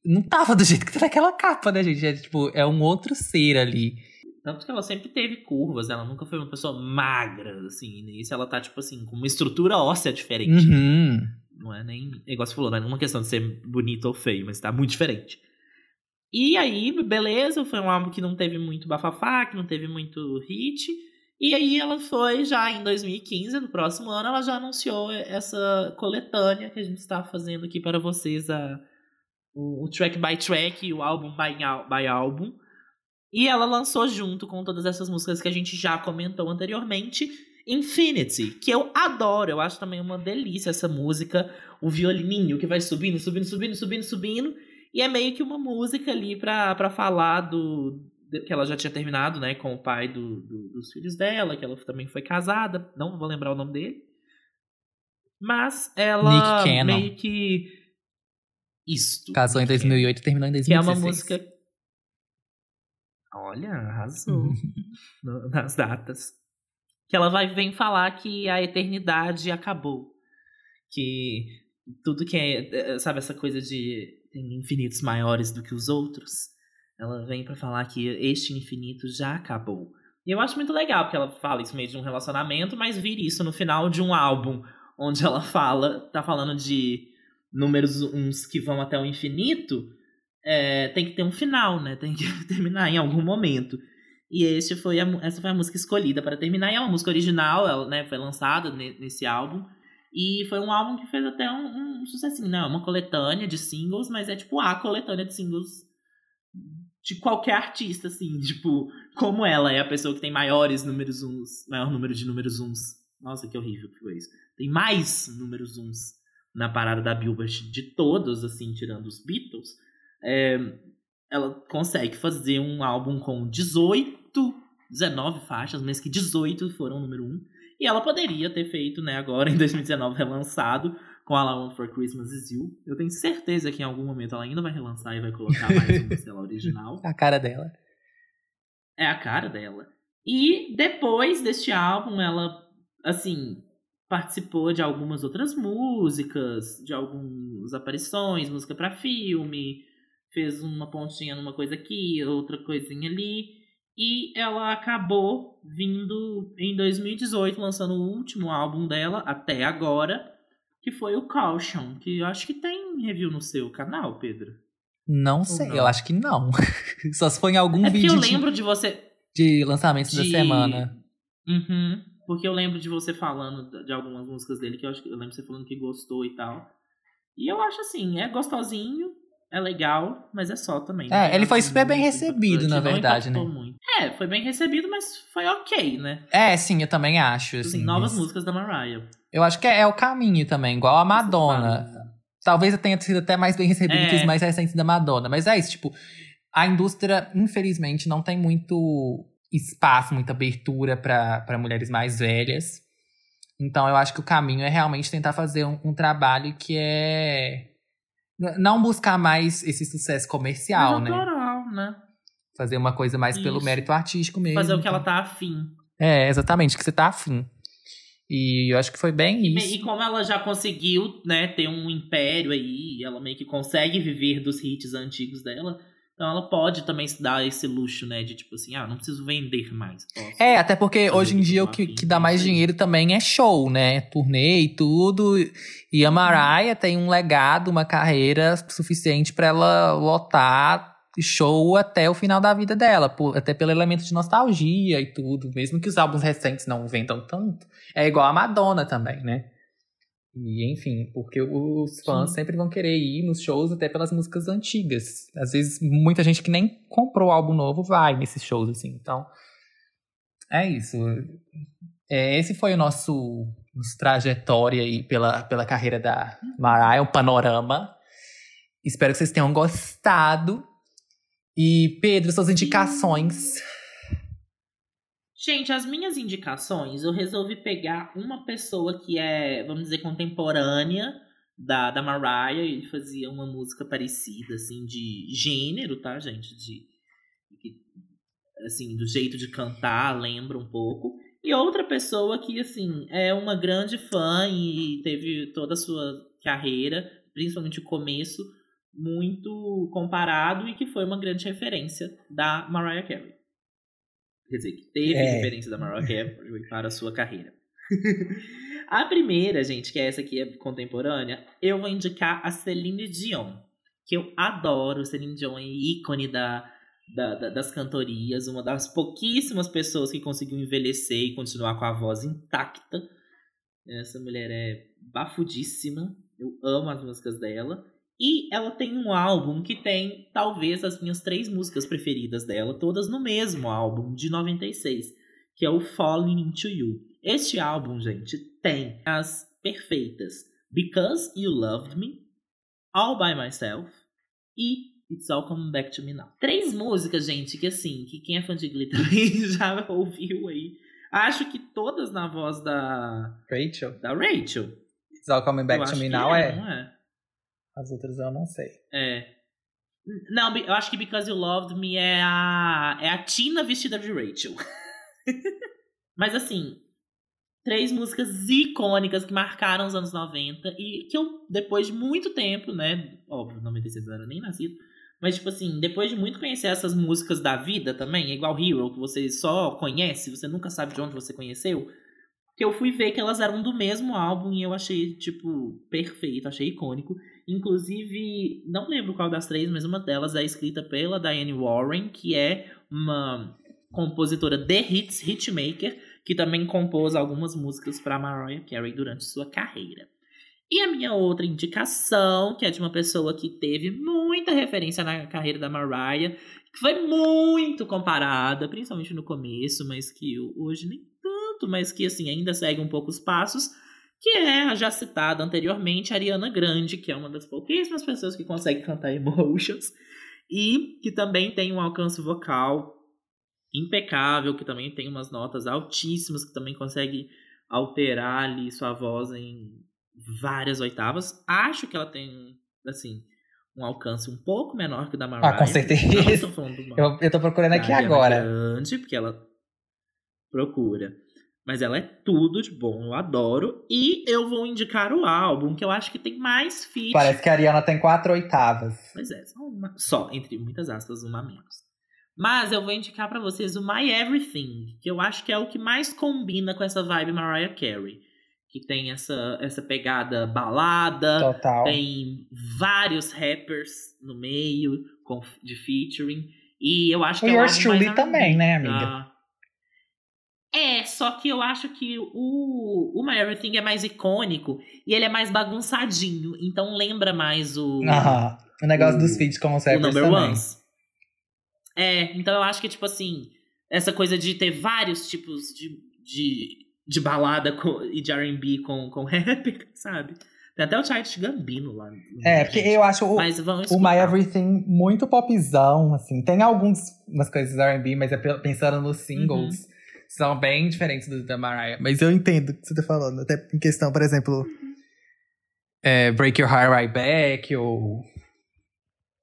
Não tava do [LAUGHS] jeito que tá naquela capa, né, gente? É, tipo, é um outro ser ali. Tanto que ela sempre teve curvas, ela nunca foi uma pessoa magra, assim. E nisso ela tá, tipo assim, com uma estrutura óssea diferente. Uhum. Não é nem. Igual você falou, não é uma questão de ser bonito ou feio, mas tá muito diferente. E aí, beleza, foi um álbum que não teve muito bafafá, que não teve muito hit. E aí ela foi já em 2015, no próximo ano, ela já anunciou essa coletânea que a gente está fazendo aqui para vocês, a, o, o track by track o álbum by, by álbum. E ela lançou junto com todas essas músicas que a gente já comentou anteriormente, Infinity, que eu adoro, eu acho também uma delícia essa música, o violininho que vai subindo, subindo, subindo, subindo, subindo, e é meio que uma música ali pra, pra falar do que ela já tinha terminado, né, com o pai do, do- dos filhos dela, que ela também foi casada, não vou lembrar o nome dele. Mas ela meio que isto. Casou em Nick Cannon. 2008 e terminou em Que é 2016. uma música. [LAUGHS] Olha, arrasou [LAUGHS] nas datas. Que ela vai vem falar que a eternidade acabou. Que tudo que é. Sabe essa coisa de tem infinitos maiores do que os outros? Ela vem pra falar que este infinito já acabou. E eu acho muito legal, porque ela fala isso meio de um relacionamento, mas vira isso no final de um álbum, onde ela fala, tá falando de números uns que vão até o infinito, é, tem que ter um final, né? Tem que [LAUGHS] terminar em algum momento. E esse foi a essa foi a música escolhida para terminar. E é uma música original, ela né, foi lançada ne- nesse álbum. E foi um álbum que fez até um, um sucessinho. Não, é uma coletânea de singles, mas é tipo a coletânea de singles de qualquer artista, assim. [LAUGHS] Tipo, como ela é a pessoa que tem maiores números uns, maior número de números uns. Nossa, que horrível que foi isso. Tem mais números uns na parada da Billboard de todos, assim, tirando os Beatles. É, ela consegue fazer um álbum com 18, 19 faixas, mas que 18 foram número 1. E ela poderia ter feito, né, agora em 2019, [LAUGHS] relançado com I Want for Christmas Is You. Eu tenho certeza que em algum momento ela ainda vai relançar e vai colocar mais uma [LAUGHS] lá, original. A cara dela. É a cara dela. E depois deste álbum, ela, assim, participou de algumas outras músicas, de algumas aparições, música para filme, fez uma pontinha numa coisa aqui, outra coisinha ali. E ela acabou vindo em 2018, lançando o último álbum dela, até agora, que foi o Caution, que eu acho que tem review no seu canal, Pedro. Não sei, não? eu acho que não. [LAUGHS] Só se foi em algum É vídeo eu de- lembro de você. de, lançamentos da de- semana. Uhum. Porque eu lembro de você falando de algumas músicas dele, que eu, acho, que- eu lembro de você falando que gostou e tal. E eu acho assim, é gostosinho, é legal, mas é só também. É, Não ele foi super bem recebido, na verdade, né? muito. É, foi bem recebido, mas foi ok, né? É, sim, eu também acho. Assim, Assim, novas isso. músicas da Mariah. Eu acho que é, é o caminho também, igual a Madonna. Talvez tenha sido até mais bem recebido É. que os mais recentes da Madonna. Mas é isso, tipo, a indústria, infelizmente, não tem muito espaço, muita abertura para mulheres mais velhas. Então eu acho que o caminho é realmente tentar fazer um, um trabalho que é. Não buscar mais esse sucesso comercial, Mas né? autoral, né? Fazer uma coisa mais pelo Isso. mérito artístico mesmo. Fazer o que então. ela tá afim. É, exatamente, que você tá afim. E eu acho que foi bem E, isso. e como ela já conseguiu, né, ter um império aí, ela meio que consegue viver dos hits antigos dela, então ela pode também se dar esse luxo, né, de tipo assim, ah, não preciso vender mais. É, até porque hoje em dia o que, que dá mais dinheiro também é show, né? Turnê e tudo. E a Mariah tem um legado, uma carreira suficiente pra ela lotar show até o final da vida dela, por- até pelo elemento de nostalgia e tudo. Mesmo que os álbuns recentes não vendam tanto, é igual a Madonna também, né? E enfim, porque os fãs Sim. sempre vão querer ir nos shows até pelas músicas antigas. Às vezes, muita gente que nem comprou álbum novo vai nesses shows, assim. Então, é isso. É, esse foi o nosso, nosso trajetória aí pela, pela carreira da Mariah, o panorama. Espero que vocês tenham gostado. E, Pedro, suas indicações. Gente, as minhas indicações, eu resolvi pegar uma pessoa que é, vamos dizer, contemporânea da, da Mariah. Ele fazia uma música parecida, assim, de gênero, tá, gente? De, assim, do jeito de cantar, lembra um pouco. E outra pessoa que, assim, é uma grande fã e teve toda a sua carreira, principalmente o começo, muito comparado e que foi uma grande referência da Mariah Carey. Quer dizer, que teve É. referência da Mariah Carey para a sua carreira. [LAUGHS] a primeira, gente, que é essa aqui é contemporânea, eu vou indicar a Celine Dion, que eu adoro. Celine Dion é ícone da, da- da- das cantorias, uma das pouquíssimas pessoas que conseguiu envelhecer e continuar com a voz intacta. Essa mulher é bafudíssima, eu amo as músicas dela. E ela tem um álbum que tem talvez as minhas três músicas preferidas dela, todas no mesmo álbum, de 96, que é o Falling Into You. Este álbum, gente, tem as perfeitas Because You Loved Me, All By Myself e It's All Coming Back to Me Now. Três músicas, gente, que assim, que quem é fã de Glee [LAUGHS] também já ouviu aí. Acho que todas na voz da, Rachel. da Rachel. It's All Coming Back Eu to Me Now é. não é? As outras eu não sei. É. Não, eu acho que Because You Loved Me é a, é a Tina vestida de Rachel. [LAUGHS] Mas assim, três músicas icônicas que marcaram os anos 90 e que eu, depois de muito tempo, né? Óbvio, 96 eu não era nem nascido. Mas, tipo assim, depois de muito conhecer essas músicas da vida também, é igual Hero, que você só conhece, você nunca sabe de onde você conheceu. Que eu fui ver que elas eram do mesmo álbum e eu achei, tipo, perfeito, achei icônico. Inclusive, não lembro qual das três, mas uma delas é escrita pela Diane Warren, que é uma compositora de hits, hitmaker, que também compôs algumas músicas para Mariah Carey durante sua carreira. E a minha outra indicação, que é de uma pessoa que teve muita referência na carreira da Mariah, que foi muito comparada, principalmente no começo, mas que hoje nem tanto, mas que assim ainda segue um pouco os passos, que é a já citada anteriormente Ariana Grande, que é uma das pouquíssimas pessoas que consegue cantar Emotions e que também tem um alcance vocal impecável, que também tem umas notas altíssimas, que também consegue alterar ali sua voz em várias oitavas. Acho que ela tem, assim, um alcance um pouco menor que o da Mariah. Ah, com certeza. eu, eu tô procurando aqui agora. Grande, porque ela procura. Mas ela é tudo de bom, eu adoro. E eu vou indicar o álbum, que eu acho que tem mais feat. Parece que a Ariana tem quatro oitavas. Pois é, só, uma, só entre muitas aspas, uma menos. Mas eu vou indicar para vocês o My Everything, que eu acho que é o que mais combina com essa vibe Mariah Carey. Que tem essa, essa pegada balada, Total. tem vários rappers no meio com, de featuring. E eu acho que o é o Yours Truly também, né, amiga? Ah, é, só que eu acho que o, o My Everything é mais icônico e ele é mais bagunçadinho. Então lembra mais o. Aham. O negócio o, dos feats como o Number também. Ones. É, então eu acho que, tipo assim, essa coisa de ter vários tipos de, de, de balada com, e de RB com, com [LAUGHS] rap, sabe? Tem até o Childish Gambino lá. É, porque eu acho o, o My Everything muito popzão, assim. Tem algumas coisas R&B, mas é pensando nos singles. Uhum são bem diferentes do da Mariah. Mas eu entendo o que você tá falando. Até em questão, por exemplo, é, Break Your Heart Right Back ou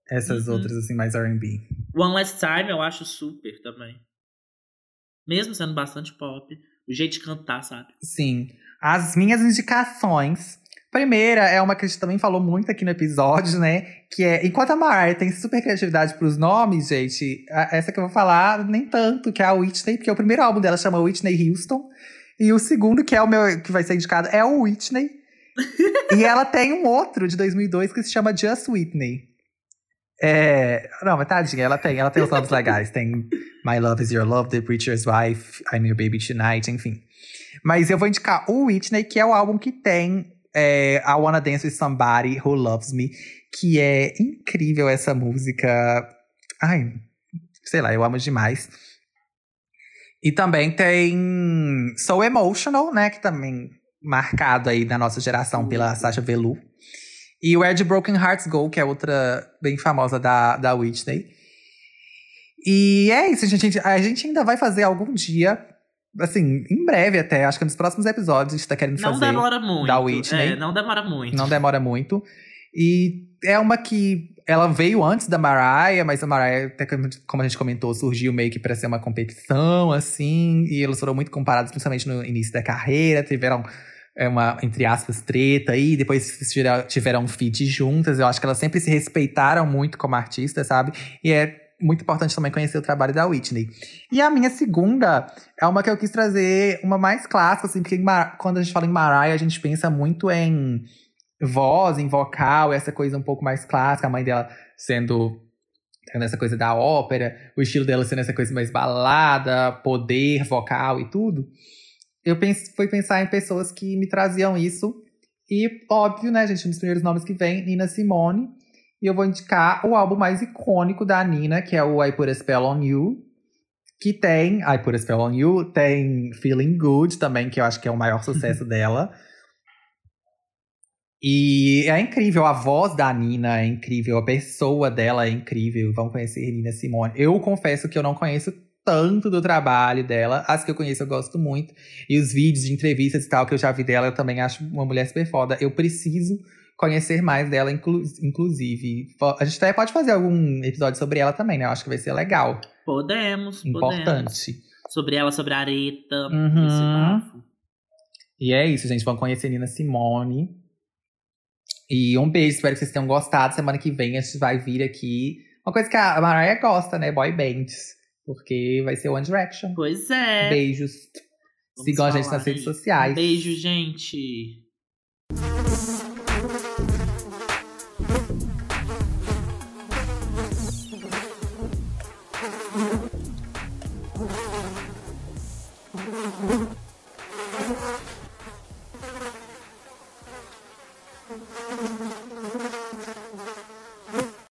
essas uhum. outras, assim, mais R&B. One Last Time eu acho super também. Mesmo sendo bastante pop. O jeito de cantar, sabe? Sim. As minhas indicações Primeira é uma que a gente também falou muito aqui no episódio, né? Que é, enquanto a Mariah tem super criatividade pros nomes, gente, essa que eu vou falar nem tanto, que é a Whitney, porque o primeiro álbum dela chama Whitney Houston. E o segundo, que é o meu, que vai ser indicado, é o Whitney. [LAUGHS] e ela tem um outro de 2002 que se chama Just Whitney. É, não, mas tadinha, ela tem, ela tem os nomes legais. Tem My Love Is Your Love, The Preacher's Wife, I'm Your Baby Tonight, enfim. Mas eu vou indicar o Whitney, que é o álbum que tem é, I Wanna Dance With Somebody Who Loves Me, que é incrível essa música. Ai, sei lá, eu amo demais. E também tem So Emotional, né, que também marcado aí na nossa geração pela Sasha Velour. E Where the Broken Hearts Go, que é outra bem famosa da, da Whitney. E é isso, gente. A gente ainda vai fazer algum dia assim, em breve até, acho que nos próximos episódios a gente tá querendo não fazer. Não demora muito. Da Whitney. É, não demora muito. Não demora muito. E é uma que ela veio antes da Mariah, mas a Mariah, até como a gente comentou, surgiu meio que pra ser uma competição, assim. E elas foram muito comparadas, principalmente no início da carreira. Tiveram é, uma, entre aspas, treta aí. Depois tiveram um feat juntas. Eu acho que elas sempre se respeitaram muito como artistas, sabe? E é muito importante também conhecer o trabalho da Whitney. E a minha segunda é uma que eu quis trazer, uma mais clássica, assim, porque quando a gente fala em Mariah, a gente pensa muito em voz, em vocal, essa coisa um pouco mais clássica, a mãe dela sendo tendo essa coisa da ópera, o estilo dela sendo essa coisa mais balada, poder vocal e tudo. Eu pense, fui pensar em pessoas que me traziam isso. E, óbvio, né, gente, um dos primeiros nomes que vem, Nina Simone. E eu vou indicar o álbum mais icônico da Nina, que é o I Put a Spell on You. Que tem I Put a Spell on You, tem Feeling Good também, que eu acho que é o maior sucesso [LAUGHS] dela. E é incrível, a voz da Nina é incrível, a pessoa dela é incrível. Vão conhecer Nina Simone. Eu confesso que eu não conheço tanto do trabalho dela. As que eu conheço eu gosto muito. E os vídeos de entrevistas e tal que eu já vi dela, eu também acho uma mulher super foda. Eu preciso conhecer mais dela, inclu inclusive. A gente até pode fazer algum episódio sobre ela também, né? Eu acho que vai ser legal. Podemos, Importante. Podemos. Sobre ela, sobre a areta. Uhum. E é isso, gente. Vão conhecer Nina Simone. E um beijo, espero que vocês tenham gostado. Semana que vem a gente vai vir aqui. Uma coisa que a Mariah gosta, né? Boy bands. Porque vai ser One Direction. Pois é. Beijos. Vamos Sigam a gente nas redes sociais. beijo, gente.